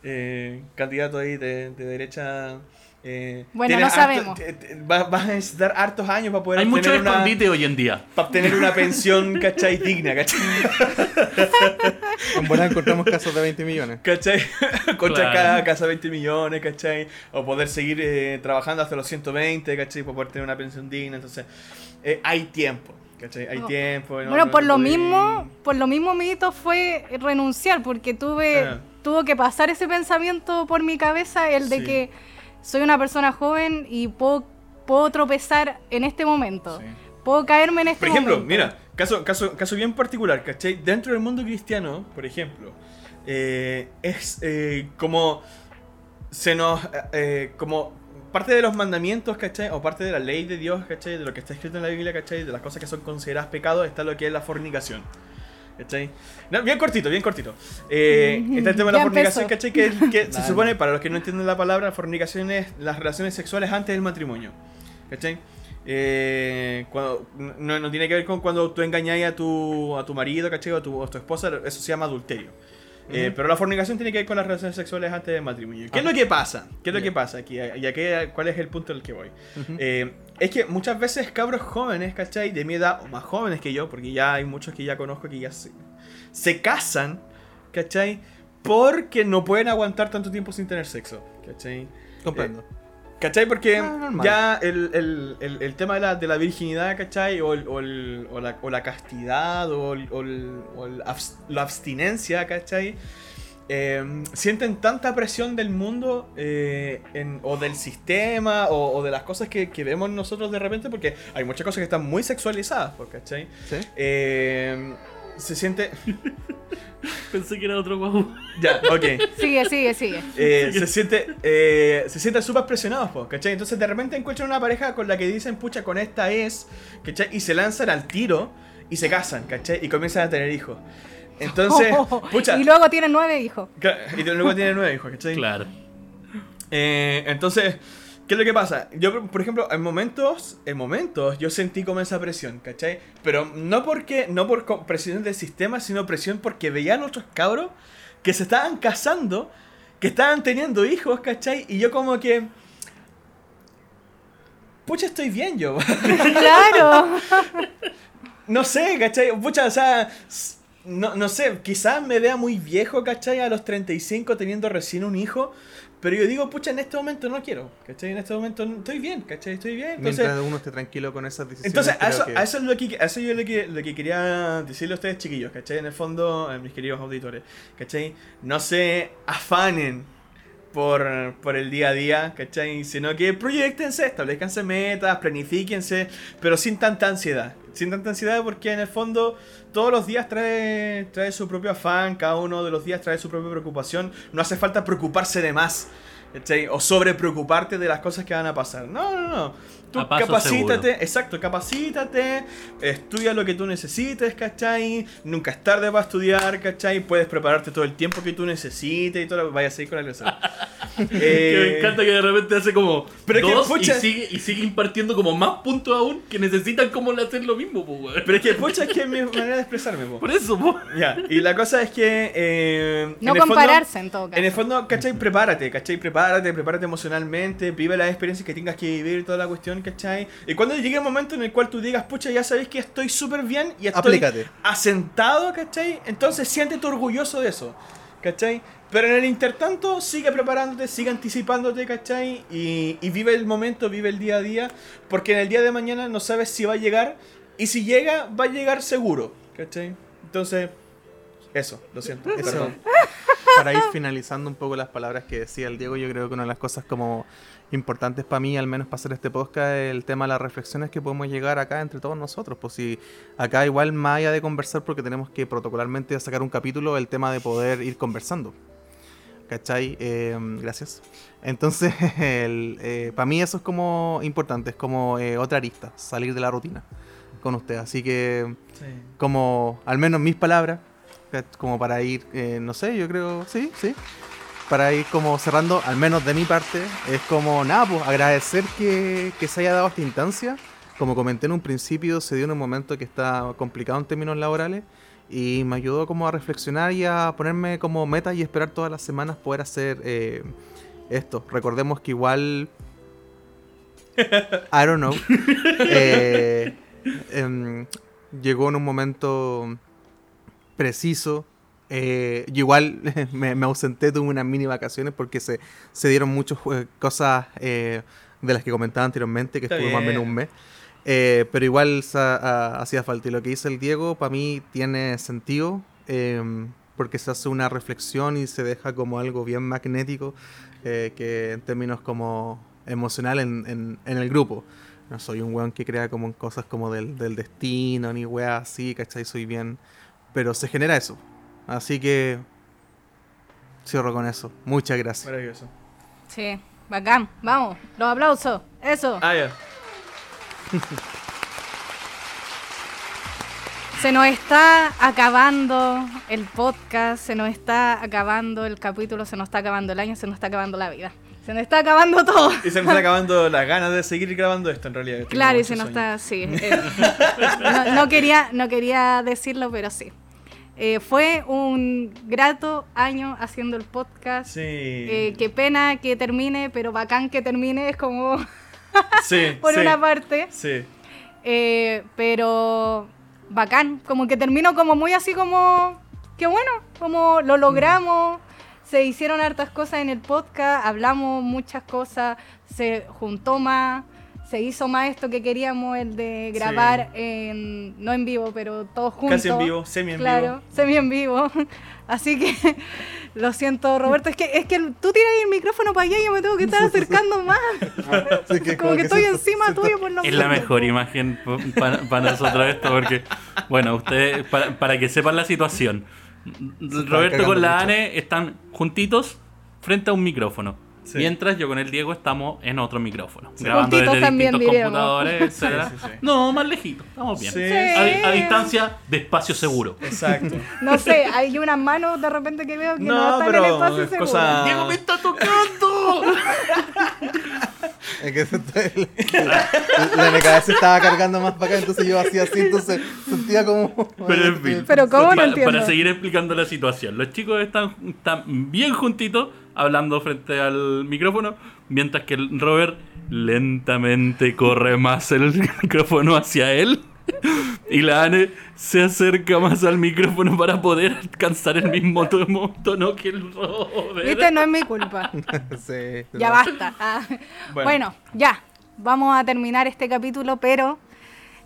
eh, candidato ahí de, de derecha... eh, Bueno, no harto- sabemos. vas, vas a necesitar hartos años para poder Hay mucho escondite hoy en día. para obtener una pensión, ¿cachai? Digna, ¿cachai? En buena encontramos casos de 20 millones. ¿Cachai? Contra Claro. cada casa 20 millones, ¿cachai? O poder seguir eh, trabajando hasta los 120, ¿cachai? Para poder tener una pensión digna. Entonces, eh, hay tiempo, ¿cachai? Hay Oh. tiempo. no- Bueno, no- por no lo podí- mismo, por lo mismo mi hito fue renunciar, porque tuve, Ah. tuvo que pasar ese pensamiento por mi cabeza, el de Sí. que soy una persona joven y puedo, puedo tropezar en este momento. Sí. Puedo caerme en este Por ejemplo, momento. mira, caso, caso, caso bien particular, ¿cachai? Dentro del mundo cristiano, por ejemplo, eh, es eh, como se nos... eh, eh, como parte de los mandamientos, ¿cachai? O parte de la ley de Dios, ¿cachai? De lo que está escrito en la Biblia, ¿cachai? De las cosas que son consideradas pecados, está lo que es la fornicación. ¿Cachai? No, bien cortito, bien cortito. Eh, está el tema de la Ya fornicación, empezó. ¿cachai? Que, que se supone, para los que no entienden la palabra, fornicación es las relaciones sexuales antes del matrimonio. ¿Cachai? Eh, cuando, no, no tiene que ver con cuando tú engañáis a tu, a tu marido, ¿cachai? O a tu, a tu esposa, eso se llama adulterio. Eh, pero la fornicación tiene que ver con las relaciones sexuales antes del matrimonio. ¿Qué es lo que pasa? ¿Qué es lo que pasa aquí? ¿Y a qué- cuál es el punto al que voy? Eh, es que muchas veces cabros jóvenes, ¿cachai? De mi edad, o más jóvenes que yo, porque ya hay muchos que ya conozco que ya se, se casan, ¿cachai? Porque no pueden aguantar tanto tiempo sin tener sexo, ¿cachai? Comprendo. ¿Cachai? Porque Ah, ya el, el- el- el tema de la, de la virginidad, ¿cachai? O, el- o el- o la, o la castidad, o, el- o el- o el abs- la abstinencia, ¿cachai? Eh, sienten tanta presión del mundo eh, en- o del sistema o, o de las cosas que, que vemos nosotros de repente, porque hay muchas cosas que están muy sexualizadas, pues, ¿cachai? ¿Sí? Eh, se siente... Pensé que era otro guau. Ya, ok. Sigue, sigue, sigue. Eh, se siente eh, se sienten súper presionados, po, ¿cachai? Entonces de repente encuentran una pareja con la que dicen, pucha, con esta es, ¿cachai? Y se lanzan al tiro y se casan, ¿cachai? Y comienzan a tener hijos. Entonces, pucha, y luego tienen nueve hijos. y luego tienen nueve hijos, ¿cachai? Claro. Eh, entonces, ¿Qué es lo que pasa? Yo, por ejemplo, en momentos, en momentos, yo sentí como esa presión, ¿cachai? Pero no porque, no por presión del sistema, sino presión porque veían otros cabros que se estaban casando, que estaban teniendo hijos, ¿cachai? Y yo como que... Pucha, estoy bien yo. Claro. No sé, ¿cachai? Pucha, o sea, no, no sé, quizás me vea muy viejo, ¿cachai? A los 35 teniendo recién un hijo, pero yo digo, pucha, en este momento no quiero, ¿cachai? En este momento estoy bien, ¿cachai? Estoy bien. Entonces, Mientras uno esté tranquilo con esas decisiones. entonces a eso, que- a eso es lo que, a eso yo lo que, lo que quería decirle a ustedes, chiquillos, ¿cachai? En el fondo, a mis queridos auditores, ¿cachai? No se afanen por, por el día a día, ¿cachai? Sino que proyectense, establezcanse metas, planifíquense, pero sin tanta ansiedad. Sin tanta ansiedad porque en el fondo todos los días trae, trae su propio afán, cada uno de los días trae su propia preocupación. No hace falta preocuparse de más. O sobre preocuparte de las cosas que van a pasar. No, no, no. Tú A paso capacítate, seguro. exacto, capacítate, estudia lo que tú necesites, ¿cachai? Nunca es tarde para estudiar, ¿cachai? Puedes prepararte todo el tiempo que tú necesites y todo lo vaya a seguir con la clase. Que Eh, me encanta que de repente hace como Pero es que, dos pucha- y, sigue, y sigue impartiendo como más puntos aún que necesitan como hacer lo mismo, po. Pero es que, pucha, es que es mi manera de expresarme, po. Por eso, po. Ya, y la cosa es que... eh, No en fondo- compararse en todo caso. En el fondo, ¿cachai? Prepárate, ¿cachai? Prepárate, prepárate emocionalmente, vive las experiencias que tengas que vivir, toda la cuestión, ¿cachai? Y cuando llegue el momento en el cual tú digas, pucha, ya sabéis que estoy súper bien y estoy Aplícate. asentado, ¿cachai? Entonces siéntete orgulloso de eso, ¿cachai? Pero en el intertanto, sigue preparándote, sigue anticipándote, ¿cachai? Y, y vive el momento, vive el día a día, porque en el día de mañana no sabes si va a llegar, y si llega, va a llegar seguro, ¿cachai? Entonces, eso, lo siento. Eso, perdón. para ir finalizando un poco las palabras que decía el Diego, yo creo que una de las cosas como importantes para mí, al menos para hacer este podcast, el tema de las reflexiones que podemos llegar acá entre todos nosotros. Pues si acá igual más allá de conversar, porque tenemos que protocolarmente sacar un capítulo, el tema de poder ir conversando. ¿Cachai? Eh, gracias. Entonces, para mí eso es como importante, es como eh, otra arista, salir de la rutina con usted. Así que Sí. como, al menos mis palabras, como para ir, eh, no sé, yo creo, sí, sí, para ir como cerrando, al menos de mi parte, es como, nada, pues agradecer que, que se haya dado esta instancia. Como comenté en un principio, se dio en un momento que está complicado en términos laborales y me ayudó como a reflexionar y a ponerme como meta y esperar todas las semanas poder hacer eh, esto. Recordemos que igual... I don't know. Eh, em, llegó en un momento preciso. Eh, yo igual me, me ausenté, tuve unas mini vacaciones porque se, se dieron muchas eh, cosas eh, de las que comentaba anteriormente, que Está estuvo más o menos bien. un mes. Eh, pero igual hacía falta. Y lo que dice el Diego, para mí tiene sentido, em, porque se hace una reflexión y se deja como algo bien magnético, eh, que en términos como emocional en, en- en el grupo. No soy un weón que crea como en cosas como del, del destino, ni weas así, ¿cachai? Soy bien... Pero se genera eso. Así que... Cierro con eso. Muchas gracias. Maravilloso. Sí, bacán. Vamos, los aplausos. Eso. Ah, ya. Se nos está acabando el podcast, se nos está acabando el capítulo, se nos está acabando el año, se nos está acabando la vida. Se nos está acabando todo. Y se me está acabando las ganas de seguir grabando esto en realidad. Claro, y se nos sueño. está, sí. eh, no, no quería, no quería decirlo, pero sí. Eh, fue un grato año haciendo el podcast. Sí. Eh, qué pena que termine, pero bacán que termine, es como sí. por sí, una parte. Sí. Eh, pero bacán, como que termino como muy así como, qué bueno, como lo logramos, se hicieron hartas cosas en el podcast, hablamos muchas cosas, se juntó más, se hizo más esto que queríamos, el de grabar, en, no en vivo, pero todos juntos. Casi en vivo, semi en Claro, vivo. semi en vivo. Así que lo siento, Roberto. Es que, es que tú tiras el micrófono para allá y yo me tengo que estar acercando más. Que Como que estoy se- encima se- tuyo por lo Es la mejor imagen para nosotros esto, porque, bueno, ustedes, para, para que sepan la situación, Roberto con la mucho. Ane están juntitos frente a un micrófono. Sí. Mientras yo con el Diego estamos en otro micrófono, grabando Juntitos desde también, distintos diríamos. computadores, etcétera. Sí, sí, sí. No, más lejitos, estamos bien. Sí. A, a distancia de espacio seguro. Exacto. No sé, hay unas manos de repente que veo que no, No, están en el pero espacio es seguro. cosa- ¡Diego me está tocando! Es que se está- la, la NKS se estaba cargando más para acá, entonces yo hacía así, entonces sentía como. Pero en fin. Pero ¿cómo no Pa- entiendo? Para seguir explicando la situación. Los chicos están, están bien juntitos, hablando frente al micrófono, mientras que el Robert lentamente corre más el micrófono hacia él. Y la Anne se acerca más al micrófono para poder alcanzar el mismo tono, tono que el Robert. Viste, no es mi culpa. Sí, Ya basta. Ah, Bueno. Bueno. ya. Vamos a terminar este capítulo, pero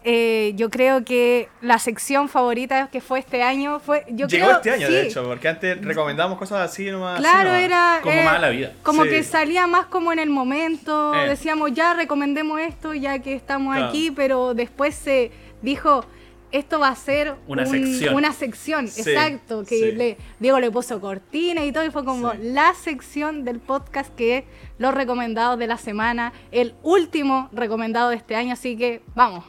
eh, yo creo que la sección favorita que fue este año fue. Yo Llegó creo- este año, sí, de hecho, porque antes recomendábamos cosas así nomás. así Claro, nomás. era. Como eh, mala vida. Como Sí. que salía más como en el momento. Eh. Decíamos, ya recomendemos esto, ya que estamos Claro. aquí, pero después se dijo. Esto va a ser Una un- sección. una sección, Sí, exacto, que sí. le, Diego le puso cortina y todo, y fue como Sí. la sección del podcast que es los recomendados de la semana, el último recomendado de este año, así que vamos.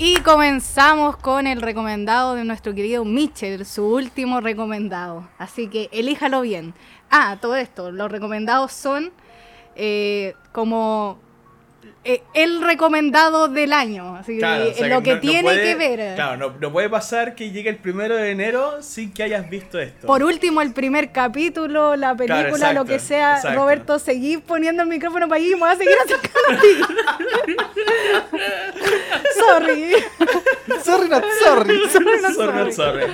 Y comenzamos con el recomendado de nuestro querido Mitchell, su último recomendado. Así que elíjalo bien. Ah, todo esto, los recomendados son eh, como eh, el recomendado del año. Así que Claro, o sea lo no- que no tiene puede- que ver. Claro, no, no puede pasar que llegue el primero de enero sin que hayas visto esto. Por último, el primer capítulo, la película, exacto, lo que sea. exacto. Roberto, seguí poniendo el micrófono para allí y me voy a seguir acercando a ti. sorry. Sorry, not sorry. sorry, not Sorry, not sorry.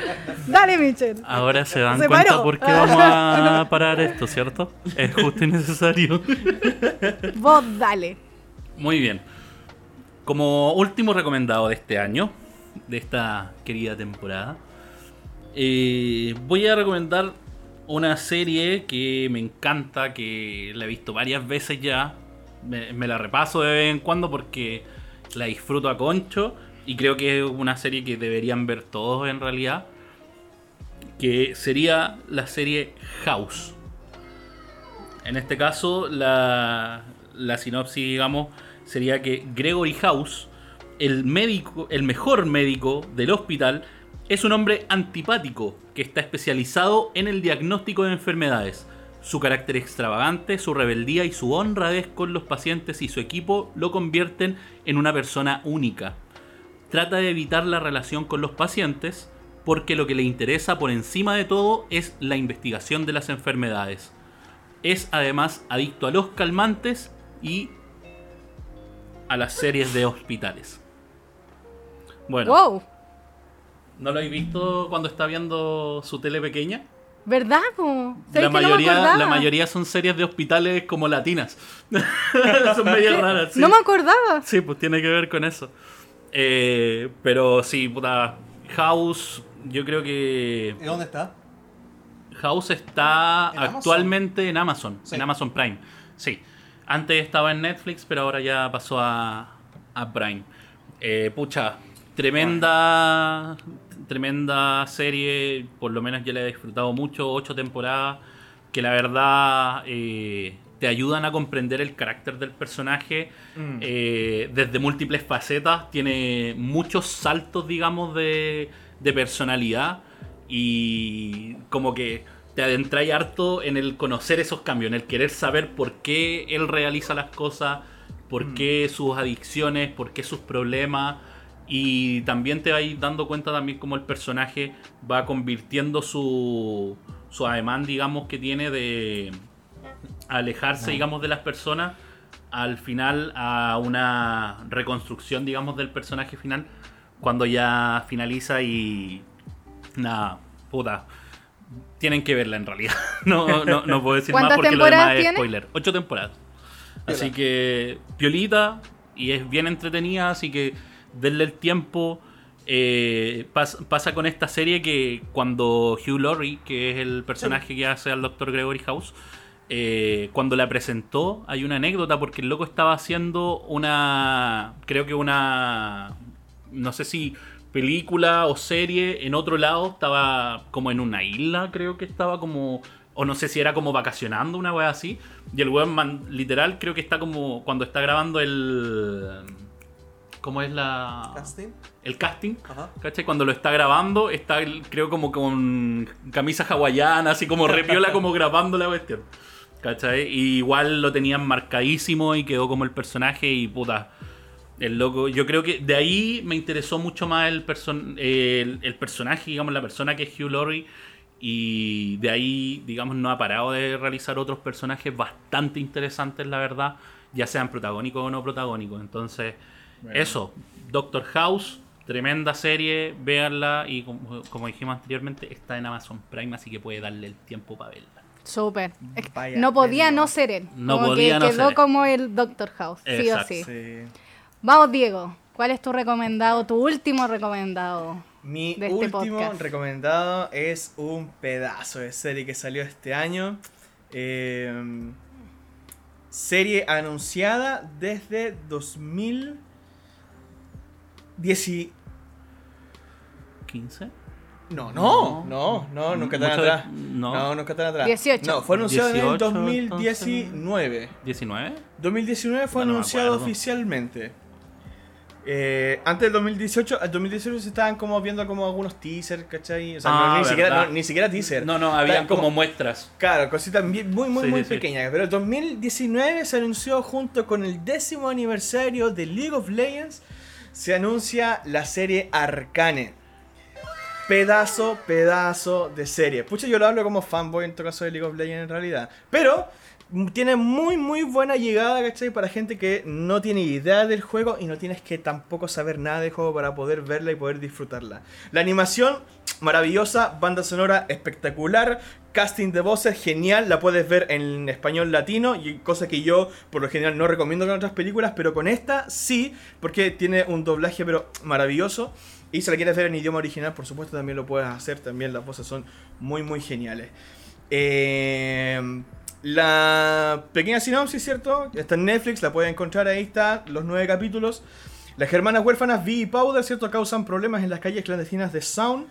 Dale, Mitchell. Ahora se dan Se cuenta paró. por qué vamos a parar esto, ¿cierto? Es justo y necesario. Vos dale. Muy bien. Como último recomendado de este año, de esta querida temporada, eh, voy a recomendar una serie que me encanta, que la he visto varias veces ya. Me, me la repaso de vez en cuando porque la disfruto a concho y creo que es una serie que deberían ver todos en realidad. Que sería la serie House. En este caso, la, la sinopsis, digamos, sería que Gregory House, el médico, el mejor médico del hospital, es un hombre antipático que está especializado en el diagnóstico de enfermedades. Su carácter extravagante, su rebeldía y su honradez con los pacientes y su equipo lo convierten en una persona única. Trata de evitar la relación con los pacientes porque lo que le interesa por encima de todo es la investigación de las enfermedades. Es además adicto a los calmantes y a las series de hospitales. Bueno, Wow. ¿no lo habéis visto cuando está viendo su tele pequeña? ¿Verdad, La que no me mayoría, la mayoría son series de hospitales como latinas. son medias raras. sí. No me acordaba. Sí, pues tiene que ver con eso. Eh, pero sí, puta. House, yo creo que. ¿Y dónde está? House está ¿En Amazon? actualmente en Amazon, Sí. en Amazon Prime. Sí. Antes estaba en Netflix, pero ahora ya pasó a, a Prime. Eh, pucha, tremenda, tremenda serie. Por lo menos yo la he disfrutado mucho. Ocho temporadas que la verdad eh, te ayudan a comprender el carácter del personaje Mm. eh, desde múltiples facetas. Tiene muchos saltos, digamos, de, de personalidad y como que te adentráis harto en el conocer esos cambios, en el querer saber por qué él realiza las cosas, por qué sus adicciones, por qué sus problemas. Y también te vais dando cuenta también cómo el personaje va convirtiendo su, su ademán, digamos, que tiene de alejarse, digamos, de las personas al final a una reconstrucción, digamos, del personaje final cuando ya finaliza y nada, puta. Tienen que verla en realidad. No, no, no puedo decir más ¿Cuántas porque lo demás es spoiler. Ocho temporadas. Así que piolita y es bien entretenida, así que denle el tiempo. Eh, pas- pasa con esta serie que cuando Hugh Laurie, que es el personaje que hace al Dr. Gregory House, eh, cuando la presentó hay una anécdota porque el loco estaba haciendo una, creo que una, no sé si película o serie en otro lado, estaba como en una isla, creo que estaba como O no sé si era como vacacionando, una wea así. Y el weón, man- literal, creo que está como cuando está grabando el. ¿Cómo es la. ¿Casting? El casting. Ajá. ¿Cachai? Cuando lo está grabando, está creo como con camisa hawaiana, así como repiola, como grabando la cuestión. ¿Cachai? Y igual lo tenían marcadísimo y quedó como el personaje y puta. El loco, yo creo que de ahí me interesó mucho más el, person el, el personaje, digamos, la persona que es Hugh Laurie. Y de ahí, digamos, no ha parado de realizar otros personajes bastante interesantes, la verdad, ya sean protagónicos o no protagónicos. Entonces, eso, Doctor House, tremenda serie, véanla y como, como dijimos anteriormente, está en Amazon Prime, así que puede darle el tiempo para verla. Súper. No podía no ser él. No como podía que no quedó ser él. como el Doctor House, sí o sí. Sí. Vamos, Diego. ¿Cuál es tu recomendado, tu último recomendado? Mi de este último podcast. recomendado es un pedazo de serie que salió este año. Eh, serie anunciada desde 2010. ¿15? No, no, no, no, nunca tan atrás. no. No, nunca tan atrás. 18. No, fue anunciado en el 18, 2019. ¿19? 2019 fue No, no anunciado oficialmente. Eh, antes del 2018, el 2018 se estaban como viendo como algunos teasers, ¿cachai? O sea, Ah, no, ni, siquiera, no, ni siquiera teaser. No, no, había Estaban como, muestras. Claro, cositas muy, muy, Sí, muy sí, pequeñas. Pero el 2019 se anunció junto con el décimo aniversario de League of Legends. Se anuncia la serie Arcane. Pedazo, pedazo de serie. Pucha, yo lo hablo como fanboy en todo caso de League of Legends en realidad. Pero tiene muy, muy buena llegada, ¿cachai? Para gente que no tiene idea del juego y no tienes que tampoco saber nada del juego para poder verla y poder disfrutarla. La animación, maravillosa. Banda sonora, espectacular. Casting de voces, genial. La puedes ver en español latino. Y cosa que yo, por lo general, no recomiendo con otras películas. Pero con esta, sí. Porque tiene un doblaje, pero maravilloso. Y si la quieres ver en idioma original, por supuesto, también lo puedes hacer. También las voces son muy, muy geniales. Eh, la pequeña sinopsis, ¿cierto? Está en Netflix, la pueden encontrar, ahí está, los nueve capítulos. Las hermanas huérfanas Vi y Powder, ¿cierto? Causan problemas en las calles clandestinas de Sound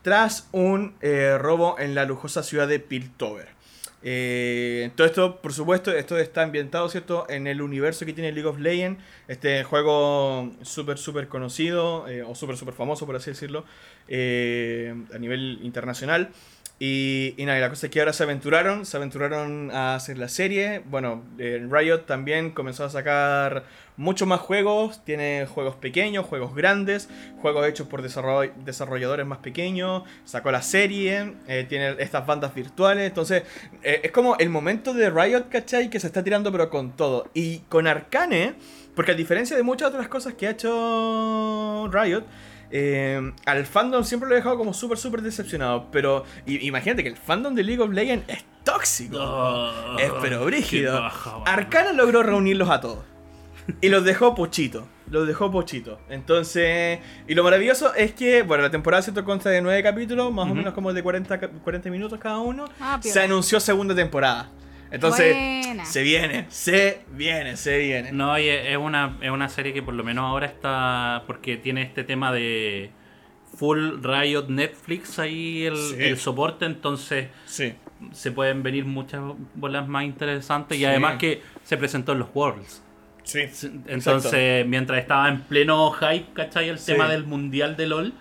tras un eh, robo en la lujosa ciudad de Piltover. Eh, todo esto, por supuesto, esto está ambientado, ¿cierto? En el universo que tiene League of Legends, este juego súper, súper conocido, eh, o súper, súper famoso, por así decirlo, a nivel internacional. Y, y nada, la cosa es que ahora se aventuraron, se aventuraron a hacer la serie. Bueno, eh, Riot también comenzó a sacar muchos más juegos. Tiene juegos pequeños, juegos grandes, juegos hechos por desarroll- desarrolladores más pequeños. Sacó la serie, eh, tiene estas bandas virtuales. Entonces, eh, es como el momento de Riot, ¿cachai? Que se está tirando pero con todo. Y con Arcane, porque a diferencia de muchas otras cosas que ha hecho Riot, eh, al fandom siempre lo he dejado como súper, súper decepcionado. Pero imagínate que el fandom de League of Legends es tóxico. Oh, es pero brígido. Arcana logró reunirlos a todos. Y los dejó pochito. Los dejó pochito. Entonces. Y lo maravilloso es que, bueno, la temporada ¿cierto? consta de 9 capítulos, más o menos como de 40, ca- 40 minutos cada uno. Ah, se anunció segunda temporada. Entonces, Buena. se viene, se viene, se viene. No, y es una, es una serie que por lo menos ahora está. Porque tiene este tema de full Riot Netflix ahí el, Sí. el soporte, entonces Sí. se pueden venir muchas bolas más interesantes. Y Sí. además que se presentó en los Worlds. Sí. Entonces, mientras estaba en pleno hype, ¿cachai? El Sí. tema del mundial de LOL,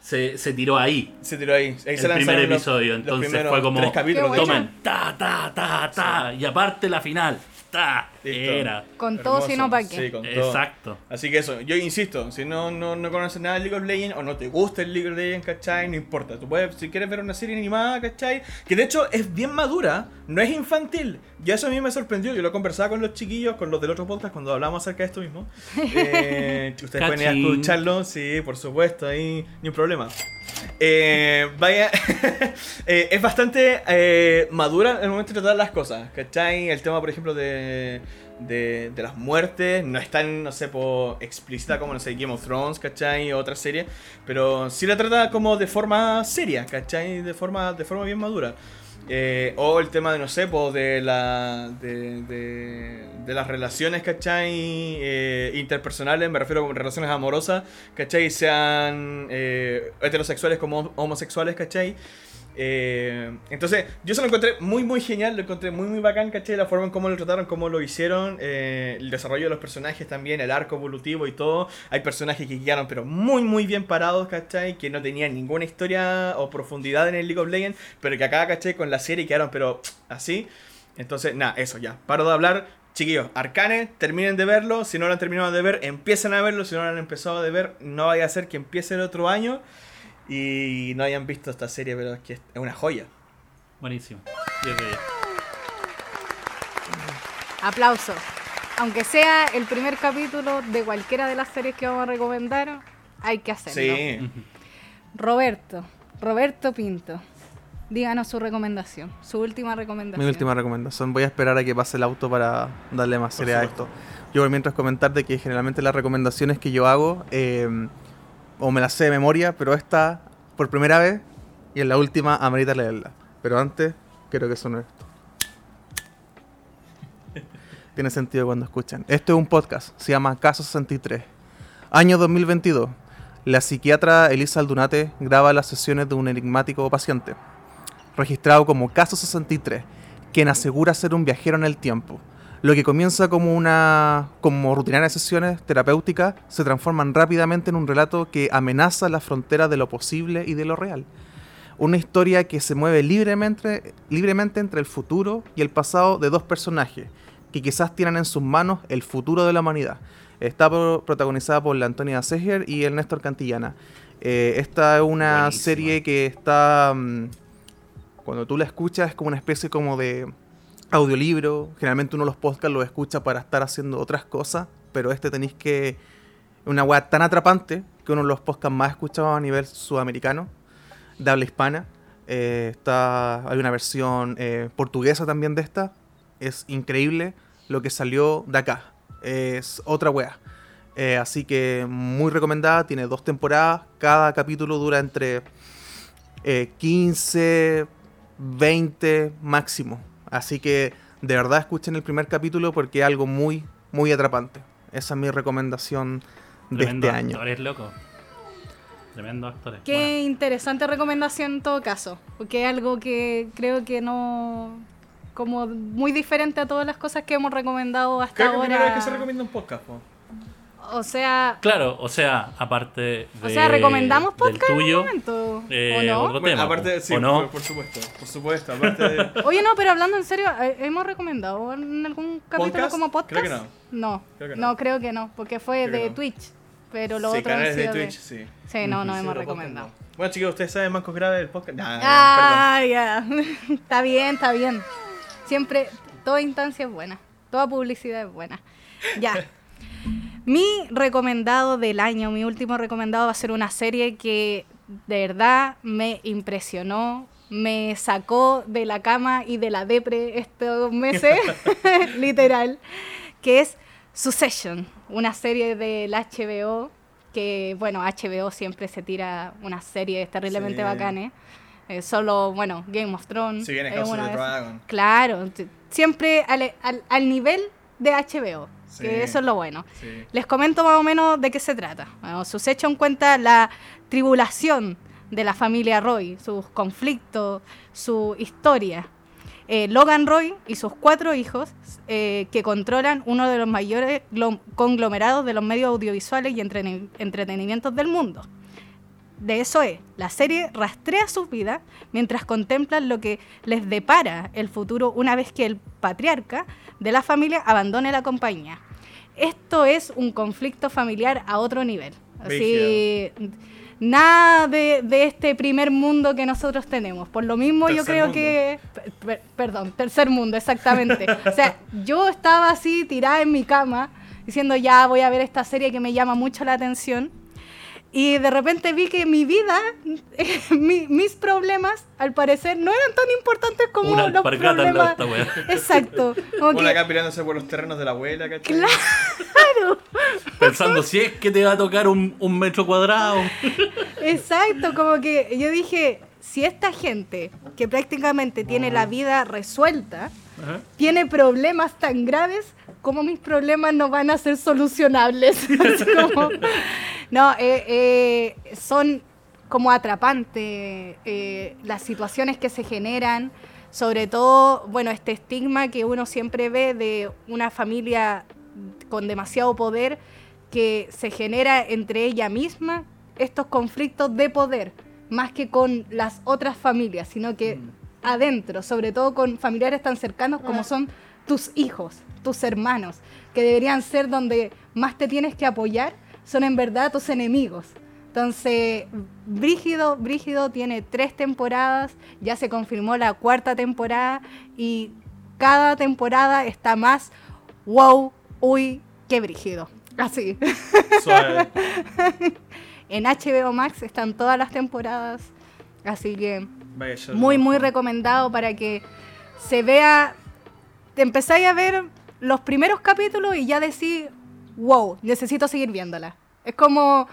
se, se tiró ahí. Se tiró ahí. ahí El se primer episodio, los entonces fue como tres capítulos. Tomen, ta, ta, ta, ta. Y aparte la final, ta. Listo. Era. Con todo, Hermoso. si no, ¿para qué? Sí, con todo. Exacto. Así que eso, yo insisto, si no, no, no conoces nada de League of Legends o no te gusta el League of Legends, ¿cachai? No importa, tú puedes, si quieres ver una serie animada, ¿cachai? Que de hecho es bien madura, no es infantil. Y eso a mí me sorprendió, yo lo conversaba con los chiquillos, con los del otro podcast cuando hablamos acerca de esto mismo. Eh, ustedes pueden ir a escucharlo, sí, por supuesto, ahí ni un problema. Eh, vaya, eh, es bastante eh, madura en el momento de tratar las cosas, ¿cachai? El tema, por ejemplo, de, de, las muertes no es tan, no sé, po, explícita como, no sé, Game of Thrones, ¿cachai? O otra serie, pero sí la trata como de forma seria, ¿cachai? De forma, de forma bien madura. Eh, o el tema de, no sé, de, la, de, de, de las relaciones, ¿cachai? Eh, interpersonales, me refiero a relaciones amorosas, ¿cachai? Sean eh, heterosexuales como homosexuales, ¿cachai? Eh, entonces, yo se lo encontré muy, muy genial, lo encontré muy, muy bacán, ¿cachai? La forma en cómo lo trataron, cómo lo hicieron, eh, el desarrollo de los personajes también, el arco evolutivo y todo. Hay personajes que quedaron, pero muy, muy bien parados, ¿cachai? Que no tenían ninguna historia o profundidad en el League of Legends, pero que acá, ¿cachai? Con la serie quedaron, pero así. Entonces, nada, eso ya. Paro de hablar. Chiquillos, Arcane, terminen de verlo. Si no lo han terminado de ver, empiecen a verlo. Si no lo han empezado de ver, no vaya a ser que empiece el otro año y no hayan visto esta serie, pero es que es una joya. Buenísimo. 10 de 10. Aplauso. Aunque sea el primer capítulo de cualquiera de las series que vamos a recomendar, hay que hacerlo. Sí. Roberto, Roberto Pinto, díganos su recomendación, su última recomendación. Mi última recomendación. Voy a esperar a que pase el auto para darle más seriedad a esto. Yo por mientras comentar de que generalmente las recomendaciones que yo hago, eh, o me las sé de memoria, pero esta por primera vez y en la última amerita leerla. Pero antes, quiero que suene esto. Tiene sentido cuando escuchan. Esto es un podcast, se llama Caso 63. Año 2022. La psiquiatra Elisa Aldunate graba las sesiones de un enigmático paciente, registrado como Caso 63, quien asegura ser un viajero en el tiempo. Lo que comienza como una como rutinarias sesiones terapéuticas se transforman rápidamente en un relato que amenaza las fronteras de lo posible y de lo real. Una historia que se mueve libremente, libremente entre el futuro y el pasado de dos personajes que quizás tienen en sus manos el futuro de la humanidad. Está pro- protagonizada por la Antonia Seger y el Néstor Cantillana. Eh, esta es una serie que está... mm, cuando tú la escuchas es como una especie como de audiolibro. Generalmente uno los podcasts los escucha para estar haciendo otras cosas, pero este tenéis que... Una weá tan atrapante que uno de los podcasts más escuchados a nivel sudamericano, de habla hispana. Eh, está, hay una versión eh, portuguesa también de esta. Es increíble lo que salió de acá. Es otra wea. Eh, así que muy recomendada. Tiene dos temporadas. Cada capítulo dura entre eh, 15, 20 máximo. Así que de verdad escuchen el primer capítulo porque es algo muy, muy atrapante. Esa es mi recomendación de Tremendo este año. actores, loco. Tremendo actores. Qué interesante recomendación en todo caso, porque es algo que creo que no como muy diferente a todas las cosas que hemos recomendado hasta Creo que primera vez ahora. que se recomienda un podcast, po. O sea, Claro, o sea, aparte de, o sea, recomendamos del podcast en tuyo, un momento, eh, ¿o no? otro Bueno, tema, aparte, sí, ¿o no? por, por supuesto, por supuesto, aparte de... Oye, no, pero hablando en serio, ¿eh, ¿hemos recomendado en algún capítulo ¿Podcast? como podcast? Creo que no. No, Creo que no. no. creo que no, porque fue Creo de no. Twitch, pero lo sí, otro canales de Twitch, sí. Sí, no, no Sí, hemos recomendado. podcast no. Bueno, chicos, ¿ustedes saben Mancos Grave el podcast? Nah. Ah, ya. está bien, está bien. Siempre, toda instancia es buena. Toda publicidad es buena. Ya. Mi recomendado del año, mi último recomendado va a ser una serie que de verdad me impresionó, me sacó de la cama y de la depre estos meses, literal, que es Succession, una serie del HBO, que bueno, HBO siempre se tira unas series terriblemente Sí. bacanes. Eh, solo, bueno, Game of Thrones. Si viene House of the. Dragon. Claro, siempre al, al- al nivel de HBO, Sí. que eso es lo bueno. Sí. Les comento más o menos de qué se trata. Bueno, Succession cuenta la tribulación de la familia Roy, sus conflictos, su historia. Eh, Logan Roy y sus cuatro hijos, eh, que controlan uno de los mayores glo- conglomerados de los medios audiovisuales y entretenimientos del mundo. De eso es, la serie rastrea sus vidas mientras contemplan lo que les depara el futuro una vez que el patriarca de la familia abandone la compañía. Esto es un conflicto familiar a otro nivel. Así, nada de, de este primer mundo que nosotros tenemos. Por lo mismo yo Tercer creo mundo. que... per- perdón, tercer mundo, exactamente. o sea, yo estaba así tirada en mi cama diciendo ya voy a ver esta serie que me llama mucho la atención. Y de repente vi que mi vida, mi- mis problemas, al parecer, no eran tan importantes como Una los problemas. esta wea. Exacto. Como Una que- acá peleándose por los terrenos de la abuela, ¿cachai? claro, Pensando si es que te va a tocar un, un metro cuadrado. exacto. Como que yo dije, si esta gente que prácticamente tiene la vida resuelta, Ajá. tiene problemas tan graves, como mis problemas no van a ser solucionables? Como- no, eh, eh, son como atrapante eh, las situaciones que se generan, sobre todo, bueno, este estigma que uno siempre ve de una familia con demasiado poder que se genera entre ella misma estos conflictos de poder, más que con las otras familias, sino que adentro, sobre todo con familiares tan cercanos como son tus hijos, tus hermanos, que deberían ser donde más te tienes que apoyar, son en verdad tus enemigos. Entonces, Brígido, Brígido tiene tres temporadas, ya se confirmó la cuarta temporada y cada temporada está más wow, uy, qué Brígido. Así. Suave. En HBO Max están todas las temporadas, así que muy, muy recomendado para que se vea. Te empezáis a ver los primeros capítulos y ya decís, wow, necesito seguir viéndola. Es como.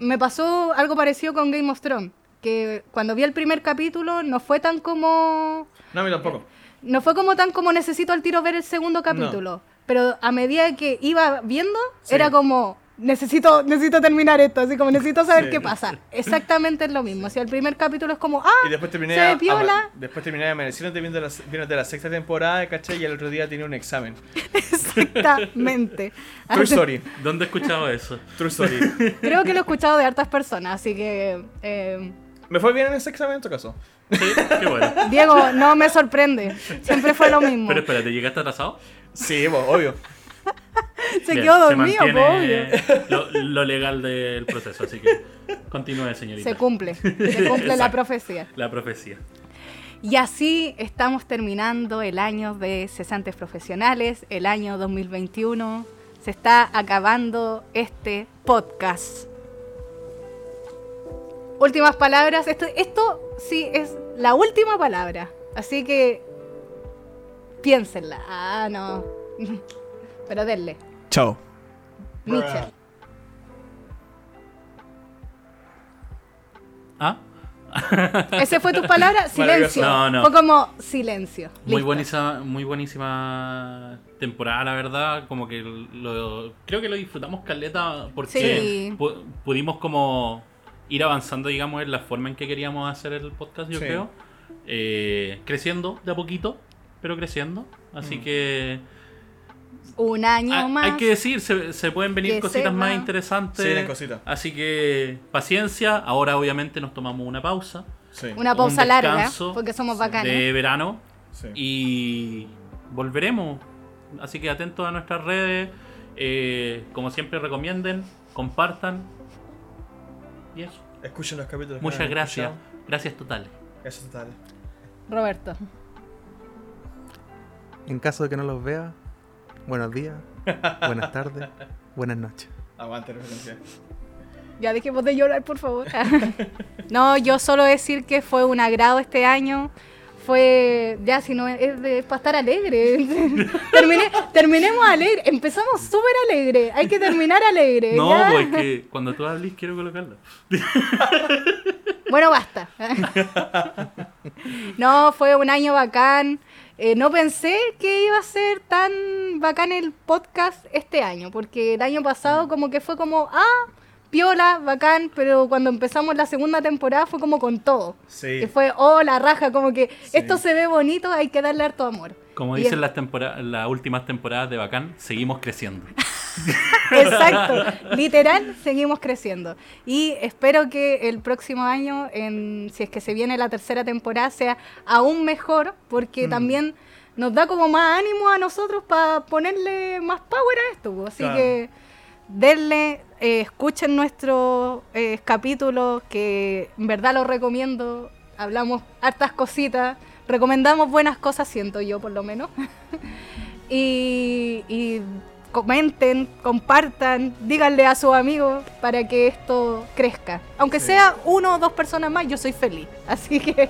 Me pasó algo parecido con Game of Thrones. Que cuando vi el primer capítulo no fue tan como. No, a mí tampoco. No fue como tan como necesito al tiro ver el segundo capítulo. Pero a medida que iba viendo, Sí. era como. Necesito, necesito terminar esto, así como necesito saber Sí. qué pasa. Exactamente es lo mismo. Si el primer capítulo es como, ah, Y después terminé, se ve a- piola. a- después terminé amaneciendo viendo la, viendo la sexta temporada, ¿cachai? Y el otro día tenía un examen. Exactamente. True story. ¿Dónde he escuchado eso? True story. Creo que lo he escuchado de hartas personas, así que eh, Me fue bien en ese examen en tu caso. Sí, qué bueno. Diego, no me sorprende. Siempre fue lo mismo. Pero espérate, ¿llegaste atrasado? Sí, pues, obvio. Se Bien, quedó dormido, mantiene. Lo, lo legal del proceso, así que continúe, señorita. Se cumple, se cumple la profecía. La profecía. Y así estamos terminando el año de cesantes profesionales, el año 2021. Se está acabando este podcast. Últimas palabras. Esto, esto sí es la última palabra. Así que piénsenla. Ah, no. Pero denle. Chao. Mitchell. ¿Ah? ¿Ese fue tu palabra? Silencio. No, no. Fue como silencio. Muy Listo. buenísima, muy buenísima temporada, la verdad. Como que lo, creo que lo disfrutamos caleta porque Sí. pu- pudimos como ir avanzando, digamos, en la forma en que queríamos hacer el podcast, yo Sí. creo. Eh, creciendo de a poquito, pero creciendo. Así que Un año ah, más. hay que decir, se, se pueden venir cositas más interesantes. Sí, vienen cositas. Así que paciencia. Ahora obviamente nos tomamos una pausa Sí. Una pausa un larga, porque somos bacanes. de verano. sí. Y volveremos. Así que atentos a nuestras redes. Eh, como siempre recomienden, compartan. Y eso. Escuchen los capítulos. Muchas gracias. escuchado. Gracias totales. Gracias totales. Roberto. En caso de que no los vea, buenos días, buenas tardes, buenas noches. Aguante referencia. Ya dejemos de llorar, por favor. no, yo solo decir que fue un agrado este año. Fue, ya, si no, es, de- es para estar alegre. Terminé, terminemos alegre. Empezamos súper alegre. Hay que terminar alegre. No, ¿ya? pues que cuando tú hables quiero colocarlo. Bueno, basta. no, fue un año bacán. Eh, no pensé que iba a ser tan bacán el podcast este año, porque el año pasado como que fue como, ah, piola, bacán, pero cuando empezamos la segunda temporada fue como con todo. Sí. Que fue, oh, la raja, como que Sí. esto se ve bonito, hay que darle harto amor. Como Y dicen es- las, tempora- las últimas temporadas de Bacán, seguimos creciendo. Exacto, literal, seguimos creciendo. Y espero que el próximo año, en, si es que se viene la tercera temporada, sea aún mejor, porque también nos da como más ánimo a nosotros para ponerle más power a esto. Así Claro. que denle, eh, escuchen nuestros eh, capítulos, que en verdad los recomiendo. Hablamos hartas cositas, recomendamos buenas cosas, siento yo por lo menos. y, y comenten, compartan, díganle a sus amigos para que esto crezca. Aunque Sí. sea uno o dos personas más, yo soy feliz. Así que,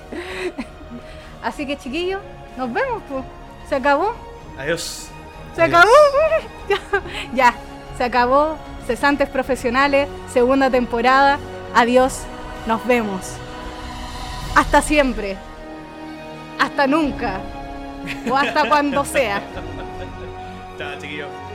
así que chiquillos, nos vemos. po. Se acabó, Adiós. se acabó. ya, se acabó. Cesantes profesionales, segunda temporada. Adiós, nos vemos. Hasta siempre. Hasta nunca. O hasta cuando sea. Chao, chiquillos.